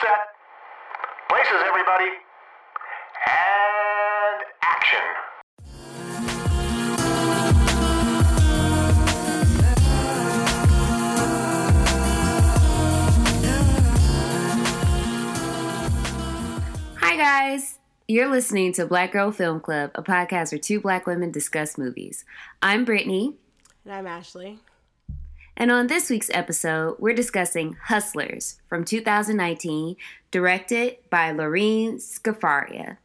set. Places, everybody. And action. Hi, guys. You're listening to Black Girl Film Club, a podcast where two black women discuss movies. I'm Brittany, And I'm Ashley. And on this week's episode, we're discussing Hustlers from 2019, directed by Lorene Scafaria.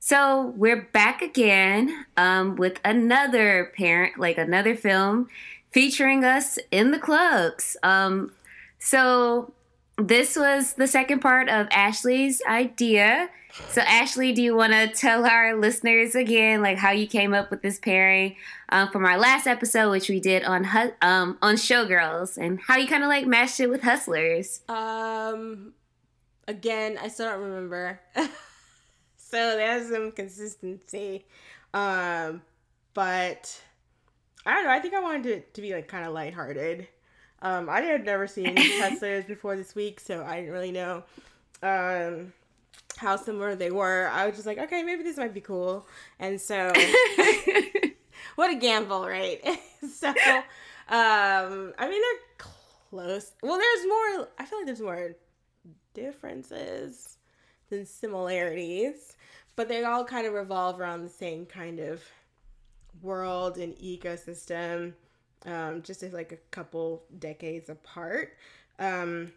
So we're back again um, with another parent, like another film featuring us in the clubs. Um, so this was the second part of Ashley's idea. So Ashley, do you want to tell our listeners again, like how you came up with this pairing um, from our last episode, which we did on um, on Showgirls, and how you kind of like mashed it with Hustlers? Um, again, I still don't remember. so there's some consistency. Um, but I don't know. I think I wanted it to be like kind of lighthearted. Um, I had never seen Hustlers before this week, so I didn't really know um how similar they were. I was just like, okay, maybe this might be cool. And so what a gamble, right? so, um, I mean, they're close. Well, there's more. I feel like there's more differences than similarities, but they all kind of revolve around the same kind of world and ecosystem, um, just like a couple decades apart. Um,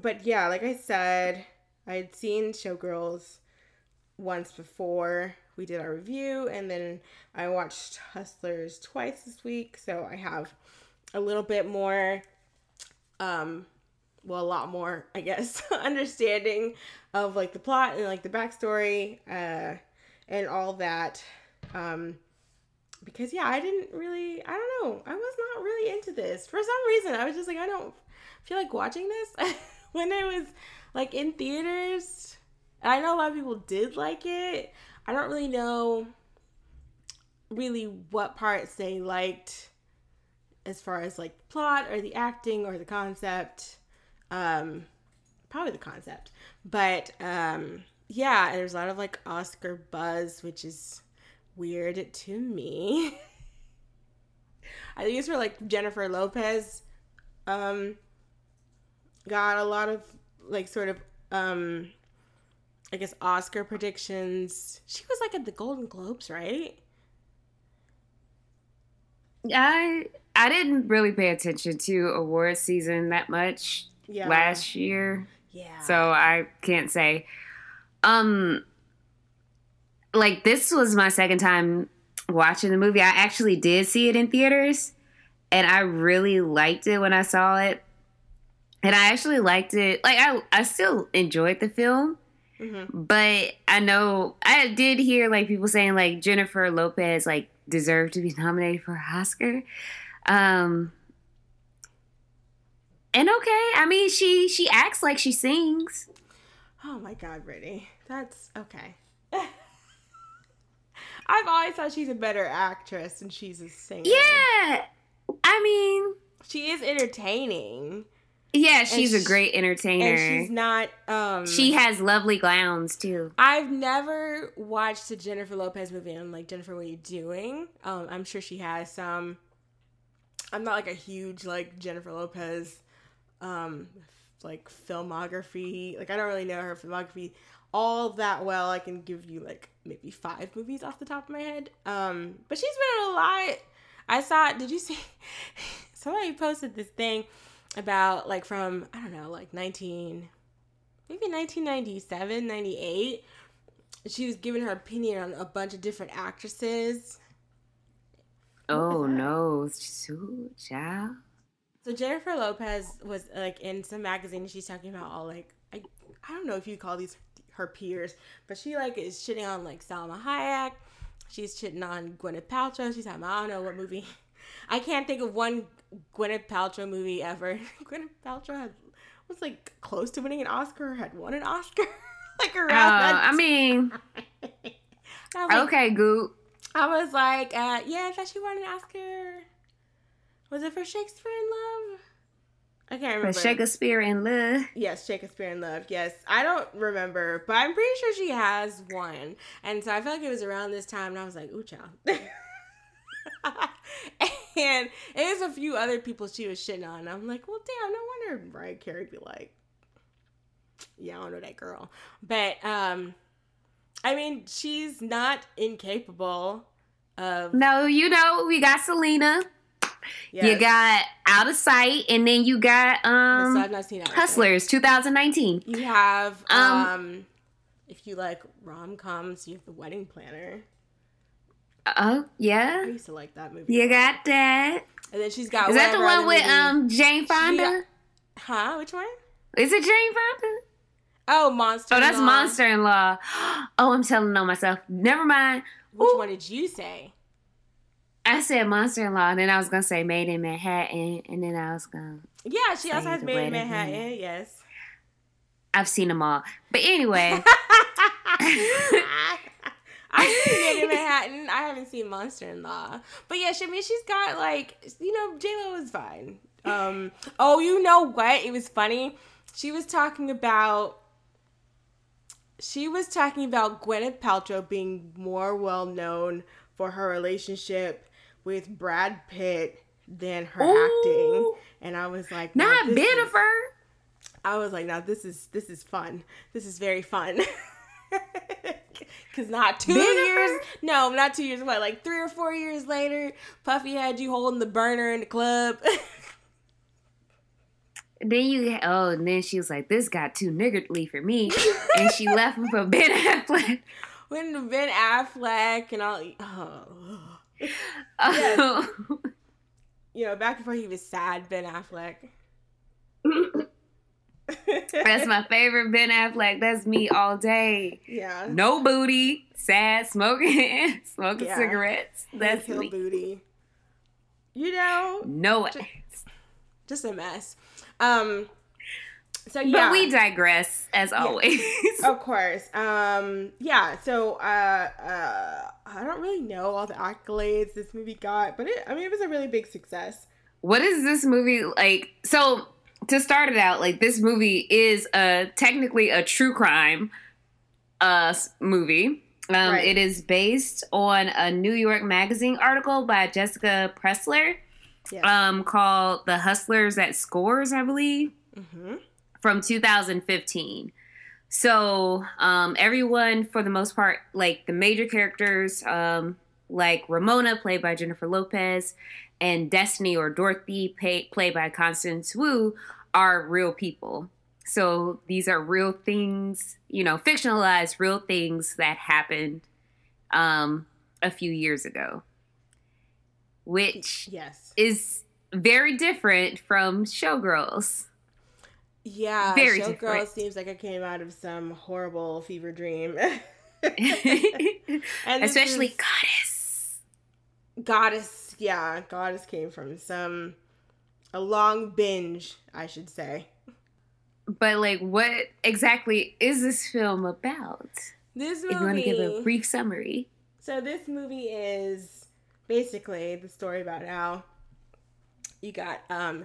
but yeah, like I said, I had seen Showgirls once before we did our review, and then I watched Hustlers twice this week, so I have a little bit more, um, well, a lot more, I guess, understanding of like the plot and like the backstory, uh, and all that. Um, because yeah, I didn't really, I don't know, I was not really into this for some reason. I was just like, I don't feel like watching this when it was like in theaters. I know a lot of people did like it. I don't really know really what parts they liked as far as like the plot or the acting or the concept. Um probably the concept. But um yeah, there's a lot of like Oscar buzz, which is weird to me. I think it's for like Jennifer Lopez um got a lot of like sort of um I guess Oscar predictions. She was like at the Golden Globes, right? I I didn't really pay attention to award season that much Yeah. last year. Yeah. so I can't say. Um, like this was my second time watching the movie. I actually did see it in theaters, and I really liked it when I saw it. And I actually liked it. Like I, I still enjoyed the film, Mhm. but I know I did hear like people saying like Jennifer Lopez like deserved to be nominated for an Oscar. Um, and okay, I mean she she acts like she sings. Oh my god, Brittany. That's okay. I've always thought she's a better actress than she's a singer. Yeah, I mean, She is entertaining. yeah, she's a great entertainer. And she's not um she has lovely gowns too. I've never watched a Jennifer Lopez movie and I'm like, Jennifer, what are you doing? Um, I'm sure she has some. I'm not like a huge like Jennifer Lopez um like filmography. Like I don't really know her filmography all that well. I can give you like maybe five movies off the top of my head. Um, but she's been in a lot. I saw did you see somebody posted this thing about like from I don't know, like 19 maybe 1997, 98. She was giving her opinion on a bunch of different actresses. Oh no, so child. So Jennifer Lopez was like in some magazine. She's talking about all like I I don't know if you call these her peers, but she like is shitting on like Salma Hayek. She's shitting on Gwyneth Paltrow. She's talking about, I don't know what movie. I can't think of one Gwyneth Paltrow movie ever. Gwyneth Paltrow had, was like close to winning an Oscar. Had won an Oscar like Uh, around that. I mean, I like, okay, Goop. I was like, uh, yeah, I thought she won an Oscar. Was it for Shakespeare in Love? I can't remember. Shakespeare in Love. Yes, Shakespeare in Love. Yes, I don't remember, but I'm pretty sure she has one. And so I feel like it was around this time, and I was like, "Ooh, child." and there's a few other people she was shitting on. I'm like, "Well, damn, no wonder Mariah Carey be like, yeah, I don't know that girl." But um, I mean, she's not incapable of. No, you know, we got Selena. You got Out of Sight, and then you got um I've not seen. Hustlers 2019. You have um, Um, if you like rom coms, you have The Wedding Planner. Oh, yeah, I used to like that movie. You got that. And then she's got Is that the one with movie- um Jane Fonda? Huh? Which one? Is it Jane Fonda? Oh, Monster. Oh, that's. Monster in Law. Oh, I'm telling on myself. Never mind. Which Ooh. one did you say? I said Monster in Law, and then I was gonna say Maid in Manhattan, and then I was gonna. Yeah, she also has Maid in Manhattan. Yes. I've seen them all, but anyway. I've seen Maid in Manhattan. I haven't seen Monster in Law. But yeah, she, I mean, she's got like, you know, J Lo is fine. Um. Oh, you know what? It was funny. She was talking about. She was talking about Gwyneth Paltrow being more well known for her relationship with Brad Pitt than her acting, and I was like, Not is- I was like, now this is this is fun. This is very fun. Cause not two Jennifer? years, no, not two years. What, like three or four years later, Puffy had you holding the burner in the club. Then you oh, and then she was like, "This got too niggardly for me," and she left him for Ben Affleck. when Ben Affleck and all, oh, Oh. you know, back before he was sad, Ben Affleck. That's my favorite Ben Affleck. That's me all day. yeah. No booty, sad, smoking, smoking Yeah. cigarettes. That's Hill me. booty. You know, No Ju- way. just a mess. Um. So yeah. But we digress as always. of course um yeah so uh uh i don't really know all the accolades this movie got but it i mean it was a really big success what is this movie like? So to start it out, like this movie is a technically a true crime uh movie. Um, Right. It is based on a New York Magazine article by Jessica Pressler yeah um, called "The Hustlers at Scores," I believe. hmm from 2015. So um, everyone, for the most part, like the major characters, um, like Ramona, played by Jennifer Lopez, and Destiny or Dorothy, pay, played by Constance Wu, are real people. So these are real things, you know, fictionalized real things that happened um, a few years ago, which yes is very different from Showgirls. Yeah Very showgirl different. seems like it came out of some horrible fever dream Especially is- goddess. goddess yeah goddess came from some a long binge i should say But like, what exactly is this film about? this If you want to give a brief summary. So this movie is basically the story about how you got um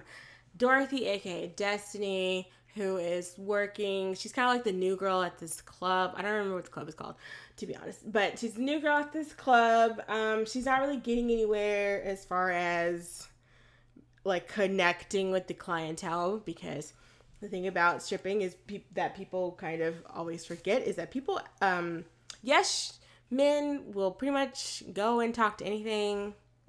Dorothy, aka Destiny, who is working. She's kind of like the new girl at this club. I don't remember what the club is called, to be honest. But she's the new girl at this club. Um, she's not really getting anywhere as far as like connecting with the clientele because the thing about stripping is pe- that people kind of always forget is that people um yes men will pretty much go and talk to anything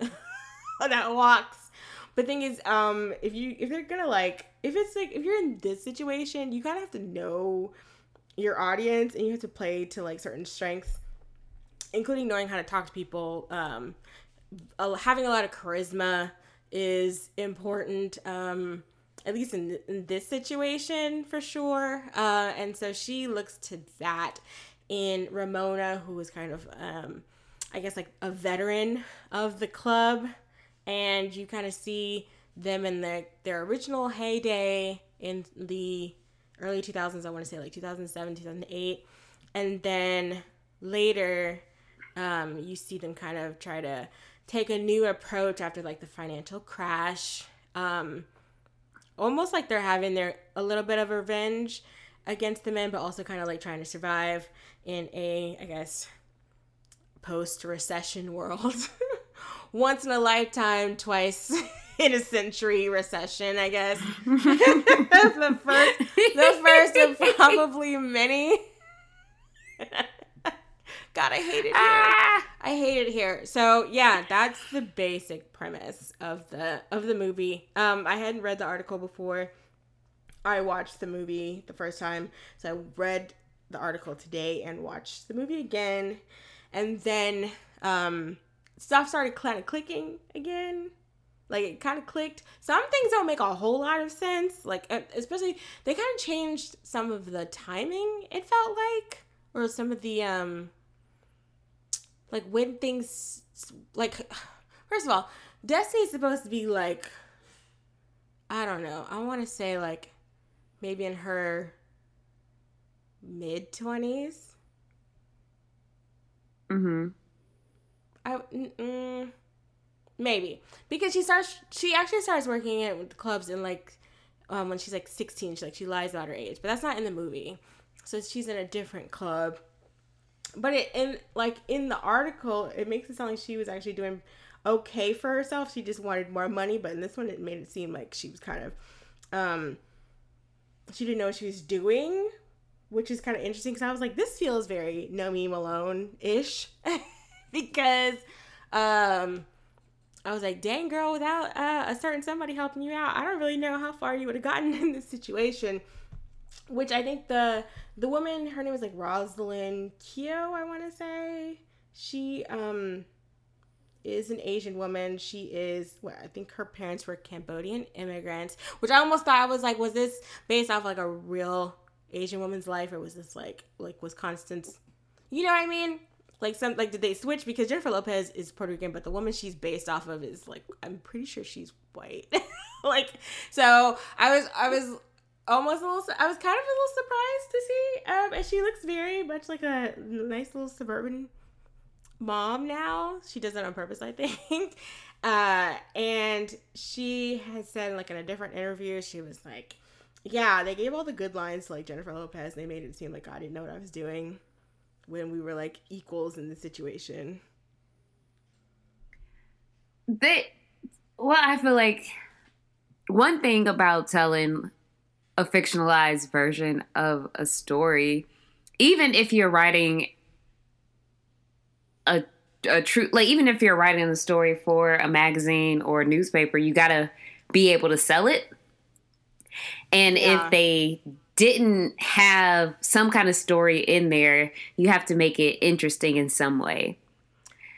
that walks but thing is um if you if they're gonna like if it's like if you're in this situation you kind of have to know your audience and you have to play to like certain strengths including knowing how to talk to people um having a lot of charisma is important um at least in, in this situation for sure. Uh and so she looks to that in ramona who is kind of um i guess like a veteran of the club. And you kind of see them in their their original heyday in the early 2000s i want to say like 2007 2008 and then later um, you see them kind of try to take a new approach after like the financial crash um, almost like they're having their a little bit of revenge against the men, but also kind of like trying to survive in a, I guess, post recession world. Once in a lifetime, twice in a century recession, I guess. the first, the first of probably many. God, I hate it here. Ah! I hate it here. So yeah, that's the basic premise of the of the movie. Um, I hadn't read the article before. I watched the movie the first time, so I read the article today and watched the movie again, and then um, stuff started kind of clicking again. Like it kind of clicked. Some things don't make a whole lot of sense. Like especially they kind of changed some of the timing. It felt like, or some of the um, like when things like first of all, Destiny's supposed to be like I don't know. I want to say like maybe in her mid 20s. Mm-hmm. I mm, maybe. Because she starts she actually starts working at the clubs in like um when she's like 16 she like she lies about her age but that's not in the movie. So she's in a different club. But it in like in the article it makes it sound like she was actually doing okay for herself. She just wanted more money but in this one it made it seem like she was kind of um she didn't know what she was doing which is kind of interesting because i was like this feels very nomi malone ish because um I was like, dang girl, without uh, a certain somebody helping you out, I don't really know how far you would have gotten in this situation. Which I think the the woman, her name was like Roselyn Keo, I want to say. She um is an Asian woman. She is what I think her parents were Cambodian immigrants, which I almost thought I was like, was this based off like a real Asian woman's life, or was this like like was Constance? You know what I mean? Like some like did they switch because Jennifer Lopez is Puerto Rican, but the woman she's based off of is like I'm pretty sure she's white. like so I was I was almost a little I was kind of a little surprised to see um and she looks very much like a nice little suburban mom now. She does it on purpose, I think. Uh and she has said like in a different interview she was like yeah, they gave all the good lines to like Jennifer Lopez. They made it seem like I didn't know what I was doing when we were like equals in the situation. They, well, I feel like one thing about telling a fictionalized version of a story, even if you're writing a a true like even if you're writing a story for a magazine or a newspaper, you gotta be able to sell it. And Yeah. if they didn't have some kind of story in there, you have to make it interesting in some way.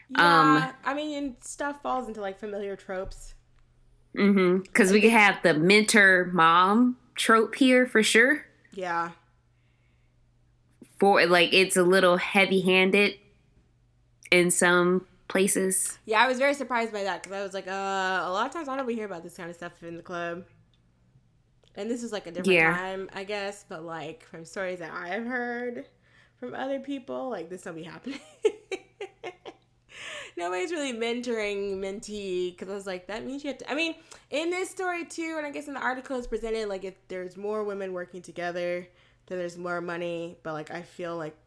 Yeah, Um, I mean, stuff falls into like familiar tropes. Mm-hmm. Because we could have the mentor mom trope here for sure. Yeah, For like, it's a little heavy-handed in some places. yeah. I was very surprised by that because I was like, uh, a lot of times I don't we hear about this kind of stuff in the club. And this is like a different Yeah. time, I guess, but like from stories that I've heard from other people, like this don't be happening. Nobody's really mentoring mentee because I was like, that means you have to. I mean, in this story too, and I guess in the article it's presented like if there's more women working together, then there's more money. But like, I feel like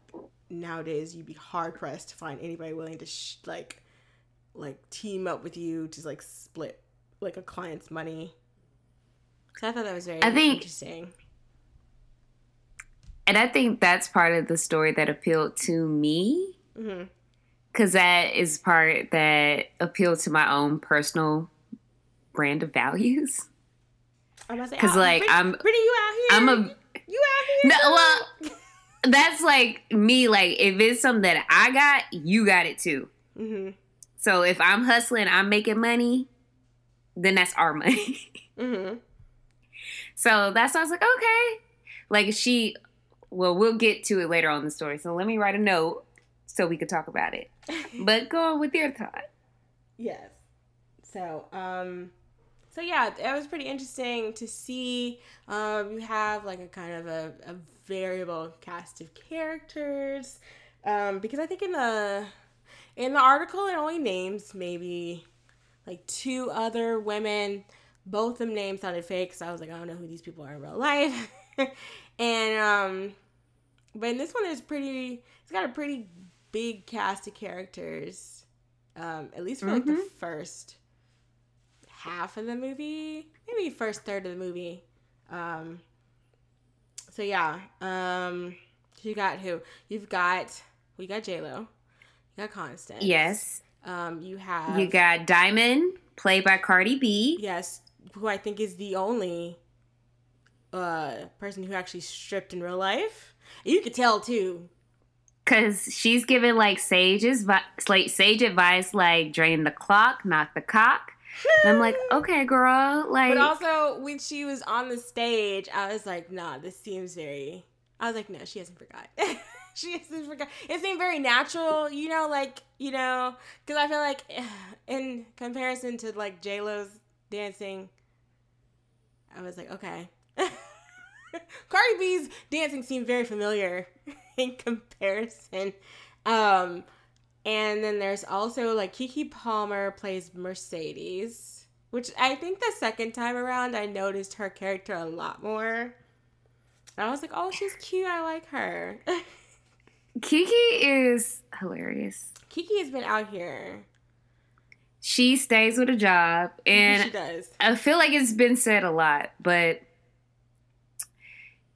nowadays you'd be hard pressed to find anybody willing to sh- like, like team up with you to like split like a client's money. So I thought that was very I think- interesting. And I think that's part of the story that appealed to me. Because that is part that appealed to my own personal brand of values. I'm gonna say, 'Cause, oh, like, pretty, I'm- pretty you out here. I'm a you out here. No, well- that's like me. Like if it's something that I got, you got it too. Mhm. So if I'm hustling, I'm making money, then that's our money. Mhm. So that's why I was like, okay. Like she, well, we'll get to it later on in the story. So let me write a note so we could talk about it. But go on with your thought. Yes. So, um, so yeah, it was pretty interesting to see. Um, you have like a kind of a, a variable cast of characters, um, because I think in the in the article it only names maybe like two other women, both of them names sounded fake, so I was like, I don't know who these people are in real life. and um, but in this one, there's pretty. It's got a pretty big cast of characters. Um, at least for like the Mhm. first half of the movie, maybe first third of the movie. Um, so yeah, um, you got who? You've got we got J Lo, you got Constance. Yes. Um, you have You got Diamond, played by Cardi B. yes, who I think is the only uh person who actually stripped in real life. You could tell too. Cause she's giving like sages, like sage advice, like drain the clock, not the cock. And I'm like, okay, girl, like, But also when she was on the stage, I was like, nah, this seems very. I was like, no, she hasn't forgot. she hasn't forgot. It seemed very natural, you know, like you know, because I feel like in comparison to like J Lo's dancing, I was like, okay. Cardi B's dancing seemed very familiar in comparison. Um, and then there's also like Keke Palmer plays Mercedes, which I think the second time around I noticed her character a lot more. And I was like, oh, she's cute. I like her. Keke is hilarious. Keke has been out here. She stays with a job, she and does. I feel like it's been said a lot, but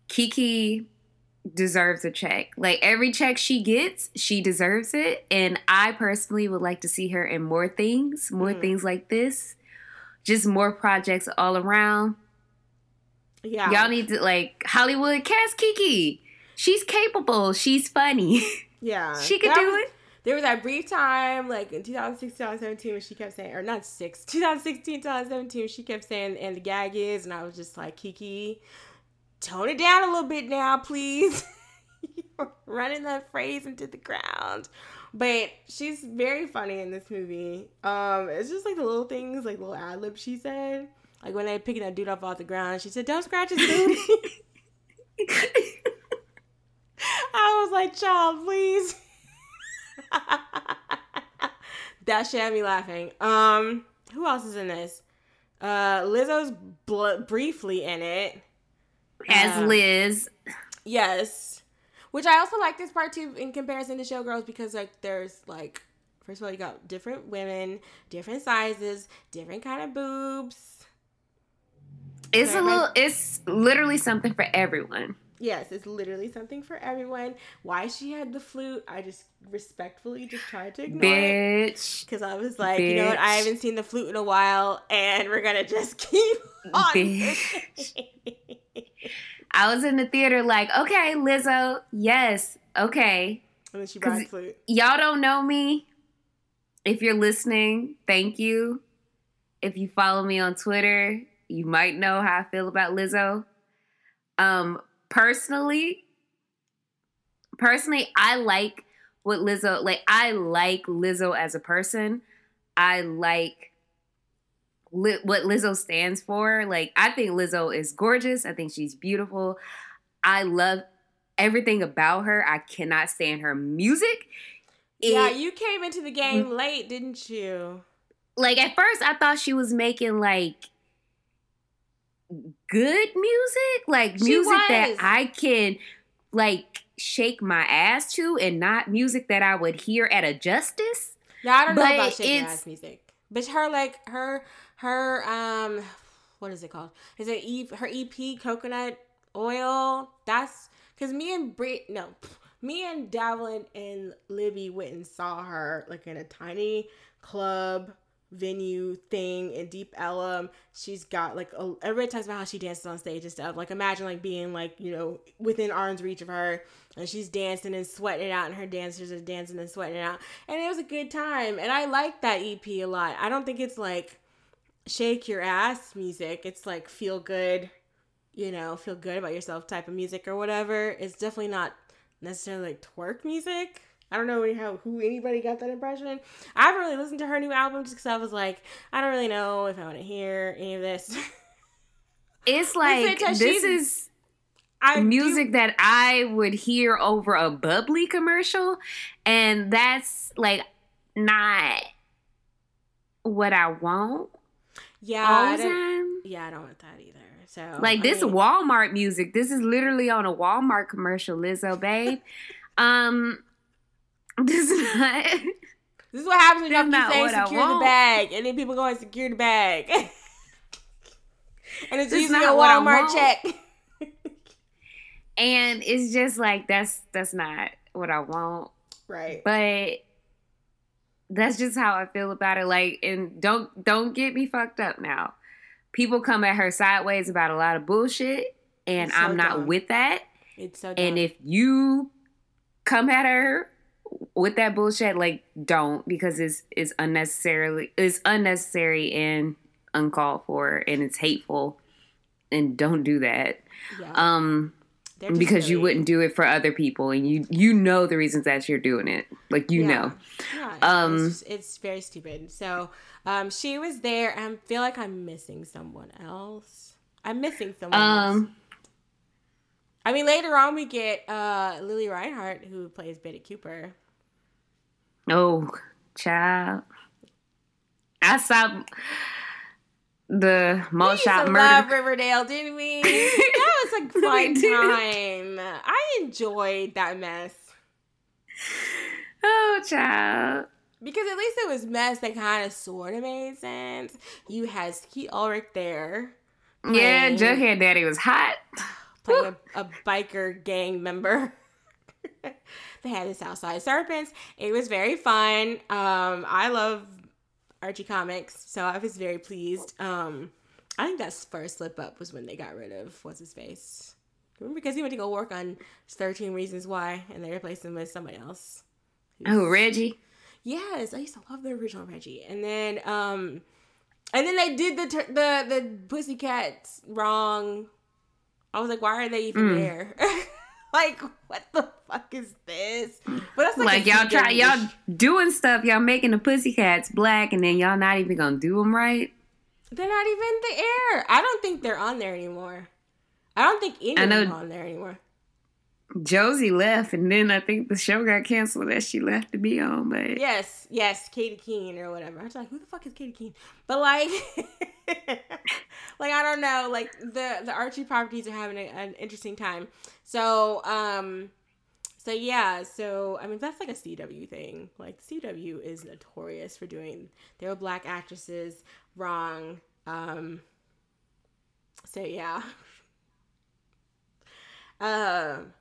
Keke deserves a check. Like every check she gets, she deserves it. And I personally would like to see her in more things, more Mm. things like this. Just more projects all around. Yeah. Y'all need to like Hollywood cast Keke. She's capable. She's funny. yeah. she could do was- it. There was that brief time, like in 2016, 2017, when she kept saying, or not six, 2016, 2017, when she kept saying, and the gag is, and I was just like, Keke, tone it down a little bit now, please. You're running that phrase into the ground. But she's very funny in this movie. Um, it's just like the little things, like little ad libs she said. Like when they picking that dude up off the ground, she said, "Don't scratch his booty." I was like, "Child, please." that shit had me laughing. Um, who else is in this? Uh, Lizzo's bl- briefly in it. As Uh, Liz. Yes. Which I also like this part too in comparison to Showgirls because like there's like first of all you got different women, different sizes, different kind of boobs. It's a little it's literally something for everyone. Yes, it's literally something for everyone. Why she had the flute, I just respectfully just tried to ignore it. Bitch. Because I was like, you know what, I haven't seen the flute in a while and we're gonna just keep on. Bitch. I was in the theater like, okay, Lizzo, yes, okay. and then she brought flute. Y'all don't know me. If you're listening, thank you. If you follow me on Twitter, you might know how I feel about Lizzo. Um, personally, personally, I like what Lizzo like. I like Lizzo as a person. I like li- what Lizzo stands for. Like, I think Lizzo is gorgeous. I think she's beautiful. I love everything about her. I cannot stand her music. yeah, you came into the game late, didn't you? like at first I thought she was making like good music, like She music was. that I can like shake my ass to and not music that I would hear at a justice. Yeah, I don't know about shaking ass music, but her like her her um what is it called? Is it e- her EP coconut oil? That's because me and Brit no. Me and Davlin and Libby went and saw her like in a tiny club venue thing in Deep Ellum. She's got like a, everybody talks about how she dances on stage and stuff. Like imagine like being like you know within arm's reach of her, and she's dancing and sweating it out, and her dancers are dancing and sweating it out, and it was a good time. And I like that EP a lot. I don't think it's like shake your ass music. It's like feel good, you know, feel good about yourself type of music or whatever. It's definitely not necessarily like twerk music. I don't know how who anybody got that impression. I haven't really listened to her new album just because I was like, I don't really know if I want to hear any of this. It's like this is I do- music that I would hear over a bubbly commercial, and that's like not what I want. Yeah, all I the time. yeah, I don't want that either. So Like I this mean, Walmart music. This is literally on a Walmart commercial, Lizzo, babe. um, this is not. This is what happens when y'all keep not saying secure the bag, and then people go and secure the bag, and it's That's usually a not what I Walmart want. check. and it's just like that's that's not what I want. right. But that's just how I feel about it. Like, and don't don't get me fucked up now. People come at her sideways about a lot of bullshit, and so I'm not dumb. with that. It's so. And if you come at her with that bullshit, like don't because it's it's unnecessarily it's unnecessary and uncalled for and it's hateful. And don't do that. yeah, Um because you wouldn't do it for other people and you you know the reasons that you're doing it. Like you Yeah. know. Yeah, Um, it's, it's very stupid. So, um, she was there, and I feel like I'm missing someone else. I'm missing someone else. Um I mean, later on we get uh Lili Reinhart who plays Betty Cooper. Oh child. I saw the We used shop murder. love Riverdale, didn't we? that was a fun time. I enjoyed that mess Oh child. because at least it was mess that kind of sort of made sense. You had Skeet Ulrich there Yeah, Playing- Jughead Daddy was hot. playing a, a biker gang member. they had the Southside Serpents. It was very fun. Um, I love Archie comics, so I was very pleased. Um, I think that's first slip up was when they got rid of what's his face. Remember because he went to go work on 13 Reasons Why, and they replaced him with somebody else. Oh, Reggie. Yes, I used to love the original Reggie, and then um, and then they did the tur- the the Pussycats wrong. I was like, why are they even Mm. there? like, what the fuck is this? But that's like, Like, y'all try y'all doing stuff, y'all making the pussycats black and then y'all not even gonna do them right. They're not even in the air. I don't think they're on there anymore. I don't think any I of them are on there anymore. Josie left and then I think the show got canceled that she left to be on, but Yes, yes, Katy Keene or whatever. I was like, who the fuck is Katy Keene? But like, like I don't know. Like the the Archie properties are having a, an interesting time. So um, so yeah. So I mean that's like a CW thing. Like CW is notorious for doing their black actresses wrong. Um. So yeah. Um. I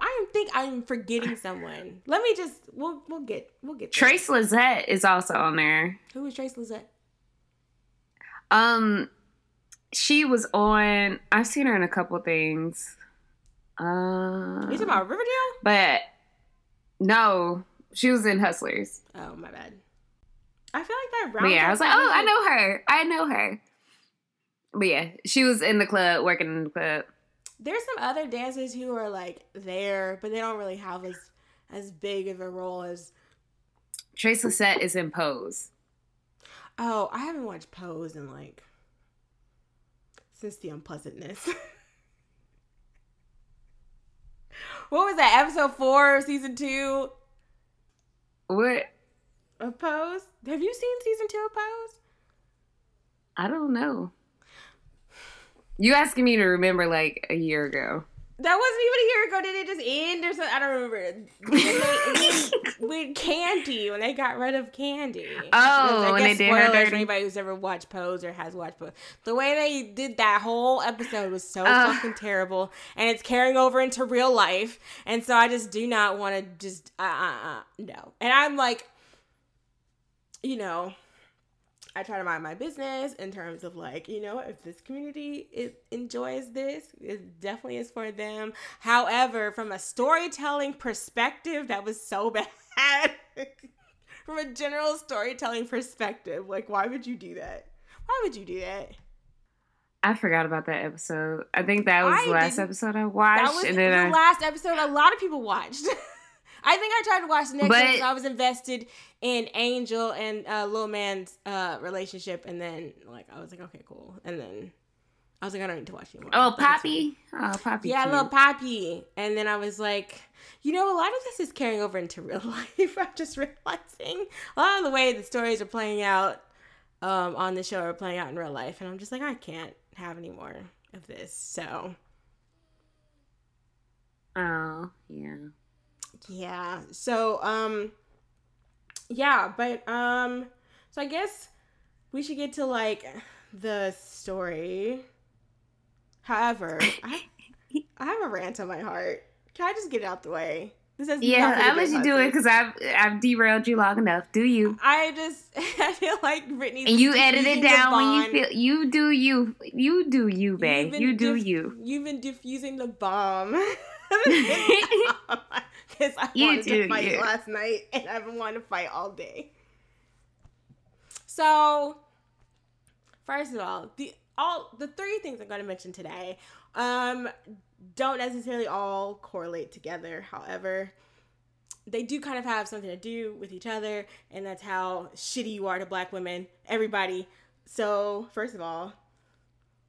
I think I'm forgetting someone. Let me just we'll we'll get we'll get there. Trace Lysette is also on there. Who is Trace Lysette? Um she was on I've seen her in a couple things. Uh you talking about Riverdale? but no, she was in Hustlers. Oh my bad. I feel like that round. yeah, I was like, oh, I know her. I know her. But yeah, she was in the club, working in the club. There's some other dancers who are like there, but they don't really have as as big of a role as. Trace Lysette is in Pose. Oh, I haven't watched Pose in like since the unpleasantness. what was that? Episode four, of season two What? of Pose. Have you seen season two of Pose? I don't know. You asking me to remember like a year ago. That wasn't even a year ago. Did it just end or something? I don't remember. With- With Candy, when they got rid of Candy. Oh, when they did her spoilers for anybody who's ever watched Pose or has watched Pose. The way they did that whole episode was so Ugh. fucking terrible, and it's carrying over into real life. And so I just do not want to just uh uh uh no. And I'm like, you know. I try to mind my business in terms of like, you know, if this community it enjoys this, it definitely is for them. However, from a storytelling perspective, that was so bad. from a general storytelling perspective, like why would you do that? Why would you do that? I forgot about that episode. I think that was I the last episode I watched. That was and the I, last episode a lot of people watched. I think I tried to watch the next But- one I was invested in Angel and uh, Lil Man's uh, relationship, and then like I was like, okay, cool, and then I was like, I don't need to watch anymore. oh, Papi. Oh, Papi. Yeah, cute. little Papi. And then I was like, you know, a lot of this is carrying over into real life. I'm just realizing a lot of the way the stories are playing out. um, on the show are playing out in real life, and I'm just like, I can't have any more of this. So Oh, yeah. Yeah, so um, yeah, but um, so I guess we should get to like the story. However, I, I have a rant on my heart. Can I just get it out the way? This has Yeah, I'll let you do it because I've I've derailed you long enough. Do you? I just I feel like Brittany. And you edit it down when you feel you do you you do you, babe. You do dif- you. You've been diffusing the bomb. Because I You wanted do to fight you. last night, and I've been wanting to fight all day. So, first of all, the all the three things I'm going to mention today um, don't necessarily all correlate together. However, they do kind of have something to do with each other, and that's how shitty you are to black women, everybody. So, first of all,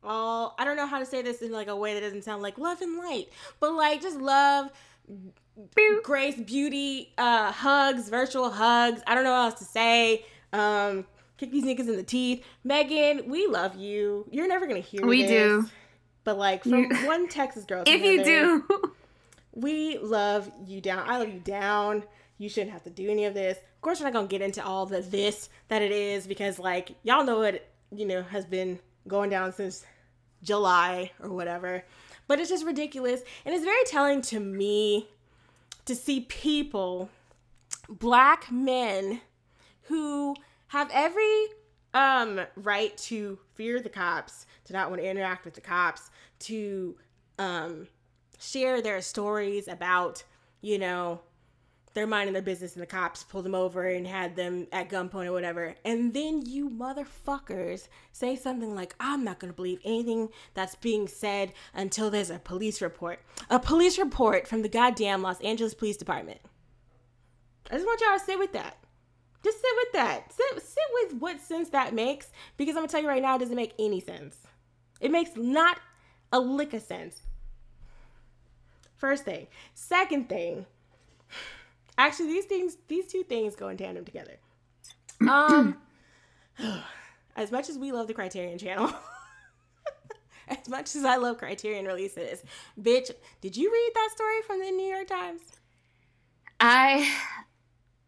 all I don't know how to say this in like a way that doesn't sound like love and light, but like just love. Grace, beauty, uh, hugs, virtual hugs. I don't know what else to say. Um, kick these niggas in the teeth. Megan, we love you. You're never gonna hear We this, do. But like from You- one Texas girl, If you do, we love you down. I love you down. You shouldn't have to do any of this. Of course, we're not gonna get into all the this that it is because, like, y'all know what you know has been going down since July or whatever. But it's just ridiculous, and it's very telling to me to see people, black men, who have every um right to fear the cops, to not want to interact with the cops, to um share their stories about, you know, they're minding their business and the cops pulled them over and had them at gunpoint or whatever. And then you motherfuckers say something like, I'm not going to believe anything that's being said until there's a police report. A police report from the goddamn Los Angeles Police Department. I just want y'all to sit with that. Just sit with that. Sit, sit with what sense that makes because I'm going to tell you right now, it doesn't make any sense. It makes not a lick of sense. First thing. Second thing. Actually, these things, these two things go in tandem together. Um, as much as we love the Criterion Channel, as much as I love Criterion releases, bitch, did you read that story from the New York Times? I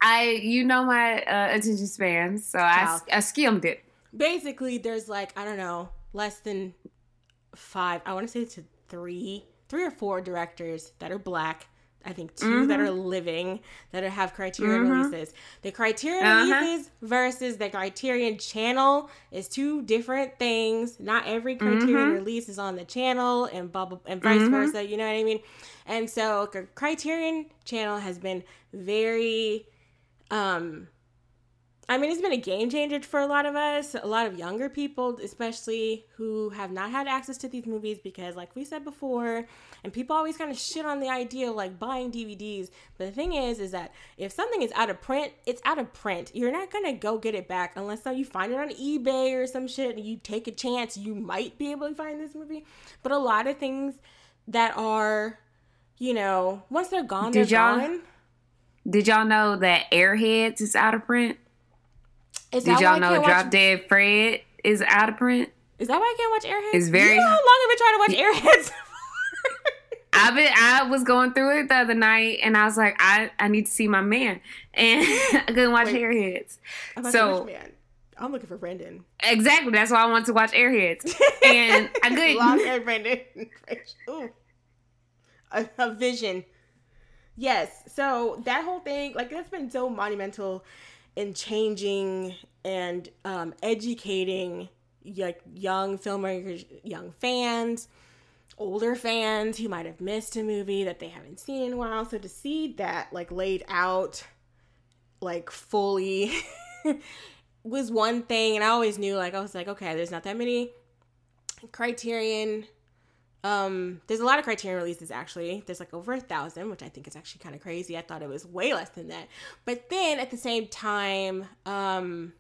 I you know my uh, attention span, so I. I skimmed it. Basically, there's like I don't know, less than five. I want to say to three, three or four directors that are black. I think 2 that are living that are, have Criterion releases. The Criterion Uh-huh. releases versus the Criterion channel is two different things. Not every Criterion release is on the channel, and blah, and vice versa. You know what I mean? And so Criterion channel has been very um I mean, it's been a game changer for a lot of us, a lot of younger people, especially who have not had access to these movies because, like we said before, and people always kind of shit on the idea of like buying DVDs. But the thing is, is that if something is out of print, it's out of print. You're not gonna go get it back unless you find it on eBay or some shit and you take a chance you might be able to find this movie. But a lot of things that are, you know, once they're gone, Did they're y'all- gone. Did y'all know that Airheads is out of print? Is Did y'all know can't watch- Drop Dead Fred is out of print? Is that why I can't watch Airheads? It's very- You know how long I've been trying to watch Airheads. I've been I was going through it the other night and I was like, I, I need to see my man. And I couldn't watch Wait. Airheads. So. I'm looking for Brendan. exactly that's why I want to watch Airheads. And I couldn't Long hair Brendan. Ooh. A, a vision. Yes. So that whole thing, like that's been so monumental in changing and um, educating like young filmmakers, young fans, older fans who might have missed a movie that they haven't seen in a while. So to see that like laid out like fully was one thing and I always knew like I was like, okay, there's not that many criterion um there's a lot of criterion releases actually. There's like over a thousand which i think is actually kind of crazy. I thought it was way less than that. But then at the same time um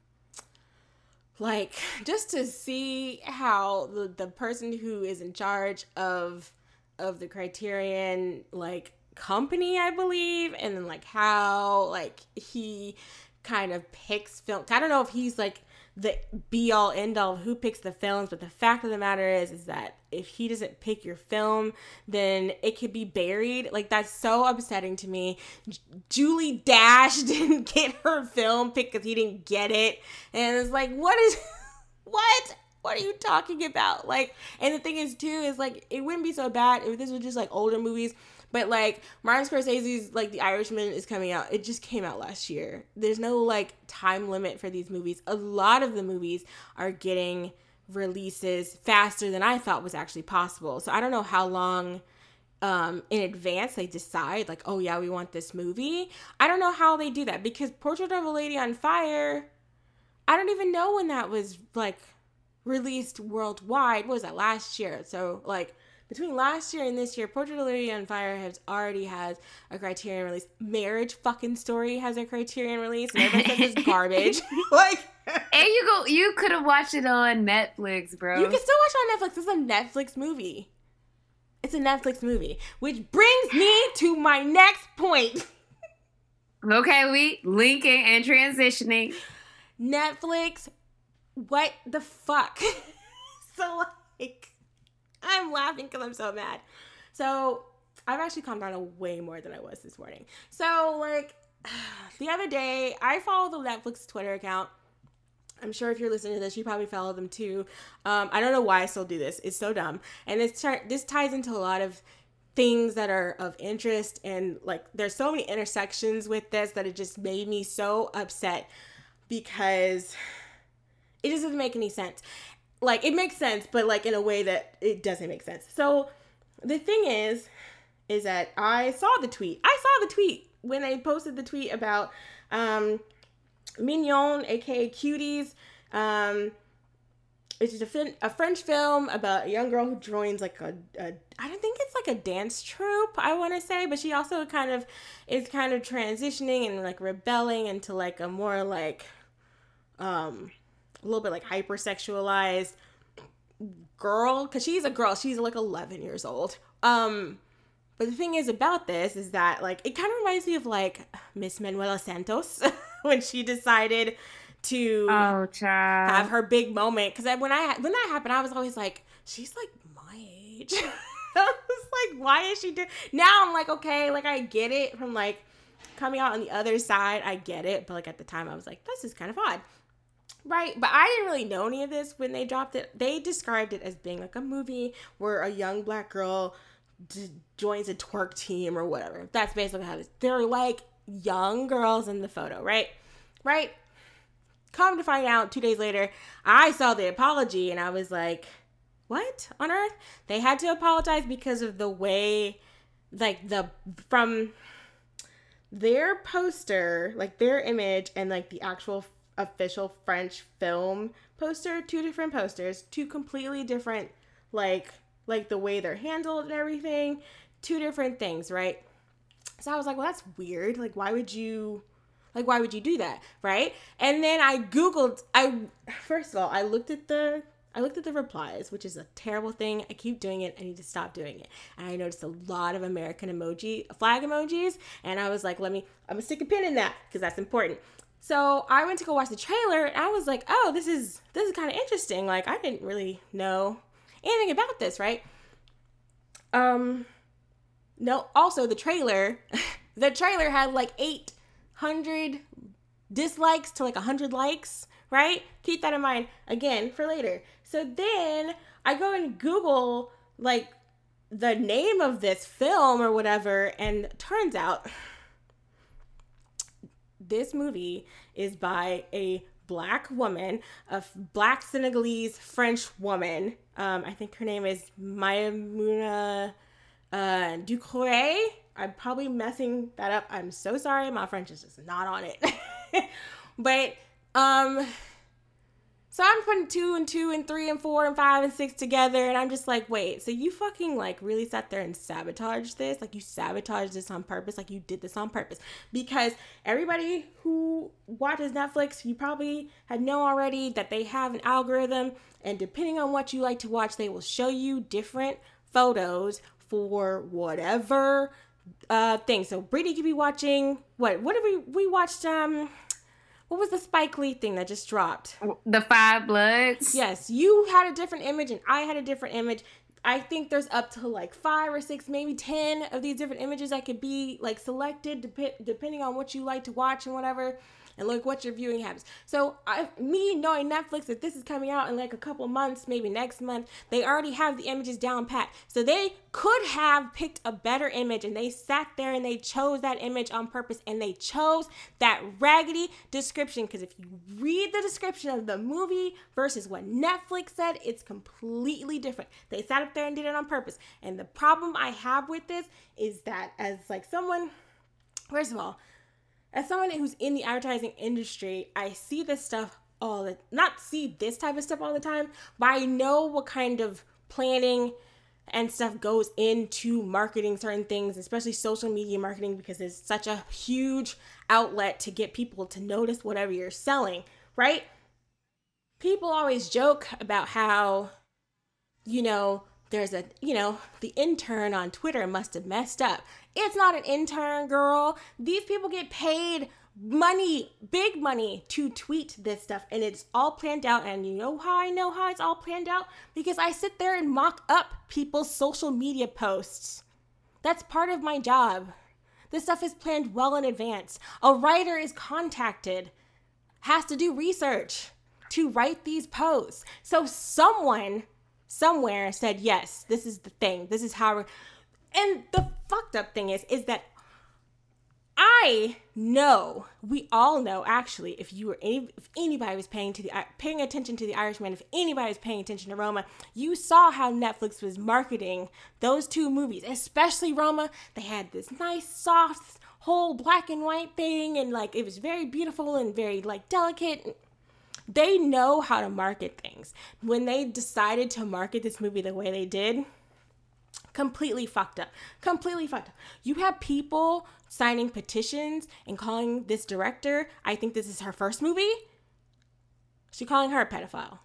like just to see how the, the person who is in charge of of the criterion like company i believe and then like how like he kind of picks film i don't know if he's like the be all end all of who picks the films, but the fact of the matter is is that if he doesn't pick your film, then it could be buried. Like that's so upsetting to me. J- Julie Dash didn't get her film picked because he didn't get it, and it's like, what is, what? What are you talking about? Like, and the thing is too is like it wouldn't be so bad if this was just like older movies. But like Martin Scorsese's like The Irishman is coming out. It just came out last year. There's no like time limit for these movies. A lot of the movies are getting releases faster than I thought was actually possible. So I don't know how long um in advance they decide like, "Oh yeah, we want this movie." I don't know how they do that because Portrait of a Lady on Fire I don't even know when that was like released worldwide. What was that last year? So like between last year and this year, Portrait of Lady on Fire has already has a Criterion release. Marriage fucking Story has a Criterion release, and says it's garbage. like, and you go, you could have watched it on Netflix, bro. you can still watch it on Netflix. It's a Netflix movie. It's a Netflix movie, which brings me to my next point. Okay, we linking and transitioning. Netflix, what the fuck? so like, I'm laughing because I'm so mad. So I've actually calmed down way more than I was this morning. So like, the other day I follow the Netflix Twitter account. I'm sure if you're listening to this, you probably follow them too. Um, I don't know why I still do this. It's so dumb, and this this ties into a lot of things that are of interest and like there's so many intersections with this that it just made me so upset because it just doesn't make any sense. Like it makes sense, but like in a way that it doesn't make sense. So the thing is, is that I saw the tweet. I saw the tweet when they posted the tweet about um, Mignonnes, aka Cuties. Um, it's just a, fin- a French film about a young girl who joins like a, a I don't think it's like a dance troupe I want to say, but she also kind of is kind of transitioning and like rebelling into like a more like um a little bit like hypersexualized girl because she's a girl she's like 11 years old. Um but the thing is about this is that like it kind of reminds me of like miss manuela santos when she decided to Oh, have her big moment because when i when that happened i was always like she's like my age. I was like why is she doing now i'm like okay like i get it from like coming out on the other side i get it. But like at the time i was like this is kind of odd Right, but I didn't really know any of this when they dropped it. They described it as being like a movie where a young black girl d- joins a twerk team or whatever. That's basically how it is. They're like young girls in the photo, right? Right? Come to find out, two days later, I saw the apology and I was like, what on earth? They had to apologize because of the way, like, the from their poster, like their image, and like the actual official French film poster, two different posters, two completely different like like the way they're handled and everything, two different things, right? So I was like, well that's weird. Like why would you like why would you do that, right? And then I googled I first of all, I looked at the I looked at the replies, which is a terrible thing. I keep doing it. I need to stop doing it. And I noticed a lot of American emoji, flag emojis, and I was like, let me, I'm gonna stick a pin in that because that's important. So I went to go watch the trailer and I was like, oh, this is this is kind of interesting. Like I didn't really know anything about this, right? Um no, also the trailer, the trailer had like 800 dislikes to like 100 likes, right? Keep that in mind again for later. So then I go and Google like the name of this film or whatever and turns out this movie is by a black woman, a black Senegalese French woman. Um, I think her name is Maimouna uh, Doucouré. I'm probably messing that up. I'm so sorry. My French is just not on it. but um, so I'm putting two and two and three and four and five and six together, and I'm just like, wait, so you fucking like really sat there and sabotaged this? Like you sabotaged this on purpose? Like you did this on purpose? Because everybody who watches Netflix, you probably had know already that they have an algorithm, and depending on what you like to watch, they will show you different photos for whatever uh thing. So Brittany could be watching what? What did we we watched? Um what was the Spike Lee thing that just dropped? The Five Bloods. Yes, you had a different image and I had a different image. I think there's up to like five or six, maybe 10 of these different images that could be like selected dep- depending on what you like to watch and whatever and like what your viewing habits. So I, me knowing Netflix that this is coming out in like a couple months, maybe next month, they already have the images down pat. So they could have picked a better image and they sat there and they chose that image on purpose and they chose that raggedy description because if you read the description of the movie versus what Netflix said, it's completely different. They sat up there and did it on purpose. And the problem I have with this is that as like someone First of all, as someone who's in the advertising industry, I see this stuff all the not see this type of stuff all the time, but I know what kind of planning and stuff goes into marketing certain things, especially social media marketing, because it's such a huge outlet to get people to notice whatever you're selling, right? People always joke about how, you know, there's a, you know, the intern on Twitter must have messed up. It's not an intern, girl. These people get paid money, big money to tweet this stuff and it's all planned out. And you know how I know how it's all planned out? Because I sit there and mock up people's social media posts. That's part of my job. This stuff is planned well in advance. A writer is contacted, has to do research to write these posts. So someone somewhere said, yes, this is the thing. This is how. And the fucked up thing is, is that I know, we all know actually, if you were any, if anybody was paying to the uh, paying attention to the Irishman, if anybody was paying attention to Roma, you saw how Netflix was marketing those two movies, especially Roma. They had this nice, soft, whole black and white thing, and like it was very beautiful and very like delicate. They know how to market things. When they decided to market this movie the way they did, completely fucked up. Completely fucked up. You have people signing petitions and calling this director, I think this is her first movie. She calling her a pedophile.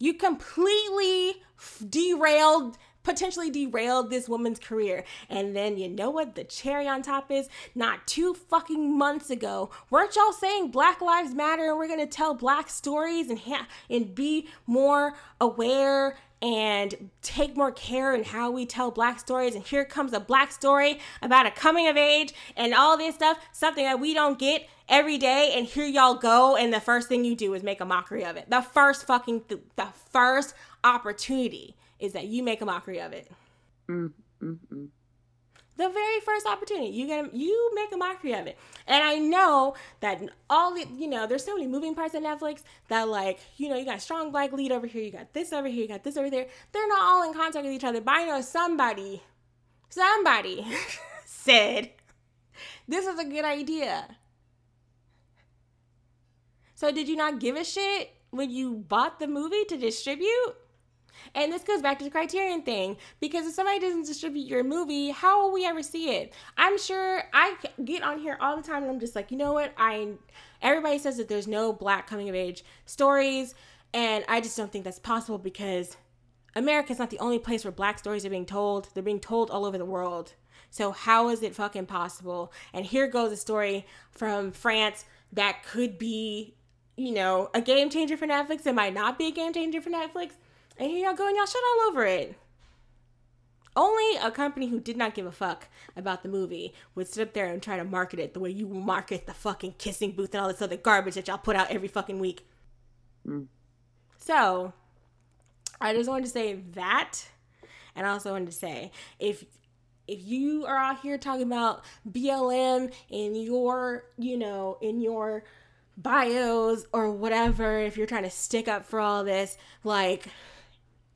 You completely derailed potentially derailed this woman's career. And then you know what the cherry on top is? Not two fucking months ago, weren't y'all saying Black Lives Matter and we're gonna tell black stories and ha- and be more aware and take more care in how we tell black stories. And here comes a black story about a coming of age and all this stuff, something that we don't get every day. And here y'all go. And the first thing you do is make a mockery of it. The first fucking, th- the first opportunity is that you make a mockery of it. Mm, mm, mm. The very first opportunity, you get you make a mockery of it, and I know that all the you know there's so many moving parts of Netflix that like you know you got strong black lead over here, you got this over here, you got this over there. They're not all in contact with each other, but I know somebody, somebody said this is a good idea. So did you not give a shit when you bought the movie to distribute? And this goes back to the criterion thing because if somebody doesn't distribute your movie, how will we ever see it? I'm sure I get on here all the time and I'm just like, you know what? I everybody says that there's no black coming of age stories and I just don't think that's possible because America's not the only place where black stories are being told. They're being told all over the world. So how is it fucking possible? And here goes a story from France that could be, you know, a game changer for Netflix. It might not be a game changer for Netflix. And here y'all go and y'all shit all over it. Only a company who did not give a fuck about the movie would sit up there and try to market it the way you market the fucking kissing booth and all this other garbage that y'all put out every fucking week. Mm. So, I just wanted to say that. And I also wanted to say if if you are out here talking about BLM in your, you know, in your bios or whatever, if you're trying to stick up for all this, like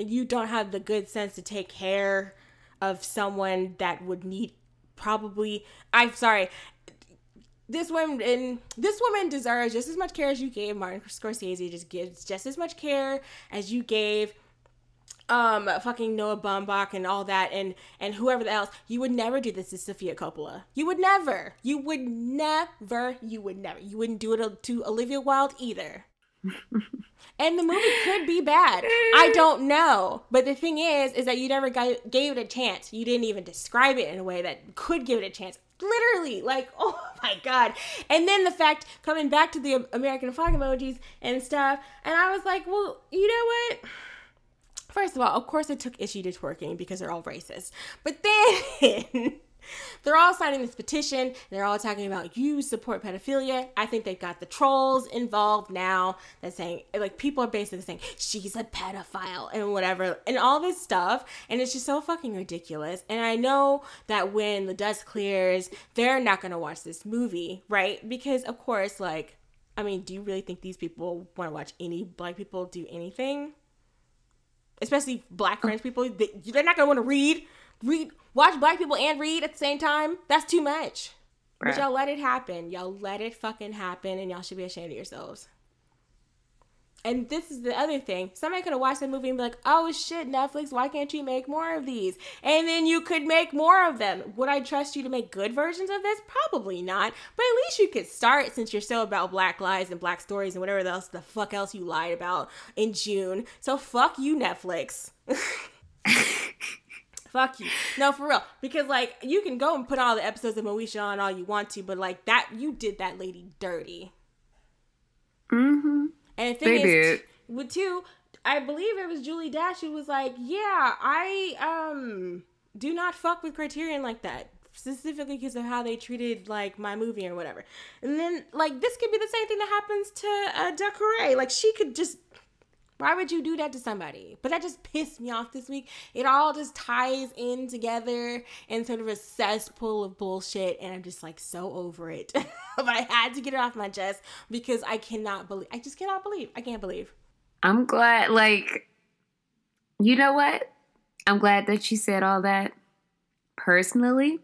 you don't have the good sense to take care of someone that would need probably I'm sorry this woman this woman deserves just as much care as you gave Martin Scorsese just gives just as much care as you gave um fucking Noah Baumbach and all that and and whoever else. You would never do this to Sofia Coppola. You would never. You would never you would never. You wouldn't do it to Olivia Wilde either and the movie could be bad. I don't know. But the thing is, is that you never gave it a chance. You didn't even describe it in a way that could give it a chance. Literally, like, oh my god. And then the fact coming back to the American flag emojis and stuff, and I was like, well, you know what? First of all, of course, I took issue to twerking because they're all racist. But then they're all signing this petition. they're all talking about you support pedophilia. I think they've got the trolls involved now. That's saying like people are basically saying she's a pedophile and whatever and all this stuff. And it's just so fucking ridiculous. And I know that when the dust clears, they're not gonna watch this movie, right? Because of course, like, I mean, do you really think these people want to watch any black people do anything? especially black French people, they, they're not gonna want to read, read, watch black people and read at the same time. That's too much. Right. But y'all let it happen. Y'all let it fucking happen, and y'all should be ashamed of yourselves. And this is the other thing. Somebody could have watched that movie and be like, oh shit, Netflix, why can't you make more of these? And then you could make more of them. Would I trust you to make good versions of this? Probably not. But at least you could start since you're so about black lives and black stories and whatever else the fuck else you lied about in June. So fuck you, Netflix. fuck you. No, for real. Because like you can go and put all the episodes of Moesha on all you want to, but like that you did that lady dirty. Mm-hmm. And the thing they is, did. with two, I believe it was Julie Dash who was like, "Yeah, I um do not fuck with Criterion like that." Specifically because of how they treated like my movie or whatever, and then like this could be the same thing that happens to uh, Doucouré. Like she could just why would you do that to somebody? But that just pissed me off this week. It all just ties in together in sort of a cesspool of bullshit, and I'm just like so over it. but I had to get it off my chest because I cannot believe. I just cannot believe. I can't believe. I'm glad, like, you know what? I'm glad that you said all that personally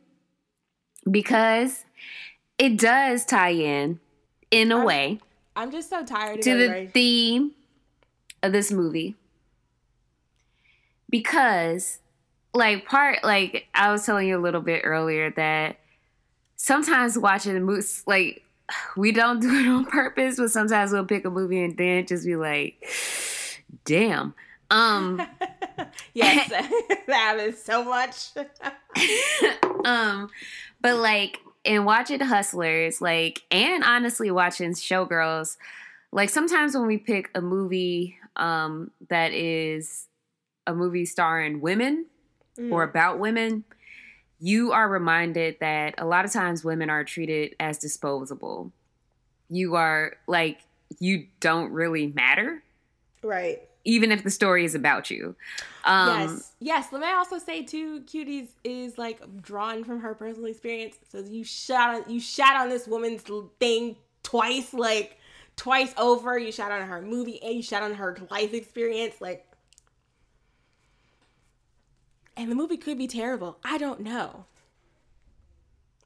because it does tie in in a I'm, way. I'm just so tired to the theme of this movie because like part like I was telling you a little bit earlier that sometimes watching the movies like we don't do it on purpose, but sometimes we'll pick a movie and then just be like, damn. Um Yes, that happens so much. um, but like in watching Hustlers, like and honestly watching Showgirls, like sometimes when we pick a movie um, that is a movie starring women mm. or about women, you are reminded that a lot of times women are treated as disposable. You are like, you don't really matter. Right. Even if the story is about you. Um, yes. Yes. Let me also say too, Cuties is like drawn from her personal experience. So you shot on you shot on this woman's thing twice. Like twice over. You shot on her movie and you shot on her life experience. Like, and the movie could be terrible. I don't know.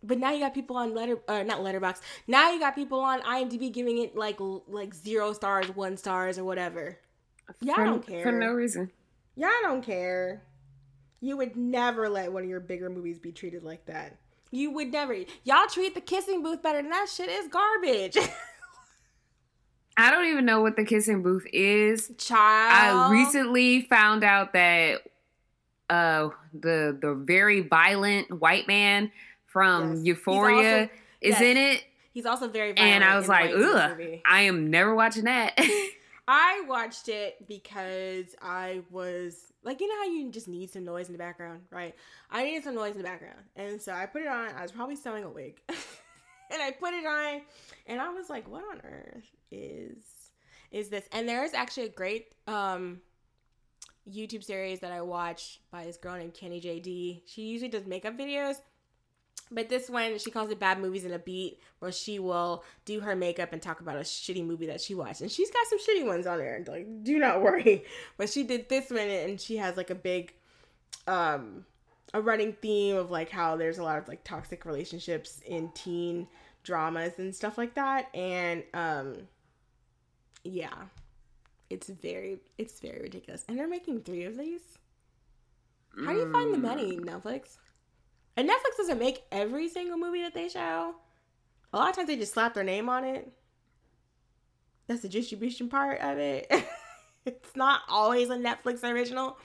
But now you got people on letter, uh, not Letterboxd. Now you got people on IMDb giving it like like zero stars, one stars, or whatever. Y'all for, don't care for no reason. Y'all don't care. You would never let one of your bigger movies be treated like that. You would never. Y'all treat the kissing booth better than that shit is garbage. I don't even know what the kissing booth is. Child. I recently found out that uh the the very violent white man from yes. Euphoria also, is yes. in it. He's also very violent. And I was like, ugh, I am never watching that. I watched it because I was like, you know how you just need some noise in the background, right? I needed some noise in the background. And so I put it on. I was probably sewing a wig. and I put it on and I was like, what on earth is is this? And there is actually a great um YouTube series that I watch by this girl named Kenny JD. She usually does makeup videos. But this one, she calls it Bad Movies in a Beat, where she will do her makeup and talk about a shitty movie that she watched. And she's got some shitty ones on there. Like, do not worry. But she did this one, and she has like a big, um, a running theme of like how there's a lot of like toxic relationships in teen dramas and stuff like that. And um yeah. It's very it's very ridiculous. And they're making three of these. How do you find the money, mm. Netflix? And Netflix doesn't make every single movie that they show. A lot of times they just slap their name on it. That's the distribution part of it. it's not always a Netflix original.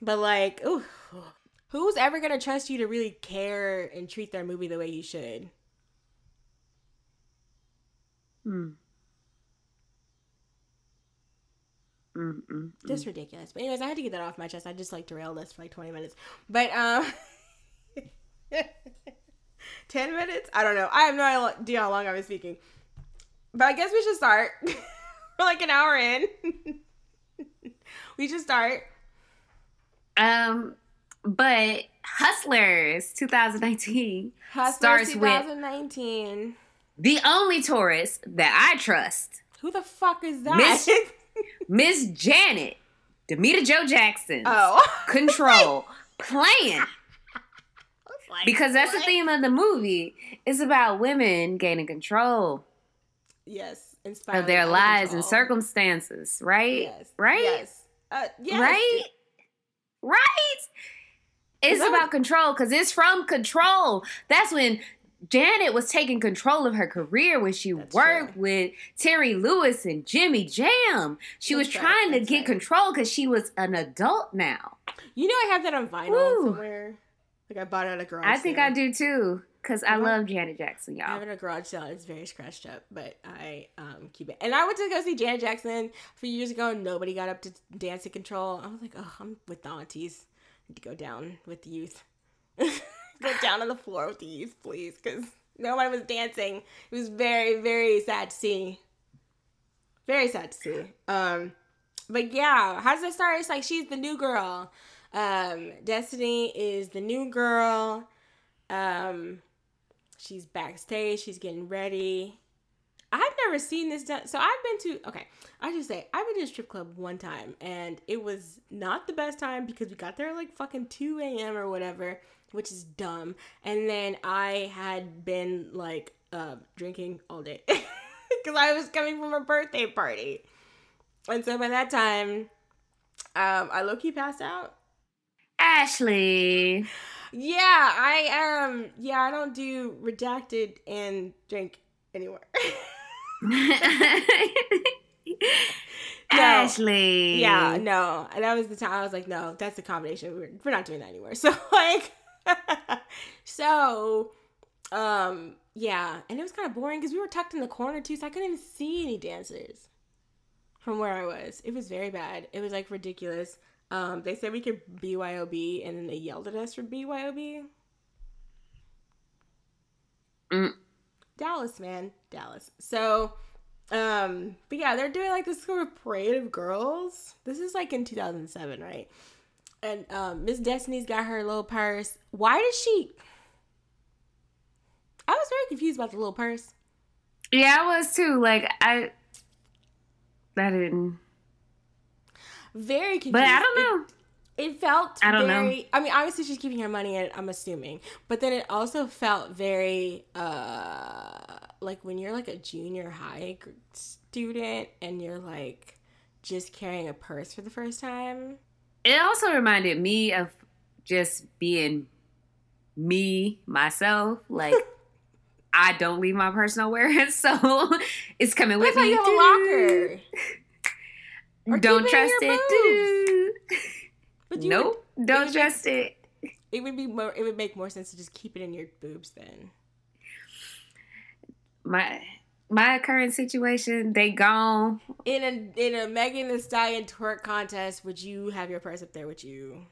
But like, ooh. Who's ever gonna trust you to really care and treat their movie the way you should? Mm, mm, mm. Just ridiculous. But anyways, I had to get that off my chest. I just like derailed this for like 20 minutes. But um 10 minutes? I don't know. I have no idea how long I was speaking. But I guess we should start. We're like an hour in. we should start. Um, but Hustlers 2019 Hustlers starts with 2019. The only tourist that I trust, Who the fuck is that? Miss- Janet, Damita Jo Jackson. oh. Control playing Like, because that's the theme of the movie. It's about women gaining control Yes. Of their lives and circumstances, right? Yes. Right? Yes. Uh, yes. Right? Right? It's about control because it's from control. That's when Janet was taking control of her career when she That's worked true. with Terry Lewis and Jimmy Jam. She was right, trying to that's get right. control because she was an adult now. You know I have that on vinyl Woo. somewhere. Like I bought it at a garage. I think. I do too because I love Janet Jackson, y'all. I have it at a garage sale. It's very scratched up, but I um keep it. And I went to go see Janet Jackson a few years ago. and Nobody got up to dance to control. I was like, oh, I'm with the aunties. Need to go down with the youth. go down on the floor with these, please, because nobody was dancing. It was very, very sad to see. Very sad to see. Um, but yeah, how does it start? It's like she's the new girl. Um, Destiny is the new girl. Um, she's backstage. She's getting ready. I've never seen this done. So I've been to okay. I just say I've been to a strip club one time, and it was not the best time because we got there like fucking two a.m. or whatever, which is dumb. And then I had been like uh, drinking all day because I was coming from a birthday party, and so by that time, um, I low key passed out. Ashley. Yeah, I um yeah, I don't do redacted and drink anymore. Ashley. yeah, no. And that was the time I was like, no, that's the combination. We're, we're not doing that anymore. So like so um yeah, and it was kind of boring because we were tucked in the corner too, so I couldn't even see any dancers from where I was. It was very bad. It was like ridiculous. Um, they said we could BYOB, and then they yelled at us for BYOB. Mm. Dallas, man, Dallas. So, um, but yeah, they're doing like this sort of parade of girls. This is like in 2007, right? And um, Miss Destiny's got her little purse. Why does she? I was very confused about the little purse. Yeah, I was too. Like I, I didn't. Very confused. But I don't know. It felt I don't know. I mean, obviously she's keeping her money in, I'm assuming. But then it also felt very uh like when you're like a junior high student and you're like just carrying a purse for the first time. It also reminded me of just being me myself. Like I don't leave my purse nowhere, so it's coming with That's why me. you have a locker. Or Don't trust it. But you Nope. Don't would- trust it. It would be more it would make more sense to just keep it in your boobs then. My my current situation, they gone. In a in a Megan Thee Stallion twerk contest, would you have your purse up there with you?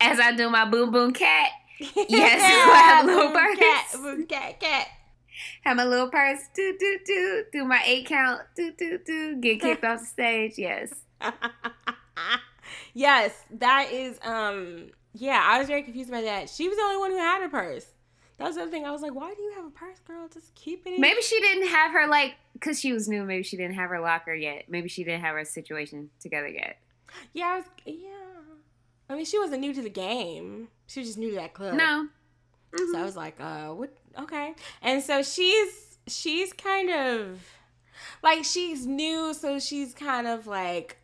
As I do my boom boom cat, Yes, I have a little Boom cat, purse. boom cat, cat. have my little purse, do do do, do my eight count, do do do, get kicked off the stage. Yes. yes, that is um yeah, I was very confused by that. She was the only one who had a purse. That was the other thing. I was like, why do you have a purse, girl? Just keep it in Maybe she didn't have her like because she was new. Maybe she didn't have her locker yet. Maybe she didn't have her situation together yet. Yeah, I was yeah. I mean she wasn't new to the game. She was just new to that club. No. Mhm. So I was like, uh, what okay. And so she's she's kind of like she's new, so she's kind of like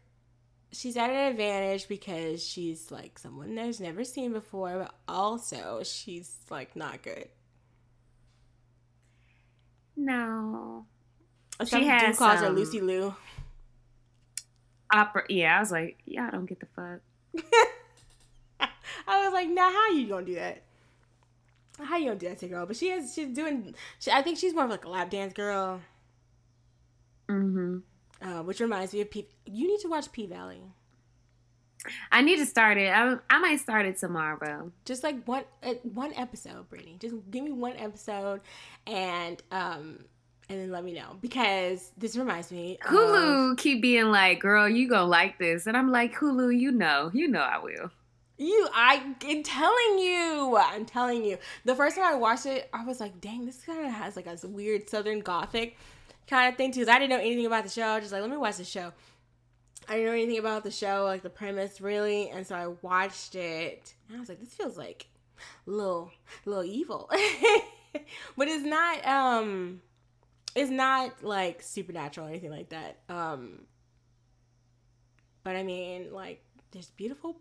she's at an advantage because she's like someone there's never seen before, but also she's like not good. no. Some She has calls her some- Lucy Liu. Opera. Yeah, I was like, yeah, I don't get the fuck. I was like, nah, how you gonna do that? How you gonna do that to girl? But she is she's doing. She, I think she's more of like a lap dance girl. Mm-hmm. Uh, which reminds me of P. You need to watch P Valley. I need to start it. I, I might start it tomorrow. Just like one uh, one episode, Brittany. Just give me one episode, and um, and then let me know because this reminds me. of- Hulu keep being like, "Girl, you gonna like this," and I'm like, "Hulu, you know, you know, I will." You, I, am telling you, I'm telling you. The first time I watched it, I was like, dang, this kind of has like a weird Southern Gothic kind of thing too. 'cause I didn't know anything about the show. I was just like, let me watch the show. I didn't know anything about the show, like the premise really, and so I watched it. And I was like, this feels like a little, little evil, but it's not. Um, it's not like supernatural or anything like that. Um, but I mean, like, there's beautiful,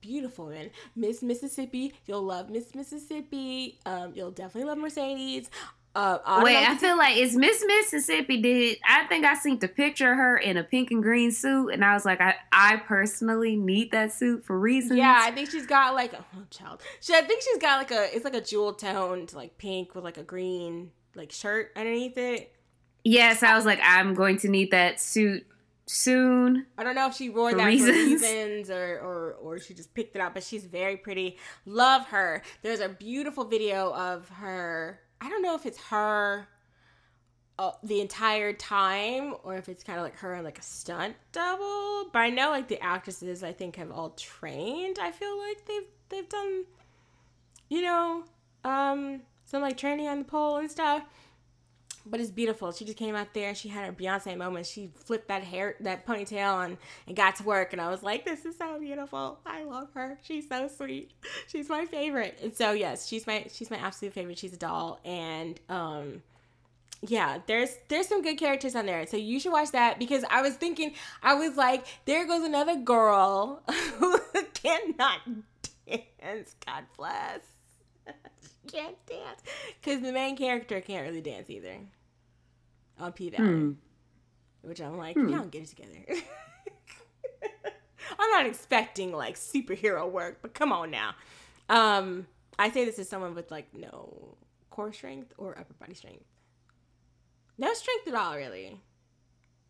beautiful men. Miss Mississippi, you'll love Miss Mississippi. Um, you'll definitely love Mercedes. Uh, Wait, I feel like is Miss Mississippi did I think I seen the picture of her in a pink and green suit and I was like I, I personally need that suit for reasons. Yeah, I think she's got like a oh, child. She, I think she's got like a it's like a jewel toned like pink with like a green like shirt underneath it. Yes, I was like I'm going to need that suit soon. I don't know if she wore that reasons. for reasons or, or or she just picked it up, but she's very pretty. Love her. There's a beautiful video of her. I don't know if it's her uh, the entire time or if it's kind of like her like a stunt double. But I know like the actresses I think have all trained. I feel like they've they've done you know um some like training on the pole and stuff but it's beautiful. She just came out there. She had her Beyonce moment. She flipped that hair, that ponytail on, and got to work. And I was like, "This is so beautiful. I love her. She's so sweet. She's my favorite." And so, yes, she's my she's my absolute favorite. She's a doll, and um, yeah, there's there's some good characters on there. So you should watch that because I was thinking, I was like, there goes another girl who cannot dance. God bless. Can't dance because the main character can't really dance either on P Valley, Hmm. which I'm like, Hmm. y'all get it together. I'm not expecting like superhero work, but come on now. Um, I say this as someone with like no core strength or upper body strength, no strength at all, really.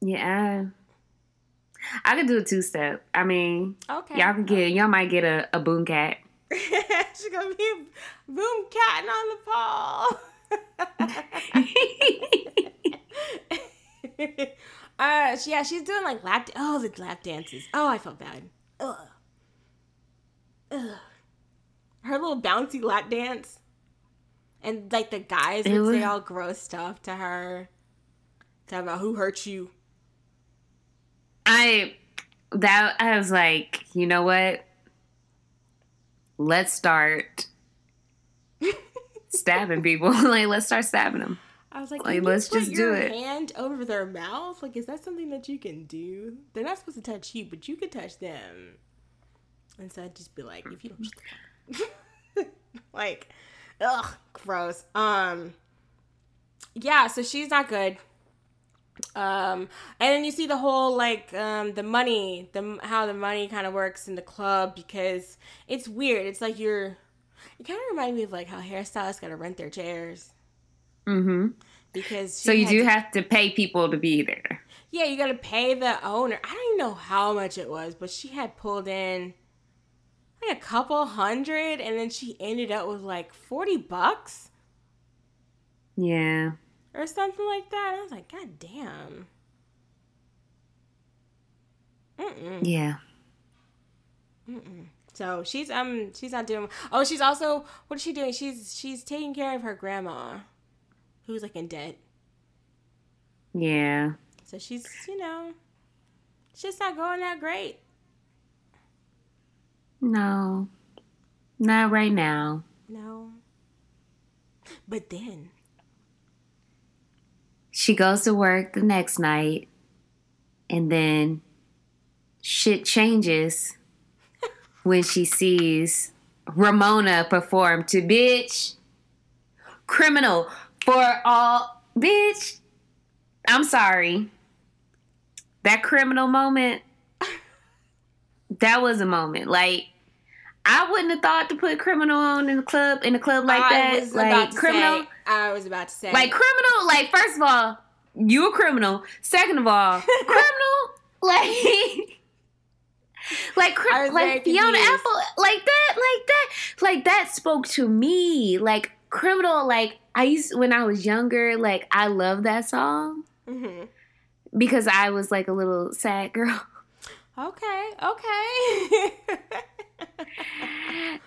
Yeah. I could do a two step. I mean, Okay, y'all can get y'all might get a, a boom cat. She's gonna be boom catting on the pole. uh, she- yeah, she's doing like lap. Oh, the lap dances. Oh, I felt bad. Ugh. Ugh. Her little bouncy lap dance, and like the guys would say all gross stuff to her, talk about who hurt you. I that I was like, you know what? Let's start stabbing people. like, let's start stabbing them. I was like, Like, let's just do it. hand over their mouth? Like, is that something that you can do? They're not supposed to touch you, but you can touch them. And so I'd just be like, if you don't, shut the fuck up. like, ugh, gross. Um, yeah. So she's not good. Um, and then you see the whole like um the money, the how the money kind of works in the club because it's weird. It's like you're. It kind of reminds me of like how hairstylists gotta rent their chairs Mm-hmm. because So you do to- have to pay people to be there. yeah you gotta pay the owner i don't even know how much it was but she had pulled in like a couple hundred and then she ended up with like 40 bucks Yeah. Or something like that i was like god damn Mm-mm. Yeah. so she's um she's not doing oh she's also what is she doing she's she's taking care of her grandma who's like in debt Yeah. so she's you know she's not going that great No. Not right now. no but then She goes to work the next night and then shit changes when she sees Ramona perform to bitch. Criminal for all bitch. I'm sorry. That criminal moment that was a moment. Like I wouldn't have thought to put criminal on in the club in a club like I that. was like criminal, Say, I was about to say. like criminal. Like first of all, you a criminal. Second of all, criminal. Like. Like, cri- I like Fiona confused. Apple, like that, like that, like that spoke to me. Like criminal, like I used when I was younger, like I love that song hmm because I was like a little sad girl. Okay, okay.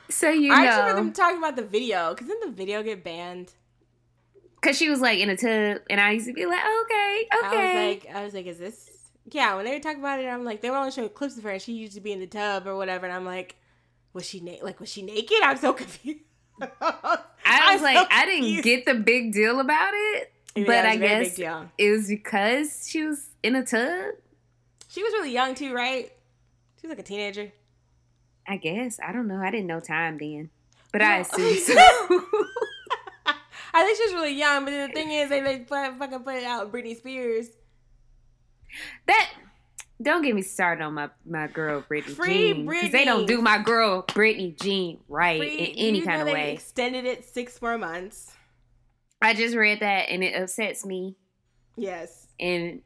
So you I actually know, remember them talking about the video because didn't the video get banned? Because she was like in a tub, and I used to be like, okay, okay. I was like, I was like, is this? Yeah, when they were talking about it, I'm like, they were only showing clips of her, and she used to be in the tub or whatever, and I'm like, was she na- like, was she naked? I'm so confused. I I'm was so like, I didn't get the big deal about it, Yeah, but I a very big guess it was because she was in a tub. she was really young too, right? She was like a teenager. I guess I don't know. I didn't know time then, but I assume so. I think she's really young, but the thing is, they, they put, fucking put out Britney Spears. that don't get me started on my my girl Britney Free Jean because they don't do my girl Britney Jean right Free- in any kind of they way. Extended it six more months. I just read that and it upsets me Yes. in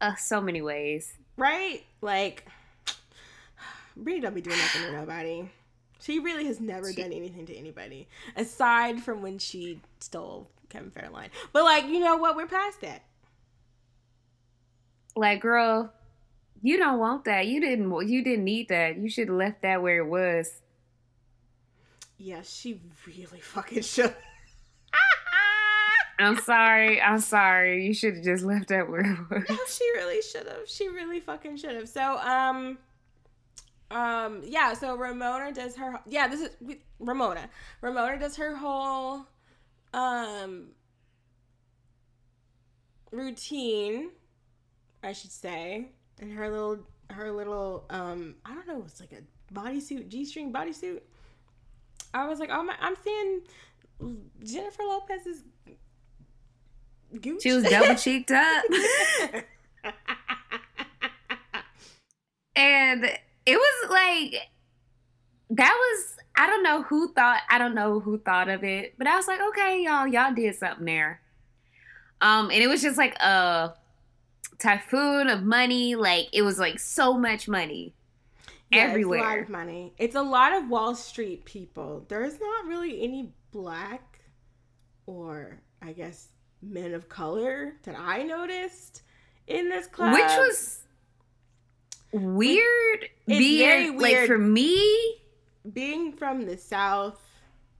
uh, so many ways. Right? Like, Britney don't be doing nothing to nobody. She really has never She- done anything to anybody aside from when she stole Kevin Federline. But like, you know what? We're past that. Like, girl, you don't want that. You didn't. You didn't need that. You should have left that where it was. Yeah, she really fucking should. I'm sorry. I'm sorry. You should have just left that where it was. no, she really should have. She really fucking should have. So, um, um, yeah. So Ramona does her. Yeah, this is Ramona. Ramona does her whole, um, routine, I should say, and her little, her little, um, I don't know, it's like a bodysuit, g-string bodysuit. I was like, oh my, I'm seeing Jennifer Lopez's. Gooch. She was double cheeked up. And it was like that was I don't know who thought I don't know who thought of it, but I was like, okay, y'all, y'all did something there. Um, and it was just like a typhoon of money, like it was like so much money Yeah, It's a lot everywhere. of money. It's a lot of Wall Street people. There's not really any black or I guess men of color that I noticed in this club. Which was weird It's being very like weird. for me, being from the South,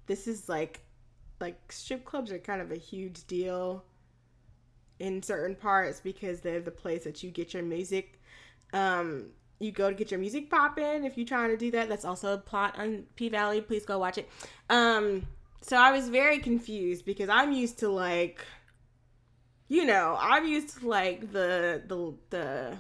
this is like like strip clubs are kind of a huge deal in certain parts because they're the place that you get your music. Um, you go to get your music popping if you're trying to do that. That's also a plot on P Valley. Please go watch it. Um, so I was very confused because I'm used to like, you know, I'm used to like the the the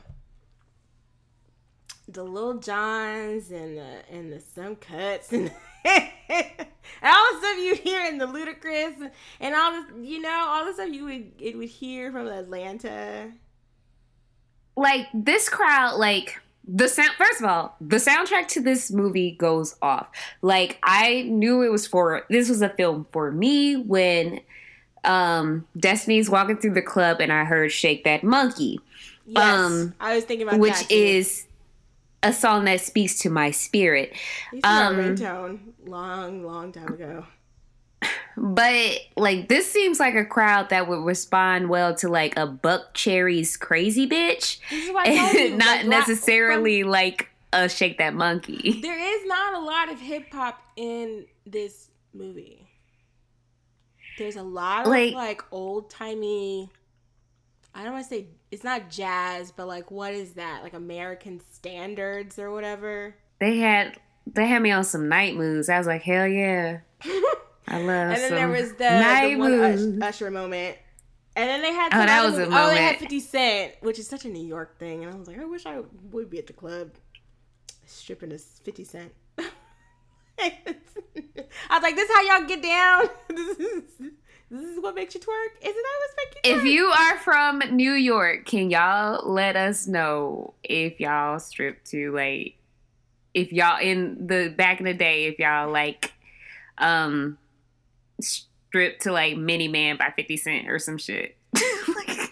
the Lil Jons and the and the some cuts and, all the stuff you hear in the Ludacris and all this, you know, all the stuff you would it would hear from Atlanta. like this crowd like the sound first of all the soundtrack to this movie goes off. Like i knew it was for this was a film for me when um destiny's walking through the club and i heard shake that monkey. Yes, Um, I was thinking about which is a song that speaks to my spirit Used to be our um, ringtone long, long time ago. but like this seems like a crowd that would respond well to like a Buckcherry's crazy bitch This is why I told not necessarily like a shake that monkey there is not a lot of hip hop in this movie. There's a lot of Like- like, old timey. I don't want to say it's not jazz, but like what is that? Like American standards or whatever. They had they had me on some night moves. I was like, hell yeah, I love. and then there was the, night the one moves. Usher, moment. And then they had Oh, that was a movie- Oh, they had 50 Cent, which is such a New York thing. And I was like, I wish I would be at the club stripping as 50 Cent. I was like, this is how y'all get down? this, is, this is what makes you twerk? Isn't that what's making you If you are from New York, can y'all let us know if y'all strip too late? if y'all in the back in the day, if y'all like um strip to like Many Men by 50 Cent or some shit. oh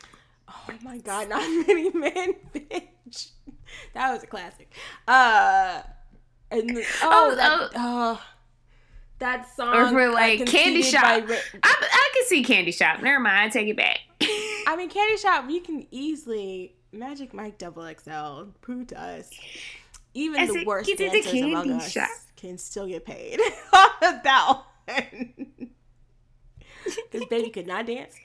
my god, not Many Men, bitch. That was a classic. Uh, and the, oh, Oh, that, oh, that song. or for uh, like Candy Shop. I, I can see Candy Shop. Never mind, I take it back. I mean, Candy Shop, you can easily Magic Mike Double XL prove to us. Even I the worst "Get the dancers among us shop." can still get paid that one. Because baby could not dance.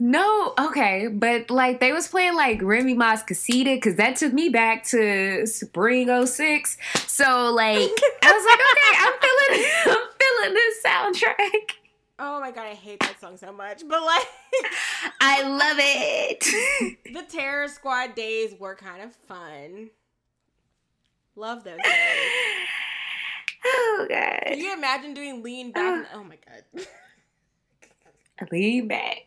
No, okay, but like they was playing like Remy Ma's Casita because that took me back to Spring 06. So like I was like, okay, I'm feeling, I'm feeling this soundtrack. Oh my god, I hate that song so much. But like, I love it. the Terror Squad days were kind of fun. Love those days. oh god. Can you imagine doing lean back? and- oh my god. Lean back.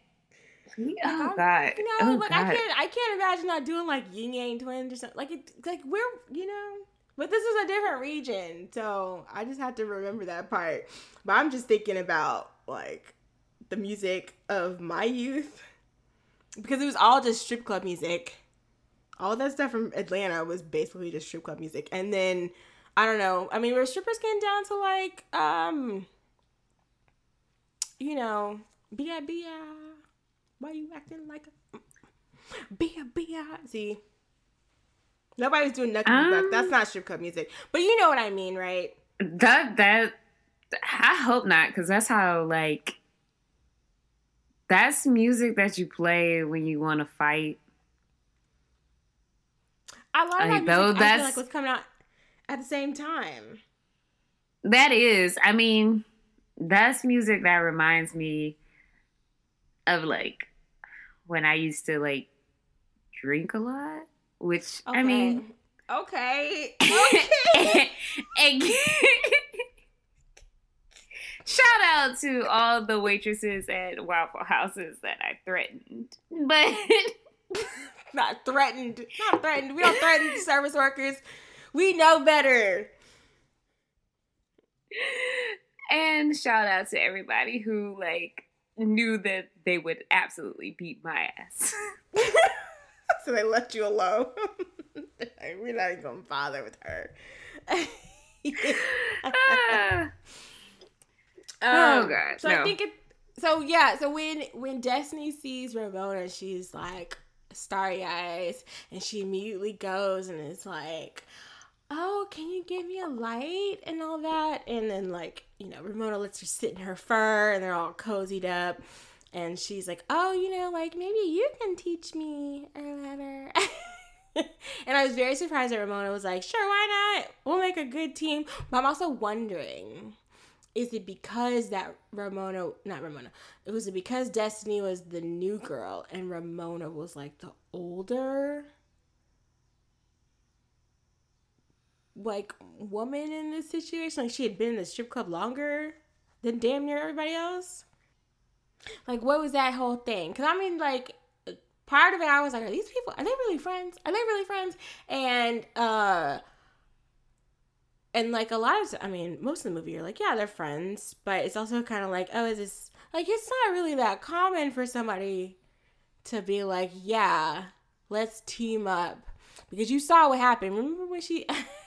Oh I'm- god, know, oh like god. I can't, I can't imagine not doing like Yin Yang Twins or something. Like it, like we're, you know, but this is a different region, so I just have to remember that part. But I'm just thinking about like the music of my youth because it was all just strip club music. All that stuff from Atlanta was basically just strip club music, and then I don't know. I mean, we were strippers getting down to like, um, you know, bia bia. Why you acting like a bia bia? See, nobody was doing nothing. Um, That's not strip club music, but you know what I mean, right? That that I hope not, because that's how like that's music that you play when you want to fight. A lot of Like, that music I feel like was coming out at the same time. That is, I mean, that's music that reminds me of like when I used to like drink a lot, which I mean, okay, okay. and, shout out to all the waitresses at Waffle Houses that I threatened, but. not threatened, not threatened. We don't threaten service workers. We know better. and shout out to everybody who like knew that they would absolutely beat my ass. so they left you alone. We're not even gonna bother with her. Ah. Oh, Um, God, So no. I think it. So yeah. So when when Destiny sees Ramona, she's like starry eyes, and she immediately goes and is like, "Oh, can you give me a light and all that?" And then like you know, Ramona lets her sit in her fur, and they're all cozied up. And she's like, "Oh, you know, like maybe you can teach me or whatever." and I was very surprised that Ramona was like, "Sure, why not? We'll make a good team." But I'm also wondering is it because that Ramona, not Ramona, it was because Destiny was the new girl and Ramona was like the older, like woman in this situation? Like she had been in the strip club longer than damn near everybody else. Like what was that whole thing? Because I mean, like part of it, I was like, are these people are they really friends? Are they really friends? And uh and like a lot of i mean most of the movie you're like yeah they're friends but it's also kind of like oh is this like it's not really that common for somebody to be like yeah let's team up because you saw what happened remember when she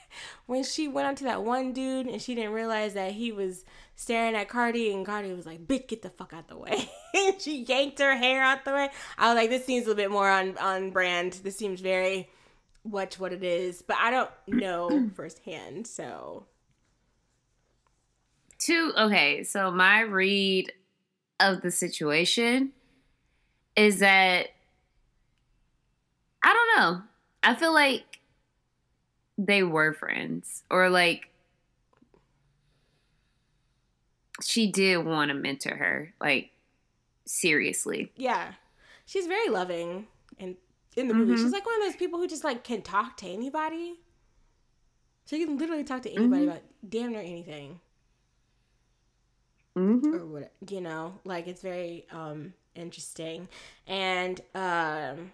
when she went on to that one dude and she didn't realize that he was staring at cardi and cardi was like bitch get the fuck out the way and she yanked her hair out the way i was like this seems a little bit more on on brand this seems very watch what it is, but I don't know firsthand. So Two, okay, so my read of the situation is that I don't know. I feel like they were friends or like she did want to mentor her like seriously. yeah, she's very loving, and in the movie, Mhm. she's like one of those people who just like can talk to anybody. She can literally talk to anybody Mhm. about damn near anything, Mhm. or what you know. Like it's very um interesting, and um,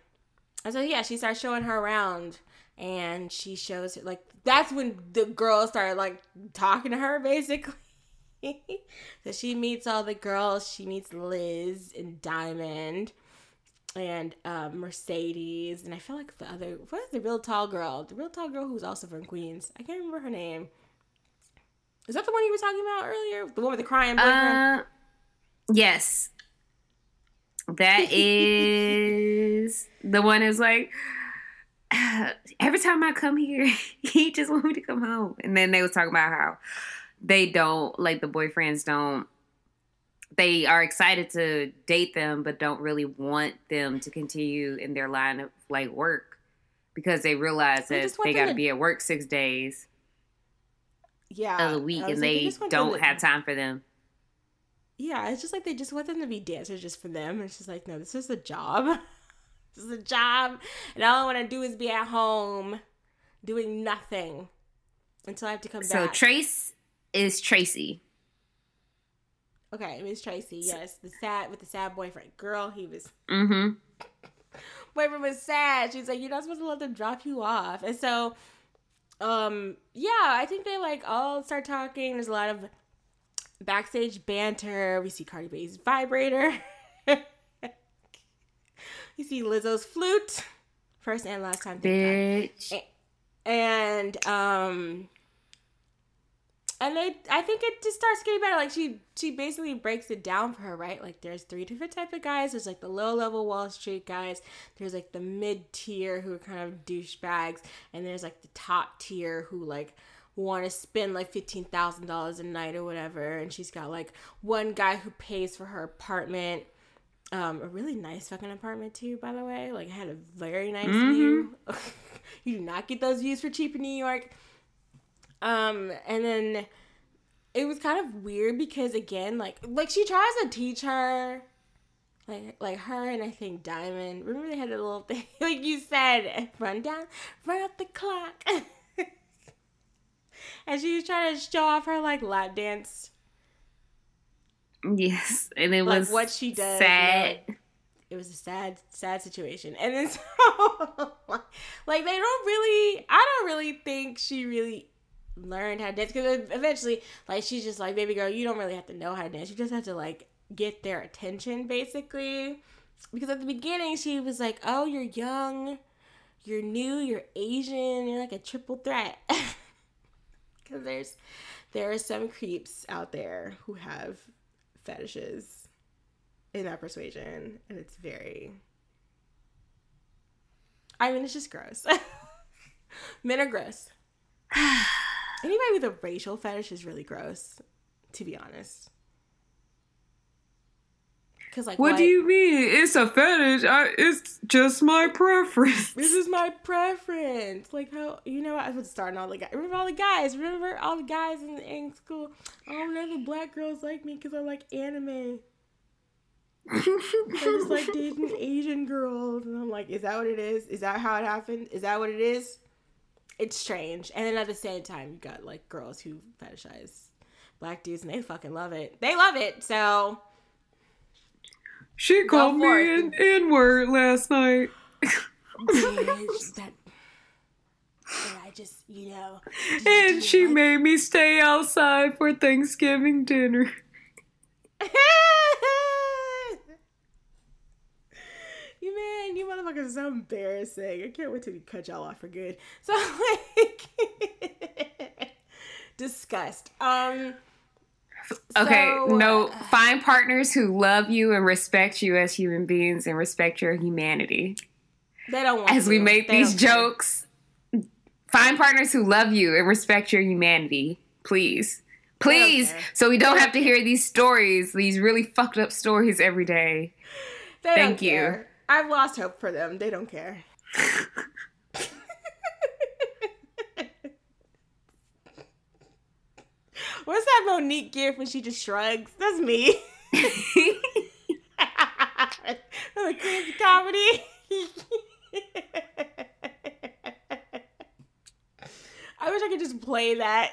and so yeah, she starts showing her around, and she shows her like that's when the girls started like talking to her basically. so she meets all the girls. She meets Liz and Diamond and uh, Mercedes, and I feel like the other what is the real tall girl? The real tall girl who's also from Queens. I can't remember her name. Is that the one you were talking about earlier? The one with the crying? Uh, yes. That is the one is like every time I come here, he just want me to come home. And then they was talking about how they don't like the boyfriends don't they are excited to date them but don't really want them to continue in their line of like work because they realize They that they got to be at work six days yeah. of the week and like, they them don't to- have time for them Yeah, it's just like they just want them to be dancers just for them. It's just like, no, this is a job. this is a job. And all I want to do is be at home doing nothing until I have to come so back. So Trace is tracy okay, Miss Tracy, yes. The sad, with the sad boyfriend. Girl, he was, mm-hmm boyfriend was sad. She's like, you're not supposed to let them drop you off. And so, um, yeah, I think they like all start talking. There's a lot of backstage banter. We see Cardi B's vibrator. you see Lizzo's flute. First and last time. bitch And um and they I think it just starts getting better. Like she she basically breaks it down for her, right? Like there's three different type of guys. There's like the low level Wall Street guys. There's like the mid tier who are kind of douchebags, and there's like the top tier who like want to spend like fifteen thousand dollars a night or whatever. And she's got like one guy who pays for her apartment. Um, a really nice fucking apartment too, by the way. Like I had a very nice view. you do not get those views for cheap in New York. Um, and then it was kind of weird because again, like like she tries to teach her like like her and I think Diamond. Remember they had a little thing like you said, run down, run up the clock. and she was trying to show off her like lap dance yes and it like was what she does. sad it was a sad, sad situation. And then so, like, they don't really, I don't really think she really learned how to dance because eventually, like, she's just like, baby girl, you don't really have to know how to dance. You just have to, like, get their attention, basically. Because at the beginning, she was like, oh, you're young, you're new, you're Asian, you're like a triple threat. Because there's, there are some creeps out there who have fetishes in that persuasion and it's very i mean it's just gross. Men are gross. Anybody with a racial fetish is really gross to be honest because like what do you mean it's a fetish I, it's just my preference this is my preference like how you know i was starting all the guys remember all the guys remember all the guys in, in school oh none of the black girls like me because i like anime I just like dating Asian girls, and I'm like, is that what it is? Is that how it happened? Is that what it is? It's strange. And then at the same time, you got like girls who fetishize black dudes, and they fucking love it. They love it. So she called me it. an n-word last night bitch, that. And I just, you know, and she like- made me stay outside for thanksgiving dinner you man, you motherfuckers are so embarrassing. I can't wait till we cut y'all off for good. So like disgust. Um Okay, so, no, uh, find partners who love you and respect you as human beings and respect your humanity. they don't want As we to. make They these don't care. jokes, find partners who love you and respect your humanity, please. Please, so we don't have to hear these stories, these really fucked up stories every day. They Thank you. care. I've lost hope for them. They don't care. What's that Mo'Nique gift when she just shrugs? That's me. the Queen's Comedy. I wish I could just play that.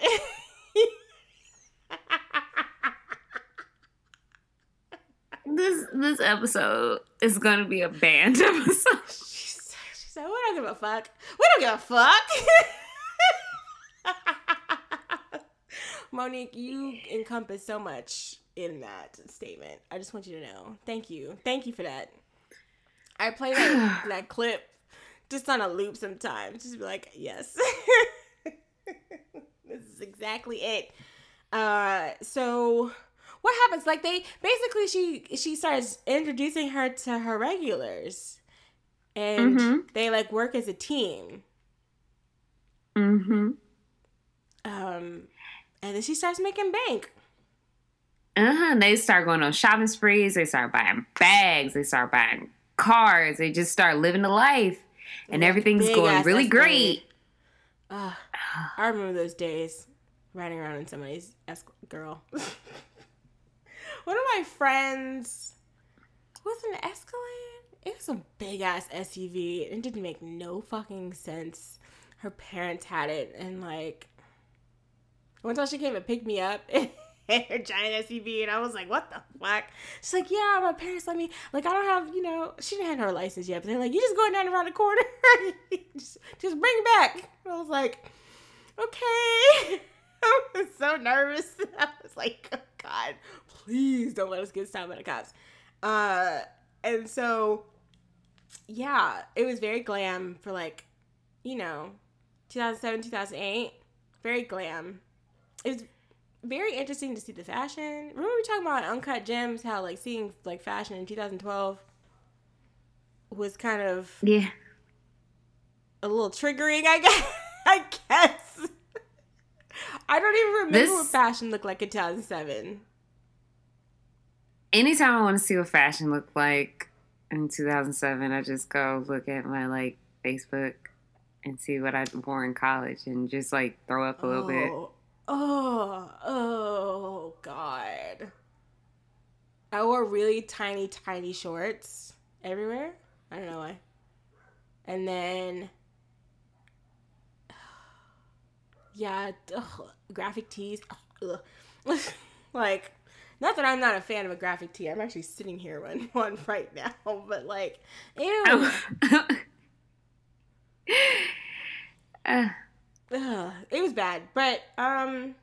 this this episode is gonna be a banned episode. she's So we don't give a fuck. We don't give a fuck. Mo'Nique, you encompass so much in that statement. I just want you to know. Thank you. Thank you for that. I play that, that clip just on a loop sometimes. Just be like, yes. this is exactly it. Uh so what happens? Like they basically she she starts introducing her to her regulars. And Mhm. they like work as a team. Mm-hmm. Um and then she starts making bank. Uh-huh. They start going on shopping sprees. They start buying bags. They start buying cars. They just start living the life. And Like, everything's going really great. Ugh, I remember those days riding around in somebody's es- girl. One of my friends was an Escalade. It was a big ass SUV. It didn't make no fucking sense. Her parents had it, and like, one time she came and picked me up in her giant SUV, and I was like, "What the fuck?" She's like, "Yeah, my parents let me. Like, I don't have, you know, she didn't have her license yet, but they're like, you just going down around the corner, just, just bring it back." I was like, "Okay." I was so nervous. I was like, oh, "God, please don't let us get stopped by the cops." Uh, and so, yeah, it was very glam for like, you know, 2007, 2008. Very glam. It was very interesting to see the fashion. Remember we talking about Uncut Gems, how like seeing like fashion in 2012 was kind of Yeah. a little triggering, I guess. I guess. I don't even remember This- what fashion looked like in 2007. Anytime I want to see what fashion looked like in 2007, I just go look at my like Facebook and see what I wore in college and just like throw up a little bit. Oh. Oh, Oh, oh, God. I wore really tiny, tiny shorts everywhere. I don't know why. And then, yeah, ugh, graphic tees. Ugh. like, not that I'm not a fan of a graphic tee. I'm actually sitting here one one right now, but like, ew. Uh, Ugh, it was bad, but um,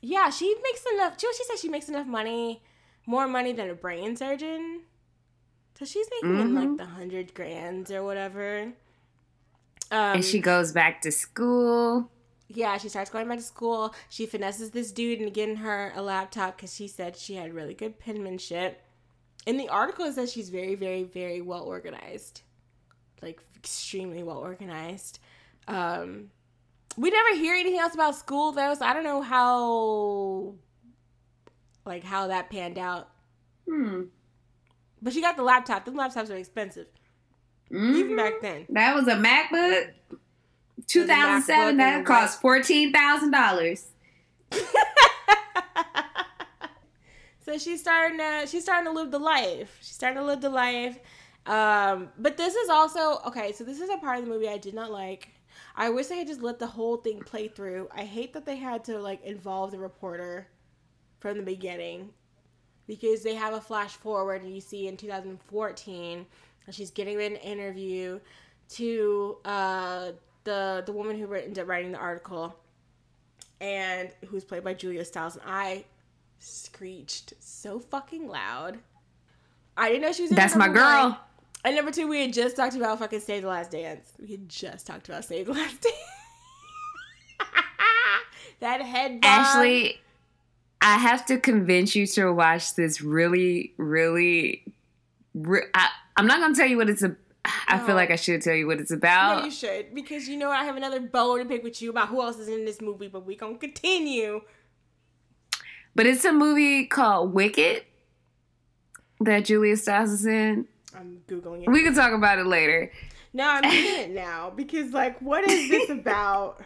yeah, she makes enough. She she said she makes enough money, more money than a brain surgeon. So she's making in like the hundred grands or whatever. Um, and she goes back to school. yeah, she starts going back to school. She finesses this dude and getting her a laptop because she said she had really good penmanship. In the article, says she's very, very, very well organized, like extremely well organized. Um, we never hear anything else about school though, so I don't know how, like, how that panned out. Hmm. But she got the laptop. Them laptops are expensive, even Mhm. back then. That was a MacBook. MacBook 2007. and That cost fourteen thousand dollars. so she's starting to she's starting to live the life. She's starting to live the life. Um, but this is also okay. So this is a part of the movie I did not like. I wish they had just let the whole thing play through. I hate that they had to like involve the reporter from the beginning because they have a flash forward and you see in 2014 that she's getting an interview to uh, the the woman who ended up writing the article and who's played by Julia Stiles and I screeched so fucking loud. I didn't know she was in That's my girl. one. And number two, we had just talked about fucking Save the Last Dance. We had just talked about Save the Last Dance. that head bob. Ashley, I have to convince you to watch this really, really. Re- I, I'm not gonna tell you what it's a. I No. feel like I should tell you what it's No, about. you should because you know I have another bone to pick with you about who else is in this movie, but we gonna continue. But it's a movie called Wicked that Julia Stiles is in. I'm googling it. We can talk about it later. no, I'm doing it now because like, what is this about?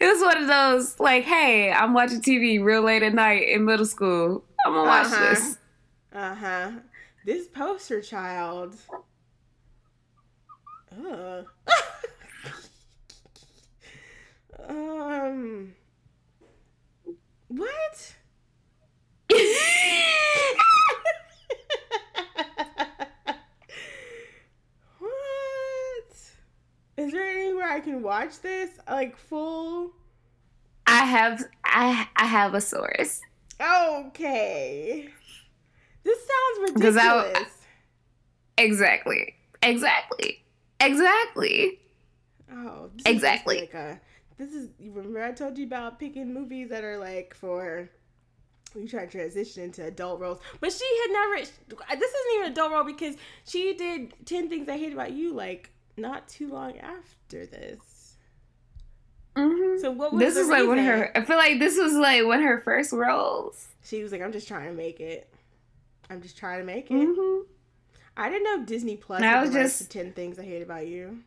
It was one of those like, hey, I'm watching TV real late at night in middle school. I'm gonna watch Uh-huh. this. Uh huh. This poster child. Ugh. um. What? what? I can watch this like full. I have I I have a source. Okay. This sounds 'Cause I- ridiculous. Exactly. Exactly. Exactly. oh, this is exactly. Like a, this is remember I told you about picking movies that are like for you try to transition into adult roles, but she had never. This isn't even an adult role because she did Ten Things I Hate About You like not too long after this. hmm So what was This is like of her. I feel like this was like when her first roles. She was like, "I'm just trying to make it. I'm just trying to make it." hmm I didn't know Disney Plus had was just- Ten Things I Hate About You.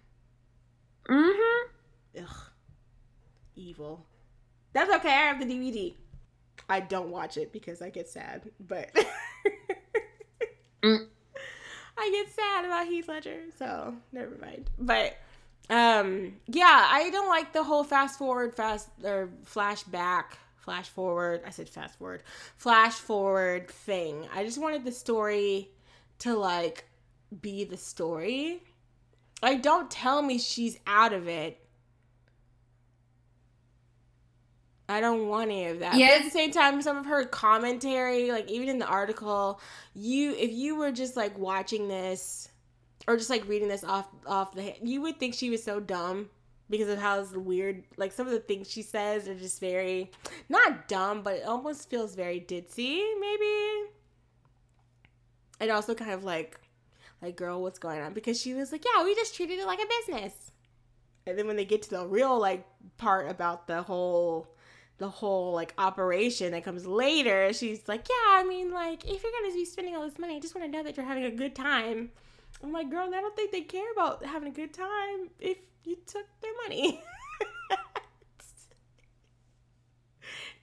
Mm-hmm. Ugh, evil. That's okay. I have the DVD. I don't watch it because I get sad, but Mm. I get sad about Heath Ledger, so never mind. But um, yeah, I don't like the whole fast forward, fast or flashback, flash forward. I said fast forward, flash forward thing. I just wanted the story to like be the story. Like, don't tell me she's out of it. I don't want any of that. But at the same time, some of her commentary, like even in the article, you if you were just like watching this or just like reading this off off the you would think she was so dumb because of how weird like some of the things she says are just very not dumb but it almost feels very ditzy maybe. And also kind of like like girl what's going on? Because she was like yeah we just treated it like a business. And then when they get to the real like part about the whole the whole like operation that comes later she's like yeah i mean like if you're gonna be spending all this money i just want to know that you're having a good time. I'm like girl i don't think they care about having a good time if you took their money.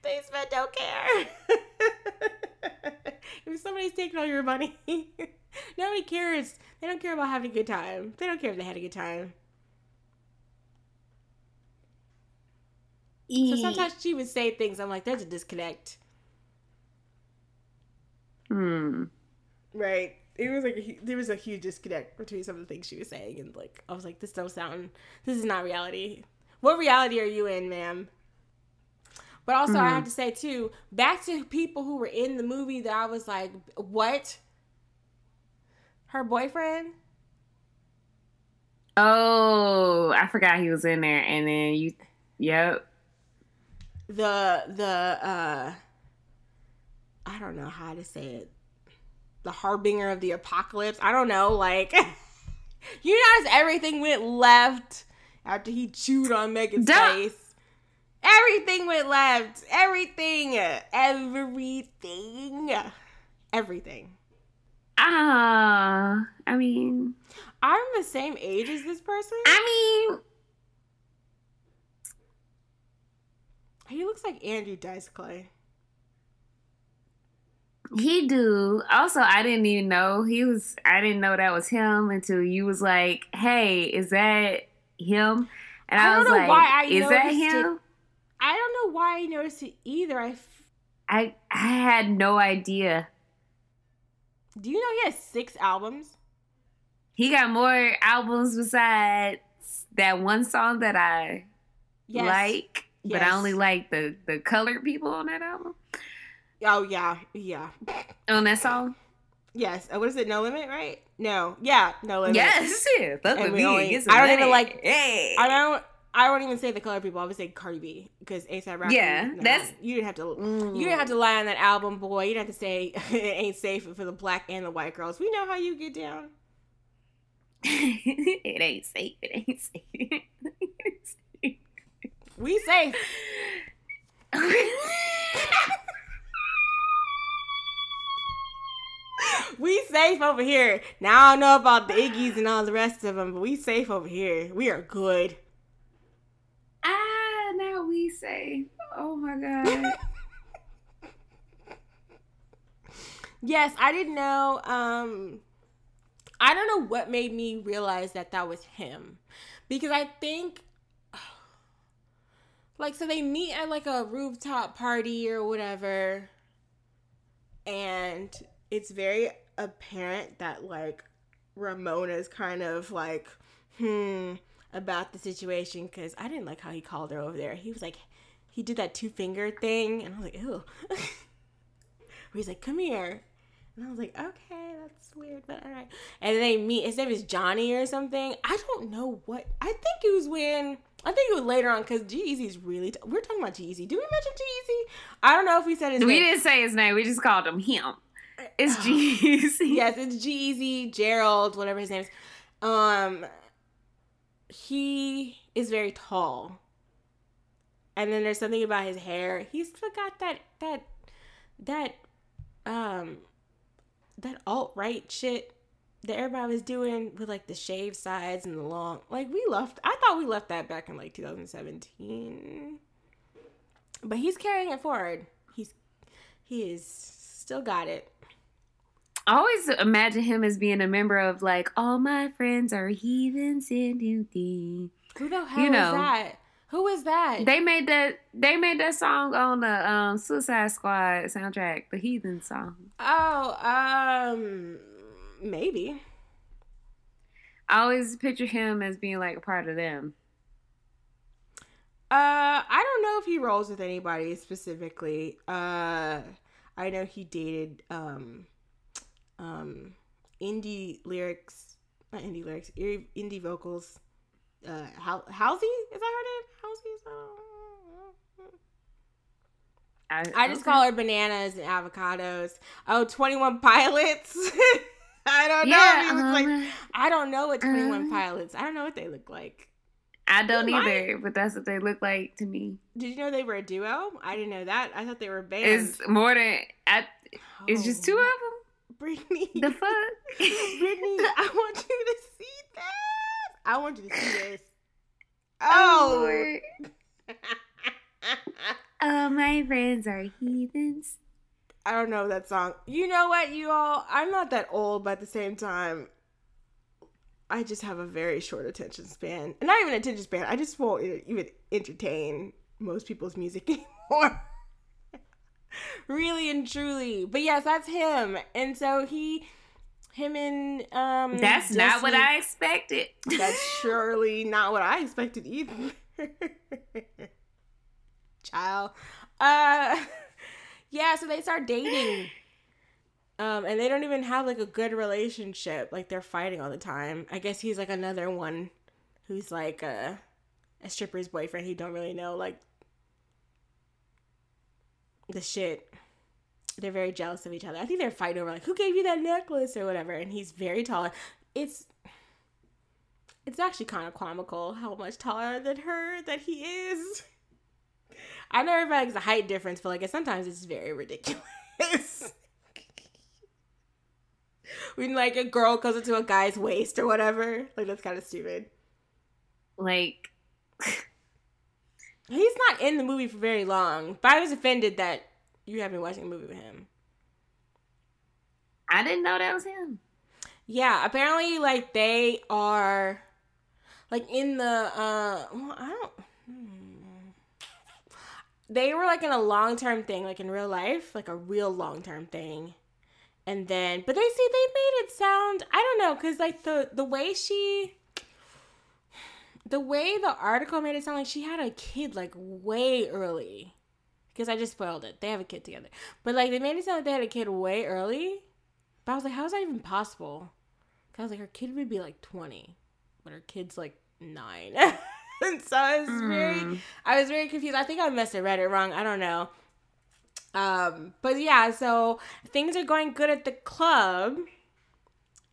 They spent don't care. If somebody's taking all your money nobody cares. They don't care about having a good time. They don't care if they had a good time So sometimes she would say things. I'm like, there's a disconnect. Hmm. Right. It was like a, there was a huge disconnect between some of the things she was saying, and like I was like, this don't sound. This is not reality. What reality are you in, ma'am? But also, I Hmm. have to say too, back to people who were in the movie that I was like, what? Her boyfriend? Oh, I forgot he was in there, and then you. Yep. The the uh I don't know how to say it. The harbinger of the apocalypse. I don't know, like you notice everything went left after he chewed on Megan's Duh. face. Everything went left. Everything. Everything. Everything. Ah, I mean, I'm the same age as this person. I mean, He looks like Andrew Dice Clay. he do. Also, I didn't even know he was. I didn't know that was him until you was like, "Hey, is that him?" And I I, don't was know like, why I "Is that noticed it. him?" I don't know why I noticed it either. I f- I I had no idea. do you know he has six albums? He got more albums besides that one song that I Yes. like, but I only like the the colored people on that album. Oh yeah, yeah, On that song, yes. Uh, what is it? No limit, right? No, yeah, no limit. yes, yeah, fuck with me. only- I don't even like- Hey, I don't. I won't even say the color people. I would say Cardi B because ASAP Rocky. Yeah, that's- you didn't have to. Mm. You didn't have to lie on that album, boy. You didn't have to say it ain't safe for the black and the white girls. We know how you get down. it ain't safe. It ain't safe. We safe. We safe over here. Now I don't know about the Iggy's and all the rest of them, but we safe over here. We are good. ah, now we say, oh my god. Yes, I didn't know. Um, I don't know what made me realize that that was him, because I think, like, so they meet at like a rooftop party or whatever, and it's very apparent that like Ramona's kind of like, hmm, about the situation because I didn't like how he called her over there. He was like, he did that two finger thing, and I was like, ew. Where he's like, come here. And I was like, okay, that's weird, but all right. And they meet. His name is Johnny or something. I don't know what. I think it was when. I think it was later on because G-Eazy's really. T- we're talking about G-Eazy. Did we mention G-Eazy? I don't know if we said his We name. We didn't say his name. We just called him him. It's Jeezy. yes, it's G-Eazy, Gerald, whatever his name is. Um, he is very tall, and then there's something about his hair. He's still got that that that um that alt right shit that everybody was doing with like the shaved sides and the long. Like we left. I thought we left that back in like 2017, but he's carrying it forward. He's he is still got it. I always imagine him as being a member of like all my friends are heathens and empty. Who the hell You know. is that? Who is that? They made that they made that song on the um, Suicide Squad soundtrack, the Heathen song. oh, um, maybe. I always picture him as being like a part of them. Uh, I don't know if he rolls with anybody specifically. Uh, I know he dated um, um, indie lyrics, not indie lyrics, indie vocals. Uh, Hal- Halsey is that her name? Halsey. Is that- I just okay. call her bananas and avocados. Oh, 21 Pilots. I don't know. Yeah, he looks like um, I don't know what 21 um, Pilots. I don't know what they look like. I don't either, but that's what they look like to me. Did you know they were a duo? I didn't know that. I thought they were a band. It's more than I, it's just two of them. Brittany. The fuck, Brittany, I want you to see this. I want you to see this. Oh. Lord. All my friends are heathens. I don't know that song. You know what, you all? I'm not that old, but at the same time, I just have a very short attention span. And not even attention span. I just won't even entertain most people's music anymore. really and truly. But yes, that's him. And so he, him and um. That's not what I expected. That's surely not what I expected either. Child. Uh yeah, so they start dating. Um, and they don't even have like a good relationship. Like they're fighting all the time. I guess he's like another one who's like a a stripper's boyfriend He don't really know like the shit. They're very jealous of each other. I think they're fighting over like who gave you that necklace or whatever. And he's very tall. It's it's actually kind of comical how much taller than her that he is. I know everybody likes the height difference, but like sometimes it's very ridiculous. when like a girl goes into a guy's waist or whatever, like that's kind of stupid. Like, He's not in the movie for very long, but I was offended that you haven't been watching a movie with him. I didn't know that was him. Yeah, apparently like they are like in the uh well, I don't. They were like in a long term thing, like in real life, like a real long term thing. And then but they say they made it sound I don't know, cause like the the way she the way the article made it sound like she had a kid like way early. Because I just spoiled it. They have a kid together. But like they made it sound like they had a kid way early. But I was like, how is that even possible? Cause I was like, her kid would be like 20, but her kid's like nine. and so I was very, Mm. I was very confused. I think I must have read it wrong. I don't know. Um, but yeah, so things are going good at the club.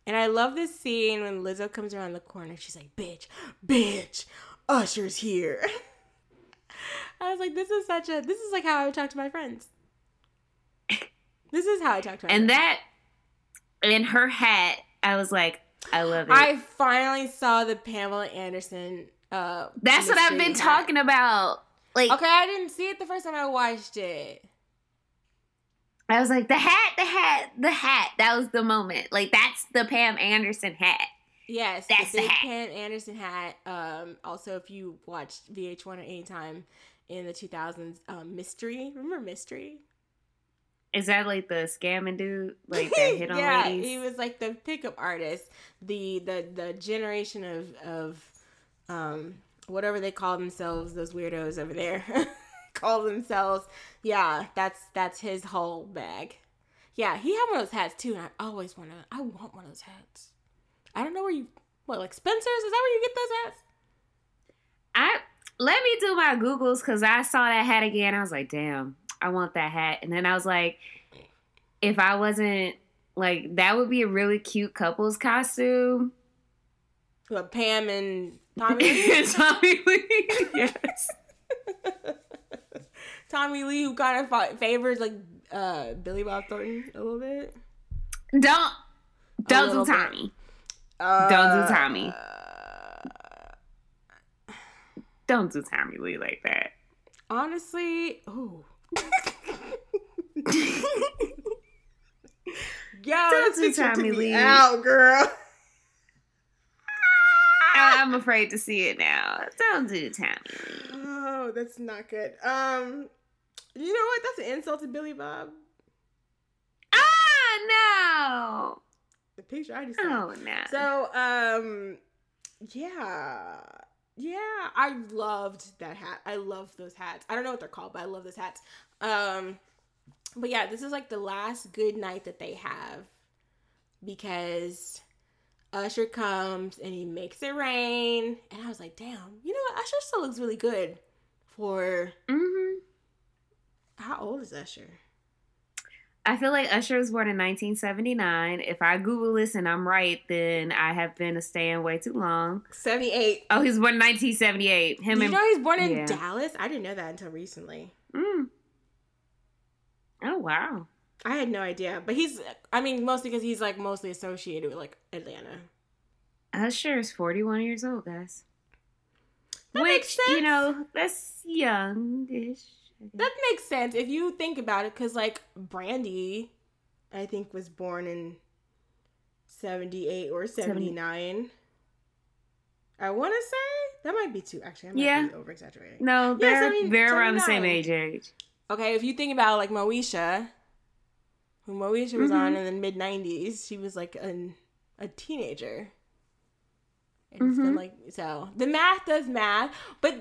And I love this scene when Lizzo comes around the corner. She's like, bitch, bitch, Usher's here. I was like, this is such a, this is like how I would talk to my friends. This is how I talk to my And friends. that, in her hat, I was like, I love it. I finally saw the Pamela Anderson. Uh, That's what I've been talking about. Like, Okay, I didn't see it the first time I watched it. I was like, the hat, the hat, the hat. That was the moment. Like, that's the Pam Anderson hat. Yes, That's the the big hat. Pam Anderson hat. Um, also, if you watched VH1 at any time in the 2000s, um, Mystery. Remember Mystery? Is that like the scamming dude? Like that hit on yeah, ladies? he was like the pickup artist. The the the generation of of um, whatever they call themselves, those weirdos over there call themselves. Yeah, that's that's his whole bag. Yeah, he had one of those hats too, and I always want to. I want one of those hats. I don't know where you. What like Spencer's? Is that where you get those hats? I let me do my Googles because I saw that hat again. I was like, damn, I want that hat. And then I was like, if I wasn't like that would be a really cute couples costume. What Pam and Tommy? Tommy Lee. yes. Tommy Lee, who kind of fa- favors like uh, Billy Bob Thornton a little bit. Don't don't do. Tommy. Uh, Don't do Tommy. Don't do Tommy Lee like that. Honestly, ooh. Yo, Don't do Tommy Lee. out, girl. I'm afraid to see it now. Don't do Tommy Lee. Oh, that's not good. Um, you know what? That's an insult to Billy Bob. Ah no. The picture I just saw. Oh no. So, um, yeah, yeah, I loved that hat. I love those hats. I don't know what they're called, but I love those hats. Um, but yeah, this is like the last good night that they have because Usher comes and he makes it rain, and I was like, damn, you know what? Usher still looks really good for hmm how old is Usher? I feel like Usher was born in 1979. If I Google this and I'm right, then I have been a staying way too long. Seventy eight. Oh, he was born in 1978. Him Did you know he's born in yeah. Dallas? I didn't know that until recently. Mm. Oh wow. I had no idea, but he's. I mean, mostly because he's like mostly associated with like Atlanta. Usher is 41 years old, guys. That Which you know, that's youngish. That makes sense if you think about it, because like Brandy, I think was born in seventy eight or seventy nine. I want to say that might be too Actually, I might Yeah. be over exaggerating. No, they're 70 they're around the same age age. Okay, if you think about like Moesha, when Moesha was on Mhm. in the mid nineties, she was like an a teenager. It's been Mhm. like so the math does math, but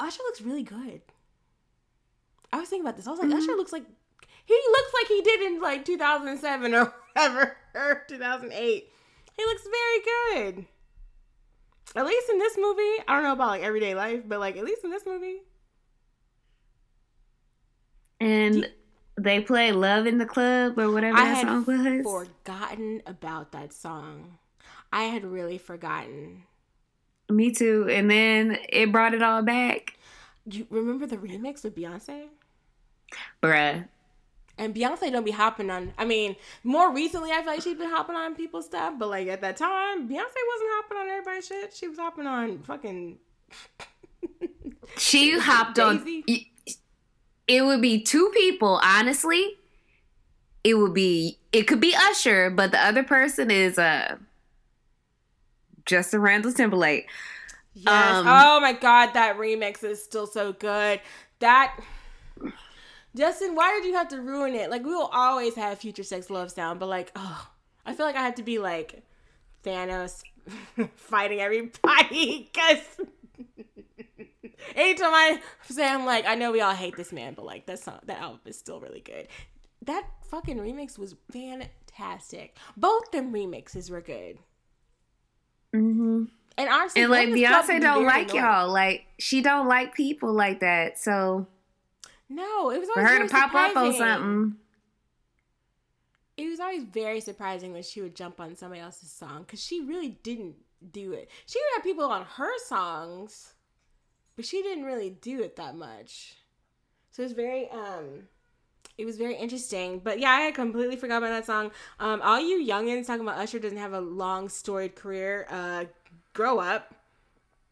Usher looks really good. I was thinking about this. I was like, Mhm. Usher looks like he looks like he did in like 2007 or whatever, or 2008. He looks very good. At least in this movie, I don't know about like everyday life, but like at least in this movie, And they play "Love in the Club" or whatever I that song was. forgotten about that song. I had really forgotten. Me too. And then it brought it all back, You remember the remix with Beyonce? bruh. And Beyonce don't be hopping on. I mean, more recently, I feel like she's been hopping on people's stuff. But like at that time, Beyonce wasn't hopping on everybody's shit. She was hopping on fucking. She hopped on. It would be two people, honestly. It would be. It could be Usher, but the other person is uh Justin Randall Timberlake. Yes. Um, oh my god, that remix is still so good. That. Justin, why did you have to ruin it? Like we will always have future sex love sound, but like, oh, I feel like I had to be like Thanos fighting everybody because anytime I say I'm like, I know we all hate this man, but like that song, that album is still really good. That fucking remix was fantastic. Both them remixes were good. Mm-hmm. And honestly, And like Beyonce don't like annoying. y'all. Like she don't like people like that. So No, it was for her to pop up on something, It was always very surprising when she would jump on somebody else's song because she really didn't do it. She would have people on her songs, but she didn't really do it that much. So it was very um it was very interesting. But yeah, I had completely forgot about that song. Um all you youngins talking about Usher doesn't have a long storied career, uh grow up.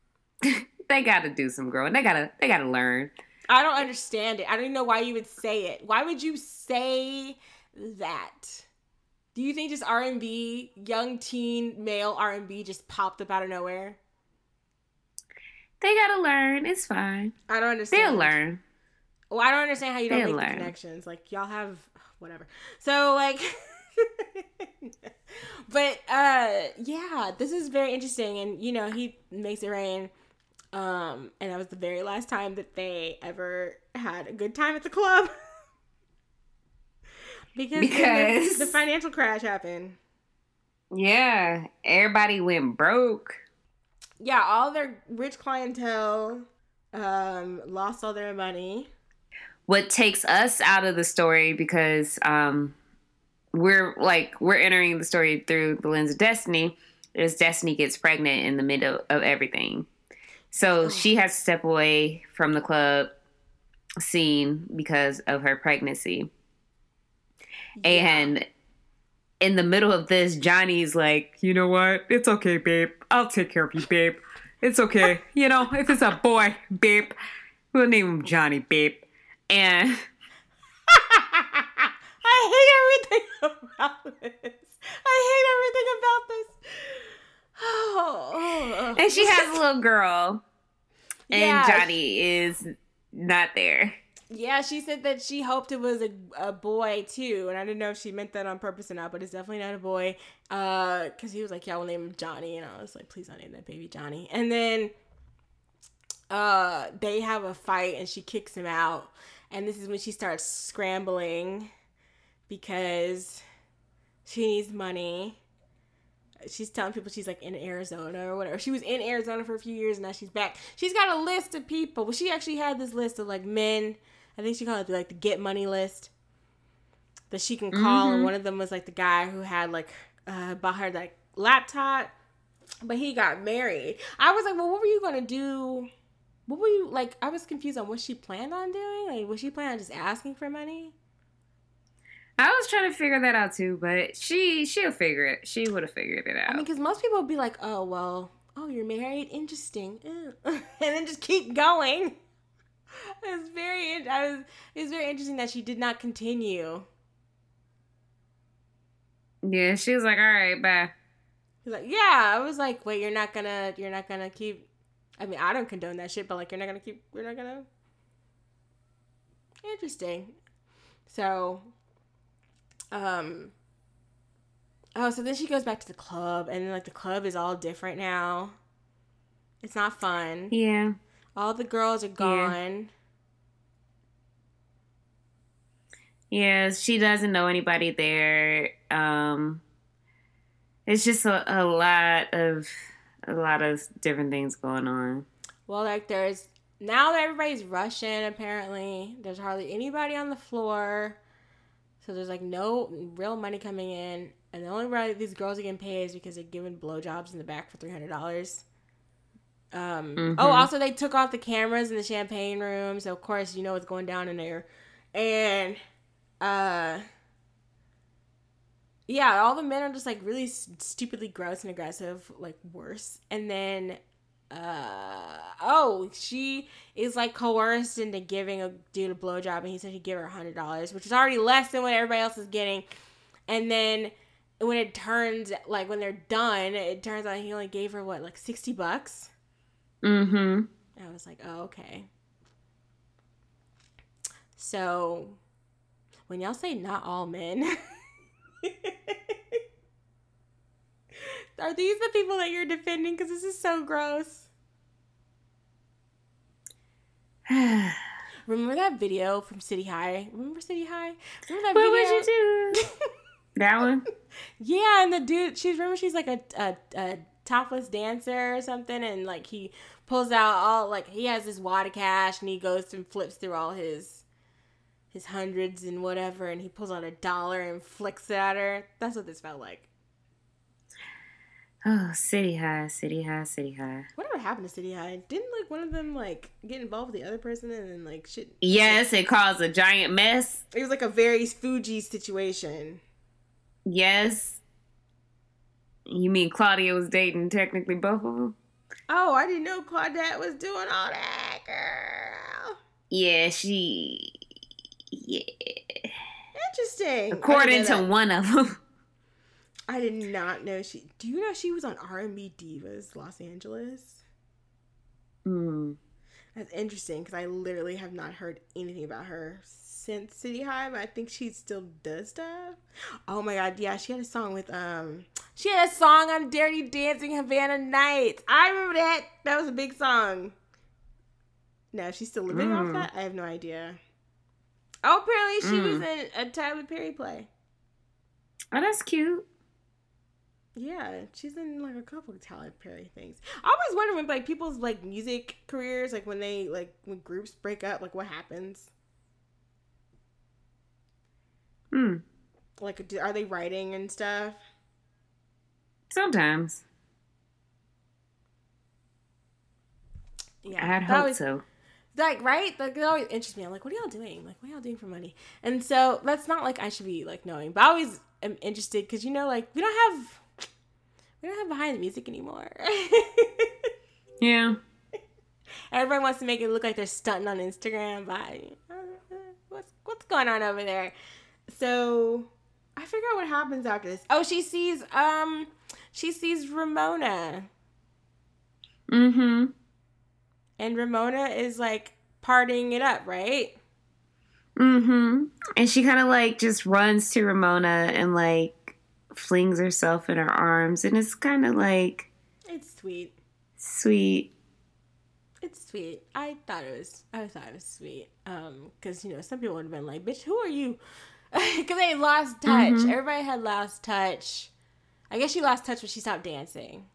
they gotta do some growing. They gotta they gotta learn. I don't understand it. I don't even know why you would say it. Why would you say that? Do you think just R and B, young teen male R and B, just popped up out of nowhere? They gotta learn. It's fine. I don't understand. They'll learn. Well, I don't understand how you don't They'll make the connections. Like y'all have whatever. So like, but uh yeah, this is very interesting and you know, he makes it rain. Um and that was the very last time that they ever had a good time at the club. because Because- the, the financial crash happened. Yeah, everybody went broke. Yeah, all their rich clientele um lost all their money. What takes us out of the story because um we're like we're entering the story through the lens of Destiny is Destiny gets pregnant in the middle of everything. So she has to step away from the club scene because of her pregnancy. And in the middle of this, Johnny's like, you know what? It's okay, babe. I'll take care of you, babe. It's okay. You know, if it's a boy, babe, we'll name him Johnny, babe. And I hate everything about this. I hate everything about this. Oh, and she has a little girl, and Yeah. Johnny is not there. Yeah, she said that she hoped it was a, a boy too, and I didn't know if she meant that on purpose or not, but it's definitely not a boy. Uh, because he was like, "Yeah, we'll name him Johnny," and I was like, "Please don't name that baby Johnny." And then, uh, they have a fight, and she kicks him out, and this is when she starts scrambling because she needs money. She's telling people she's like in Arizona or whatever. She was in Arizona for a few years, and now she's back. She's got a list of people. Well, she actually had this list of like men. I think she called it like the get money list that she can call. And one of them was like the guy who had like uh, bought her like laptop, but he got married. I was like, well, what were you gonna do? What were you like? I was confused on what she planned on doing. Like, was she planning on just asking for money? I was trying to figure that out too, but she she'll figure it. She would have figured it out. I mean, because most people would be like, oh, well, oh, you're married? Interesting. And then just keep going. It's very, in- I was, it was very interesting that she did not continue. yeah, she was like, "All right, bye." He's like, yeah. I was like, wait, you're not gonna, you're not gonna keep. I mean, I don't condone that shit, but like, you're not gonna keep, you're not gonna. Interesting. So, um. Oh, so then she goes back to the club, and then like the club is all different now. It's not fun. Yeah, All the girls are gone. yeah. Yeah, she doesn't know anybody there. Um, it's just a, a lot of a lot of different things going on. Well, like there's now that everybody's rushing. Apparently, there's hardly anybody on the floor, so there's like no real money coming in, and the only way these girls are getting paid is because they're giving blowjobs in the back for three hundred dollars. Um. Mhm. Oh, also they took off the cameras in the champagne room, so of course you know what's going down in there, and uh. Yeah, all the men are just like really s- stupidly gross and aggressive, like worse. And then uh oh she is like coerced into giving a dude a blowjob and he said he'd give her a hundred dollars which is already less than what everybody else is getting and then when it turns like when they're done it turns out he only gave her what like 60 bucks Mm-hmm. i was like oh okay so when y'all say not all men are these the people that you're defending because this is so gross Remember that video from City High? Remember City High? Remember that video? what video? would you do? that one? yeah, and the dude, she's remember she's like a, a a topless dancer or something, and like he pulls out all like he has this wad of cash, and he goes and flips through all his his hundreds and whatever, and he pulls out a dollar and flicks it at her. That's what this felt like. Oh, City High, City High, City High. Whatever happened to City High? Didn't like one of them like get involved with the other person and then like shit? Yes, it caused a giant mess. It was like a very Fugees situation. Yes. You mean Claudia was dating technically both of them? Oh, I didn't know Claudette was doing all that, girl. Yeah, she. Yeah. Interesting. According I didn't know to that. one of them. I did not know she. Do you know she was on R and B Divas Los Angeles? Hmm. That's interesting because I literally have not heard anything about her since City High, but I think she still does stuff. Oh my god, yeah, she had a song with um She had a song on Dirty Dancing Havana Nights. I remember that. That was a big song. Now, she's still living off Mm. that? I have no idea. Oh, apparently she was Mm. in a Tyler Perry play. Oh, that's cute. Yeah, she's in like a couple of Tyler Perry things. I always wonder when like people's like music careers, like when they like when groups break up, like what happens? Hmm. Like, do, are they writing and stuff? Sometimes. Yeah, I'd that hope always- so. Like right? Like it always interests me. I'm like what are y'all doing? Like what are y'all doing for money? And so that's not like i should be like knowing but i always am interested because you know like we don't have we don't have behind the music anymore. Yeah. everybody wants to make it look like they're stunting on instagram by uh, what's what's going on over there? So i figure out what happens after this. Oh she sees um she sees ramona. Mm-hmm. And ramona is like partying it up right Mm-hmm. And she kind of like just runs to Ramona and like flings herself in her arms, and it's kind of like it's sweet sweet. It's sweet. I thought it was. I thought it was sweet. Um, because you know some people would have been like, "Bitch, who are you?" Because they lost touch. Mhm. Everybody had lost touch. I guess she lost touch when she stopped dancing,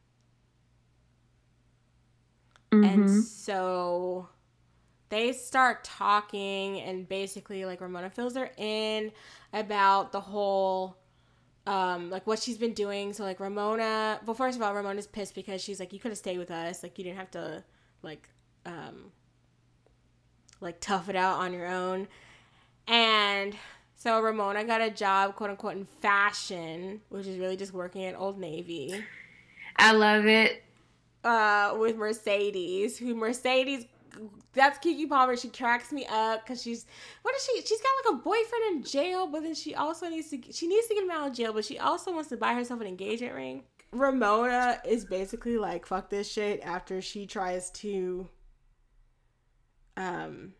Mm-hmm. and so they start talking, and basically, like Ramona fills her in about the whole. Um, like what she's been doing. So like Ramona, well, first of all, Ramona's pissed because she's like, you could have stayed with us. Like you didn't have to, like, um, like tough it out on your own. And so Ramona got a job, quote unquote, in fashion, which is really just working at Old Navy, I love it. Uh, with Mercedes, who Mercedes, that's Keke Palmer. She cracks me up because she's, what is she? She's got like a boyfriend in jail, but then she also needs to, she needs to get him out of jail, but she also wants to buy herself an engagement ring. Ramona is basically like, fuck this shit after she tries to, um,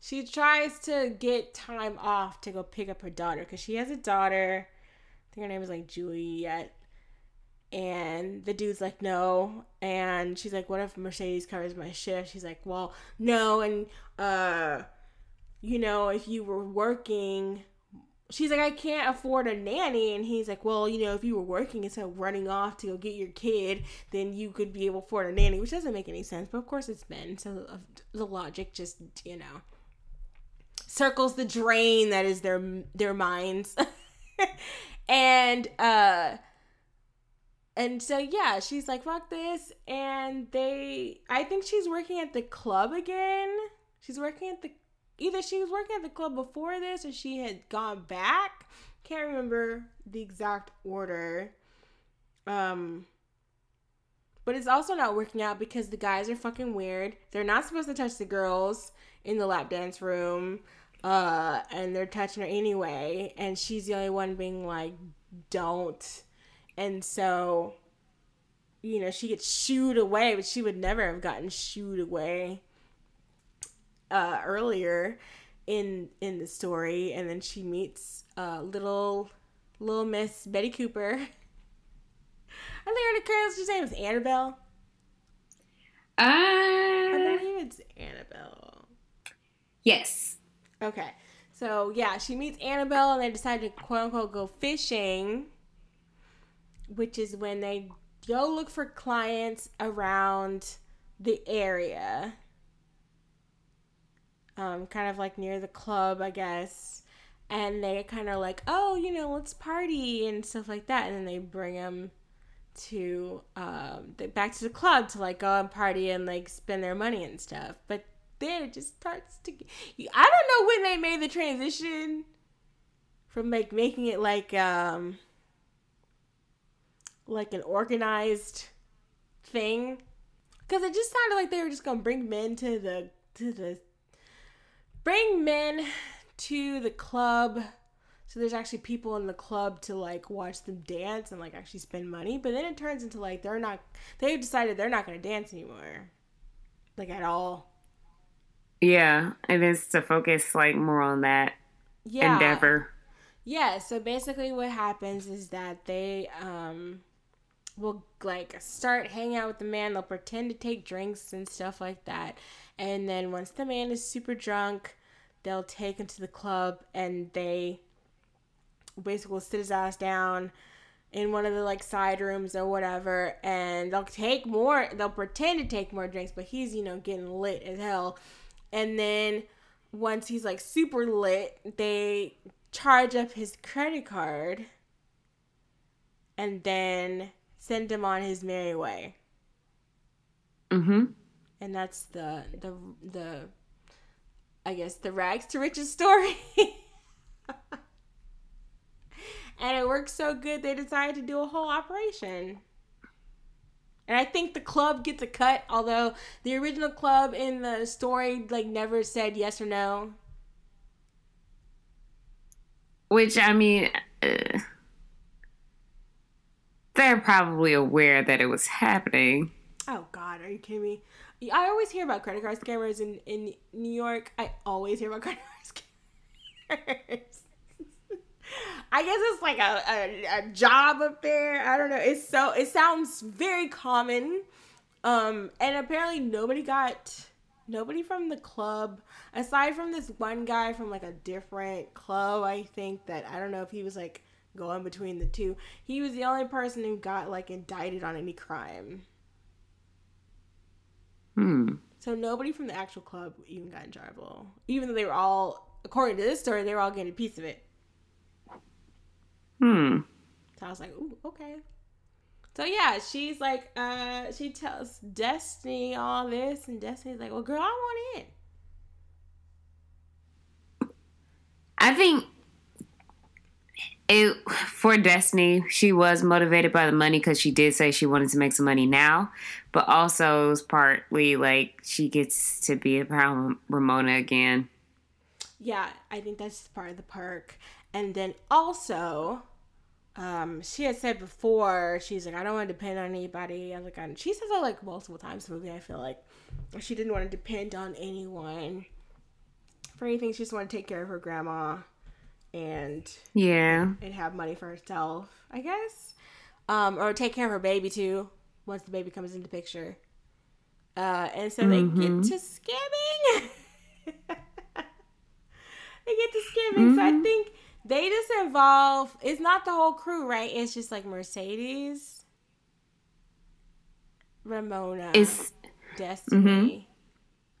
she tries to get time off to go pick up her daughter because she has a daughter. I think her name is like Juliet. And the dude's like, no. And she's like, what if Mercedes covers my shift? She's like, well, no. And, uh, you know, if you were working, she's like, I can't afford a nanny. And he's like, well, you know, if you were working instead of running off to go get your kid, then you could be able to afford a nanny, which doesn't make any sense. But of course, it's men. So the logic just, you know, circles the drain that is their their minds. and uh and so yeah, she's like fuck this and they I think she's working at the club again. She's working at the either she was working at the club before this or she had gone back. Can't remember the exact order. Um but it's also not working out because the guys are fucking weird. They're not supposed to touch the girls in the lap dance room. Uh, and they're touching her anyway, and she's the only one being like, "Don't." And so, you know, she gets shooed away, but she would never have gotten shooed away uh, earlier in in the story. And then she meets uh, little little Miss Betty Cooper. I think her character's name is Annabelle. I Uh, believe it's Annabelle. yes. Okay. So yeah, she meets Annabelle and they decide to quote unquote go fishing, which is when they go look for clients around the area. Um, kind of like near the club, I guess. And they kind of like, oh, you know, let's party and stuff like that. And then they bring them to um, the- back to the club to like go and party and like spend their money and stuff. But then it just starts to. get- I don't know when they made the transition from like making it like um like an organized thing. Because it just sounded like they were just gonna bring men to the to the bring men to the club. So there's actually people in the club to like watch them dance and like actually spend money. But then it turns into like they're not they've decided they're not gonna dance anymore. Like at all. Yeah, and it's to focus like more on that yeah. endeavor. Yeah, so basically what happens is that they um will like start hanging out with the man, they'll pretend to take drinks and stuff like that. And then once the man is super drunk, they'll take him to the club and they basically will sit his ass down in one of the like side rooms or whatever. And they'll take more they'll pretend to take more drinks but he's you know getting lit as hell. And then once he's like super lit they charge up his credit card. And then send him on his merry way Mm-hmm. and that's the the the I guess the rags to riches story. and it worked so good they decided to do a whole operation. And I think the club gets a cut, although the original club in the story like never said yes or no. Which I mean, uh, they're probably aware that it was happening. Oh God, are you kidding me? I always hear about credit card scammers in in New York. I always hear about credit card scammers. I guess it's like a, a, a job up there. I don't know. It's so it sounds very common. Um, and apparently nobody got nobody from the club aside from this one guy from like a different club. I think that I don't know if he was like going between the two. He was the only person who got like indicted on any crime. Hmm. So nobody from the actual club even got in trouble, even though they were all, according to this story, they were all getting a piece of it. Hmm. So I was like, ooh, okay. So yeah, she's like, uh, she tells Destiny all this, and Destiny's like, well, girl, I want in. I think it for Destiny, she was motivated by the money because she did say she wanted to make some money now, but also it was partly like she gets to be around Ramona again. Yeah, I think that's part of the perk. And then also, um, she had said before, she's like, I don't want to depend on anybody. I like, I, she says that like multiple times in the movie. I feel like she didn't want to depend on anyone for anything. She just wanted to take care of her grandma and Yeah. and have money for herself, I guess, um, or take care of her baby too once the baby comes into picture. Uh, and so they Mhm. get to skimming. they get to skimming. So I Mhm. think they just involve. It's not the whole crew, right? It's just like Mercedes, Ramona, It's Destiny,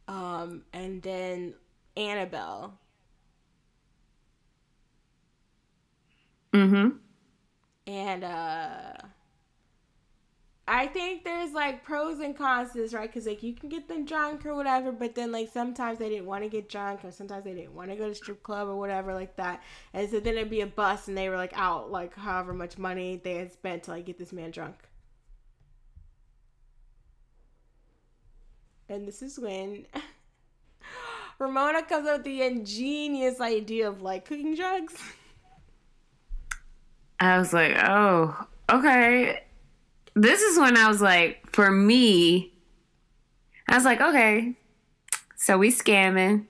um, and then Annabelle. Mm-hmm. and uh I think there's like pros and cons to this, right? Because like you can get them drunk or whatever, but then like sometimes they didn't want to get drunk, or sometimes they didn't want to go to strip club or whatever like that, and so then it'd be a bus, and they were like out like however much money they had spent to like get this man drunk. And this is when Ramona comes up with the ingenious idea of like cooking drugs. I was like, oh, okay. This is when I was like, for me, I was like, okay, so we scamming.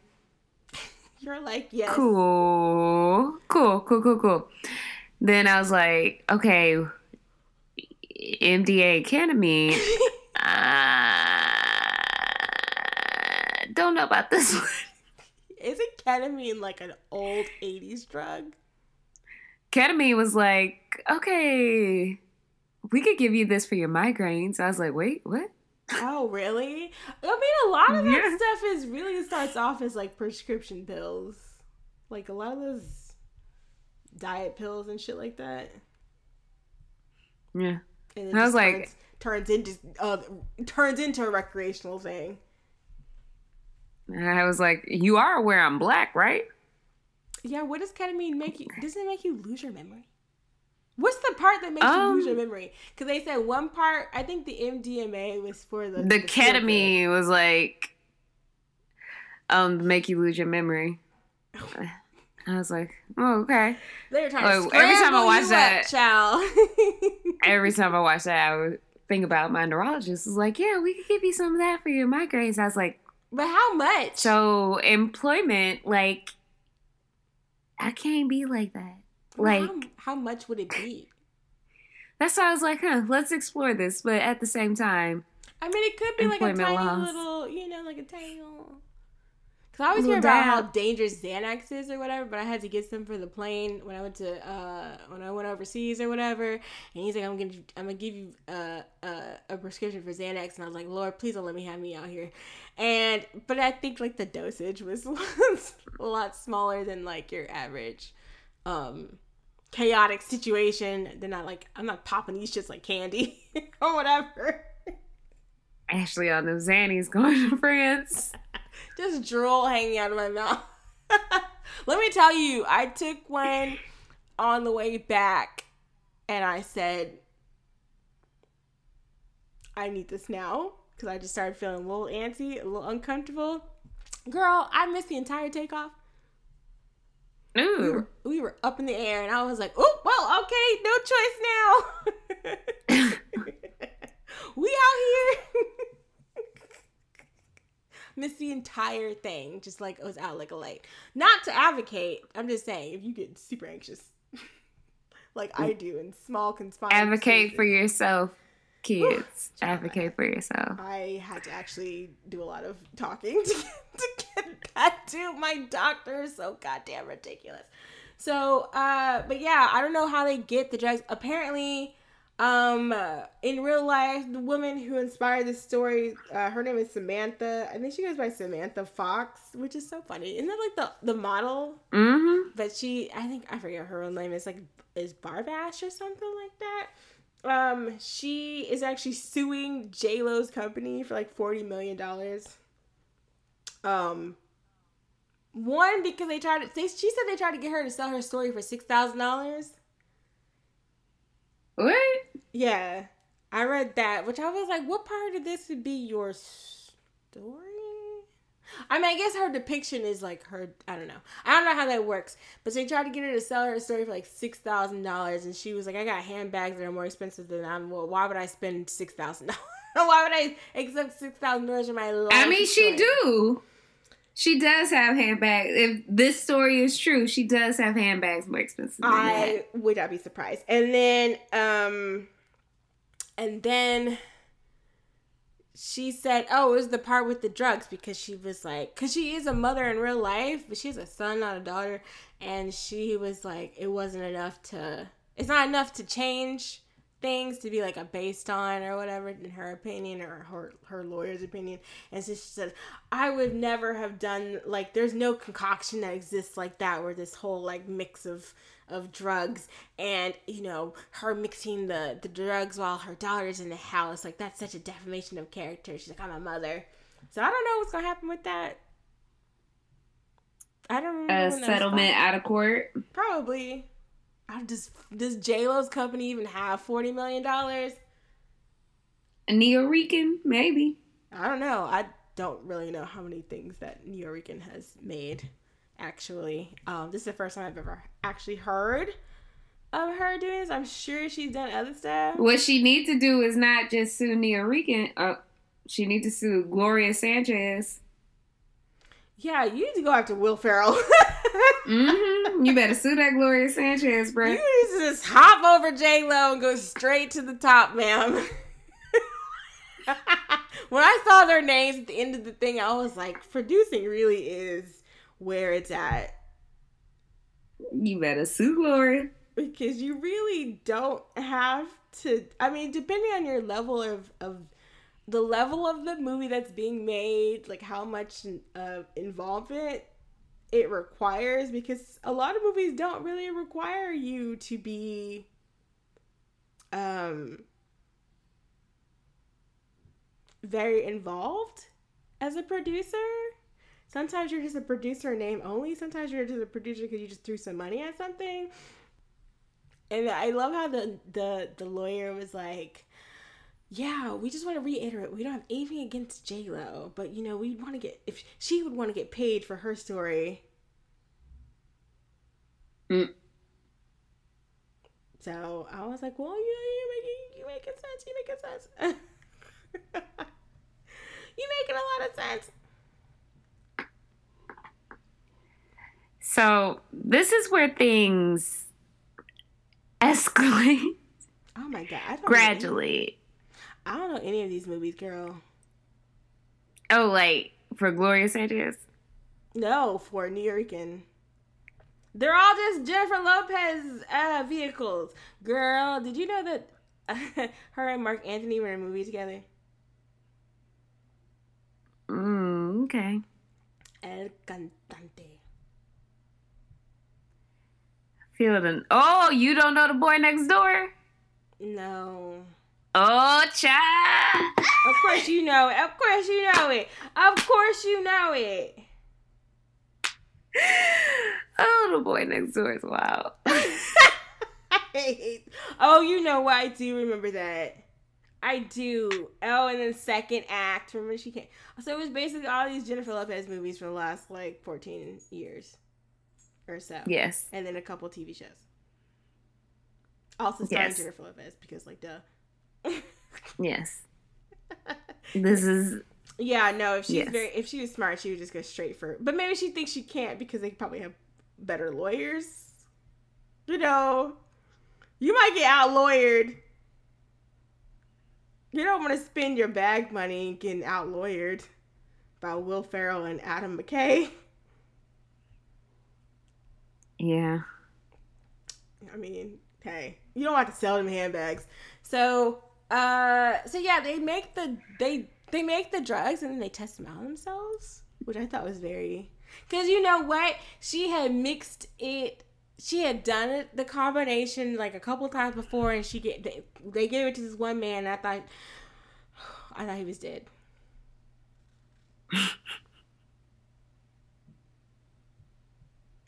You're like, yes. Cool. Cool, cool, cool, cool. Then I was like, okay, MDA Academy. uh, don't know about this one. Isn't ketamine like an old 80s drug? Ketamine was like, okay, we could give you this for your migraines. I was like, wait, what? Oh, really? I mean, a lot of that stuff is really starts off as like prescription pills. Like a lot of those diet pills and shit like that. Yeah. And And I was like- turns, turns into uh, turns into a recreational thing. And I was like, you are aware I'm black, right? Yeah, what does ketamine make you? Doesn't it make you lose your memory? What's the part that makes you lose Um, your memory? Because they said one part. I think the MDMA was for the The good. ketamine was like, um, make you lose your memory. I was like, oh, okay. They were trying Oh, to every time I watch that- up, child. Every time I watch that, I would think about my neurologist. Was like, yeah, we could give you some of that for your migraines. I was like, but how much? so employment, like, I can't be like that. Like how, how much would it be? that's why I was like, huh, let's explore this. But at the same time, I mean, it could be like a tiny laws. little, you know, like a tiny little. Because I always hear about dab. how dangerous Xanax is or whatever, but I had to get some for the plane when I went to uh when I went overseas or whatever. And he's like, I'm gonna I'm gonna give you uh, uh, a prescription for Xanax, and I was like, Lord, please don't let me have me out here. And but I think like the dosage was a lot smaller than like your average um chaotic situation. They're not like I'm not popping these shits like candy or whatever. Ashley on the Xannies going to France. just drool hanging out of my mouth. Let me tell you, I took one on the way back and I said, I need this now because I just started feeling a little antsy, a little uncomfortable. Girl, I missed the entire takeoff. We were, we were up in the air and I was like, oh, well, okay, no choice now. we out here. Missed the entire thing, just like it was out like a light. Not to advocate, I'm just saying if you get super anxious, like I do in small confined Advocate for yourself, kids. child. Advocate for yourself. I had to actually do a lot of talking to get, to get that to my doctor. is So goddamn ridiculous. So, uh, but yeah, I don't know how they get the drugs. Apparently, um, in real life, the woman who inspired this story, uh, her name is Samantha. I think she goes by Samantha Fox, which is so funny. Isn't that like the the model? Mm-hmm. but she I think I forget her real name is like is Barbash or something like that. Um, she is actually suing J Lo's company for like forty million dollars. Um, one because they tried to. They, she said they tried to get her to sell her story for six thousand dollars. What? Yeah, I read that, which I was like, what part of this would be your story? I mean, I guess her depiction is like her. I don't know. I don't know how that works, but they tried to get her to sell her story for like six thousand dollars, and she was like, "I got handbags that are more expensive than I'm. Well, why would I spend six thousand dollars? why would I accept six thousand dollars for my life?" I mean, she story?" do. She does have handbags. If this story is true, she does have handbags more expensive than that. I would not be surprised. And then, um, and then she said, "Oh, it was the part with the drugs because she was like, because she is a mother in real life, but she has a son, not a daughter, and she was like, it wasn't enough to, it's not enough to change." Things to be like a based on or whatever in her opinion or her her lawyer's opinion. And so she said i would never have done like there's no concoction that exists like that where this whole like mix of of drugs and you know her mixing the the drugs while her daughter's in the house. Like that's such a defamation of character. She's like i'm a mother. So i don't know what's gonna happen with that. I don't a when that was settlement out of court. Probably. I does does J Lo's company even have forty million dollars? A Nuyorican, maybe. I don't know. I don't really know how many things that Nuyorican has made. Actually, um, this is the first time I've ever actually heard of her doing this. I'm sure she's done other stuff. What she needs to do is not just sue Nuyorican. Uh, she needs to sue Gloria Sanchez. Yeah, you need to go after Will Ferrell. hmm You better sue that Gloria Sanchez, bro. You need to just hop over J Lo and go straight to the top, ma'am. when I saw their names at the end of the thing, I was like, producing really is where it's at. You better sue Gloria. Because you really don't have to I mean, depending on your level of, of the level of the movie that's being made, like how much uh, involvement it requires, because a lot of movies don't really require you to be um very involved as a producer. Sometimes you're just a producer name only. Sometimes you're just a producer because you just threw some money at something. And I love how the the the lawyer was like, "Yeah, we just want to reiterate, we don't have anything against J Lo, but you know, we'd want to get if she would want to get paid for her story." Mm. So I was like, "Well, you know, you making you making sense. You making sense. you making a lot of sense." So this is where things escalate Oh my god! I don't know any- gradually. I don't know any of these movies, girl. Oh, like for Gloria Sanchez. No, for New York and they're all just Jennifer Lopez uh, vehicles. Girl, did you know that her and Marc Anthony were in a movie together? Mm, okay. El Cantante. Feel it. in- Oh, you don't know the boy next door? No. Oh, child. Of course you know it. Of course you know it. Of course you know it. Oh, the boy next door is wild. oh, you know what? I do remember that. I do. Oh, and then second act. Remember she came. So it was basically all these Jennifer Lopez movies for the last like 14 years or so. Yes. And then a couple TV shows. Also starring Yes. Jennifer Lopez because like duh. Yes. This is Yeah, no, if she's Yes. very if she was smart, she would just go straight for but maybe she thinks she can't because they probably have better lawyers. You know. You might get out lawyered. You don't want to spend your bag money getting out lawyered by Will Ferrell and Adam McKay. yeah. I mean, hey, you don't have to sell them handbags. So, uh, so yeah, they make the they they make the drugs and then they test them out themselves, which I thought was very because you know what she had mixed it. She had done it the combination like a couple times before, and she get they, they gave it to this one man. And I thought, I thought he was dead.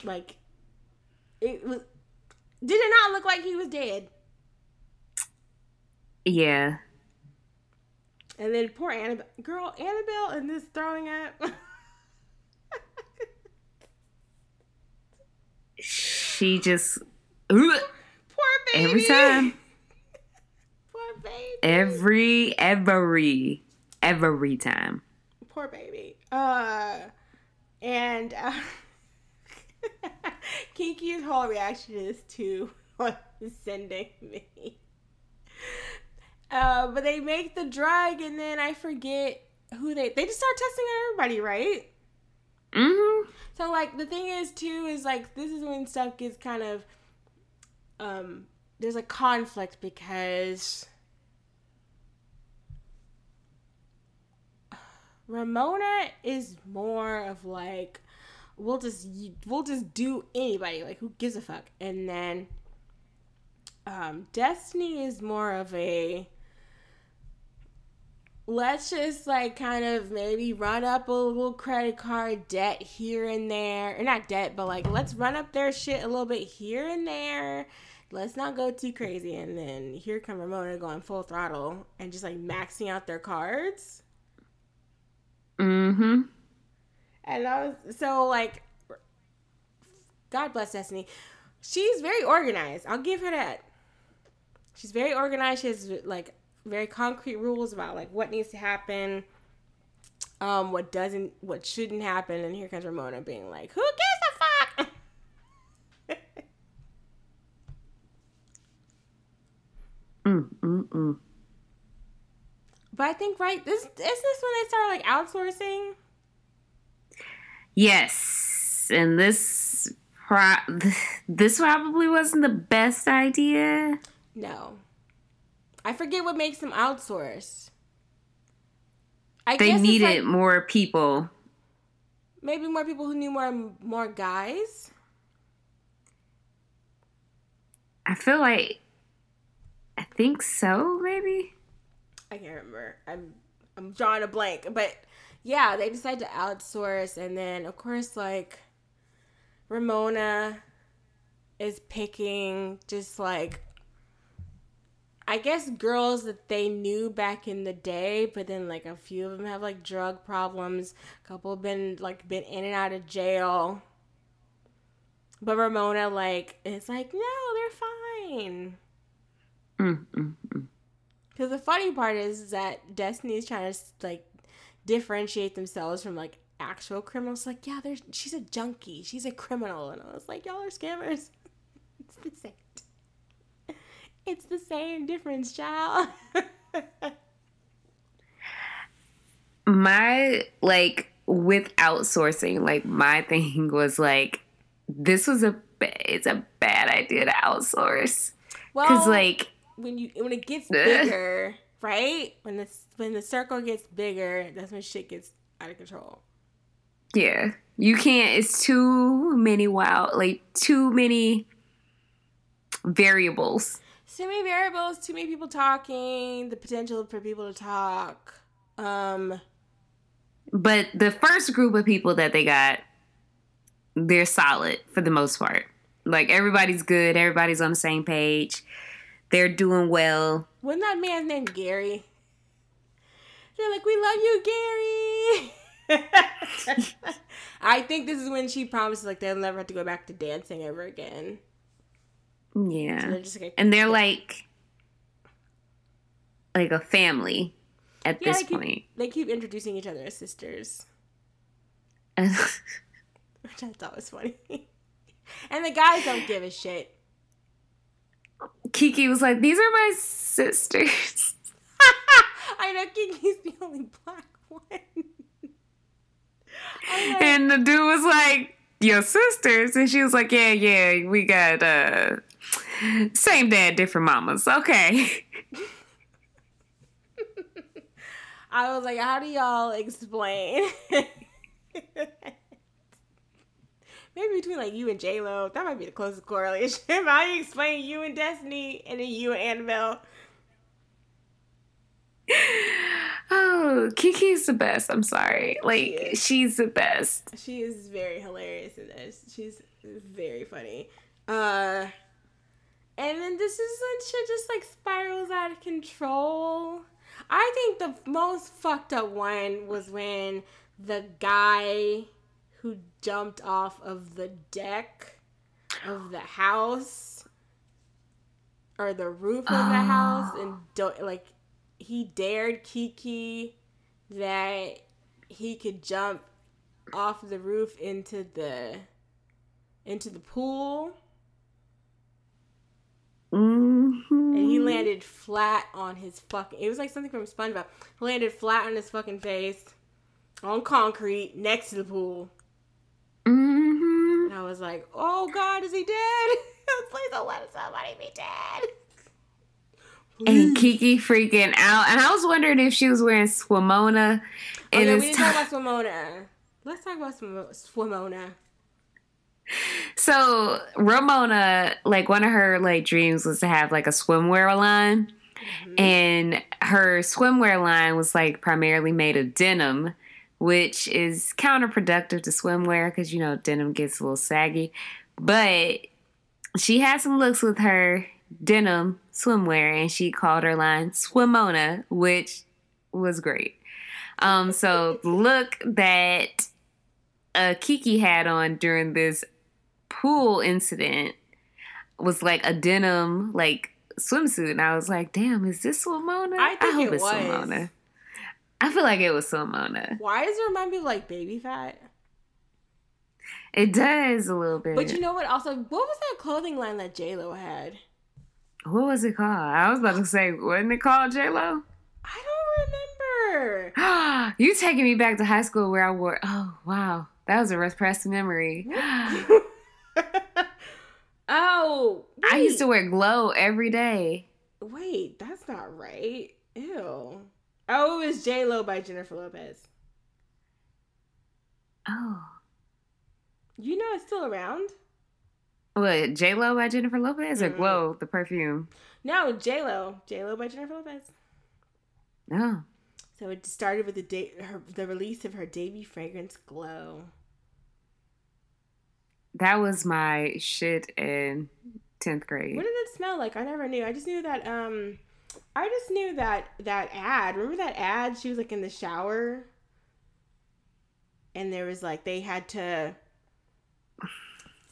like, it was. Did it not look like he was dead? Yeah. And then poor Annabelle, girl, Annabelle, and this throwing up. She just poor baby. every time. Poor baby. Every every every time. Poor baby. Uh, and uh, Keke's whole reaction is to what sending me. Uh, but they make the drug, and then I forget who they they just start testing on everybody, right? Mm-hmm. So like the thing is too is like this is when stuff gets kind of um there's a conflict because Ramona is more of like we'll just we'll just do anybody like who gives a fuck and then um Destiny is more of a let's just like kind of maybe run up a little credit card debt here and there. Or not debt but like let's run up their shit a little bit here and there. Let's not go too crazy. And then here come ramona going full throttle and just like maxing out their cards. Mm-hmm. and i was so like god bless destiny. She's very organized. I'll give her that. She's very organized. She has like very concrete rules about like what needs to happen um what doesn't what shouldn't happen and here comes ramona being like who gives a fuck Mm-mm-mm. but i think right this is this when they start like outsourcing Yes, and this pro- this probably wasn't the best idea. no i forget what makes them outsource I They needed like, more people. maybe more people who knew more more guys I feel like I think so, maybe. I can't remember. I'm I'm drawing a blank, but yeah, they decided to outsource, and then of course, like Ramona is picking just like I guess girls that they knew back in the day, but then like a few of them have like drug problems. A couple have been like been in and out of jail. But Ramona like is like, no, they're fine. Mm, mm, mm. Because the funny part is that Destiny's trying to like differentiate themselves from like actual criminals. Like, yeah, there's she's a junkie, she's a criminal, and I was like, y'all are scammers. it's the same. It's the same difference, child. my like with outsourcing, like my thing was like this was a it's a bad idea to outsource well, because like when you when it gets bigger, right? When the when the circle gets bigger, that's when shit gets out of control. yeah you can't it's too many wild like too many variables Too many variables, too many people talking, the potential for people to talk. Um, but the first group of people that they got they're solid for the most part like everybody's good everybody's on the same page they're doing well wasn't that man's name Gary? They're like, "We love you, Gary." I think this is when she promises like they'll never have to go back to dancing ever again. So yeah they're just like, and they're like like a family at Yeah, this they keep- point they keep introducing each other as sisters, which I thought was funny. and the guys don't give a shit. keke was like these are my sisters I know Keke's the only black one. And the dude was like your sisters and she was like yeah yeah we got uh same dad different mamas okay I was like, how do y'all explain? Maybe between like you and J Lo, that might be the closest correlation. how do you explain you and Destiny and then you and Annabelle? Oh keke's the best i'm sorry like is. she's the best She is very hilarious in this. She's very funny. Uh and then this is when shit just like spirals out of control. I think the most fucked up one was when the guy who jumped off of the deck of the house or the roof of the house and don't like he dared Keke that he could jump off the roof into the into the pool Mhm. and he landed flat on his fucking it was like something from SpongeBob. He landed flat on his fucking face on concrete next to the pool. Mhm. And I was like, "Oh god, is he dead? Please don't let somebody be dead." And Keke freaking out. And I was wondering if she was wearing Swimona. Oh, yeah, we didn't talk about Swimona. Let's talk about Swim- Swimona. So Ramona, like one of her like dreams was to have like a swimwear line. Mm-hmm. And her swimwear line was like primarily made of denim, which is counterproductive to swimwear because you know denim gets a little saggy. But she had some looks with her denim swimwear and she called her line Swimona, which was great. Um, so look that uh, Keke had on during this pool incident was like a denim like swimsuit, and I was like, "Damn, is this Swimona?" I think hope it it's was. Swimona. I feel like it was Swimona. Why does it remind me of like baby fat? It does a little bit. But you know what? Also, what was that clothing line that J Lo had? What was it called? I was about to say, wasn't it called J Lo? I don't remember. you taking me back to high school where I wore. Oh wow, that was a repressed memory. oh, I used to wear glow every day. Wait, that's not right. Ew. Oh, it was J Lo by Jennifer Lopez. Oh, You know it's still around. What J Lo by Jennifer Lopez or Mm. Glow the perfume? No, J Lo. J Lo by Jennifer Lopez. No. So it started with the date, her, the release of her debut fragrance, Glow. That was my shit in tenth grade. What did it smell like? I never knew. I just knew that. Um, I just knew that that ad. Remember that ad? She was like in the shower, and there was like they had to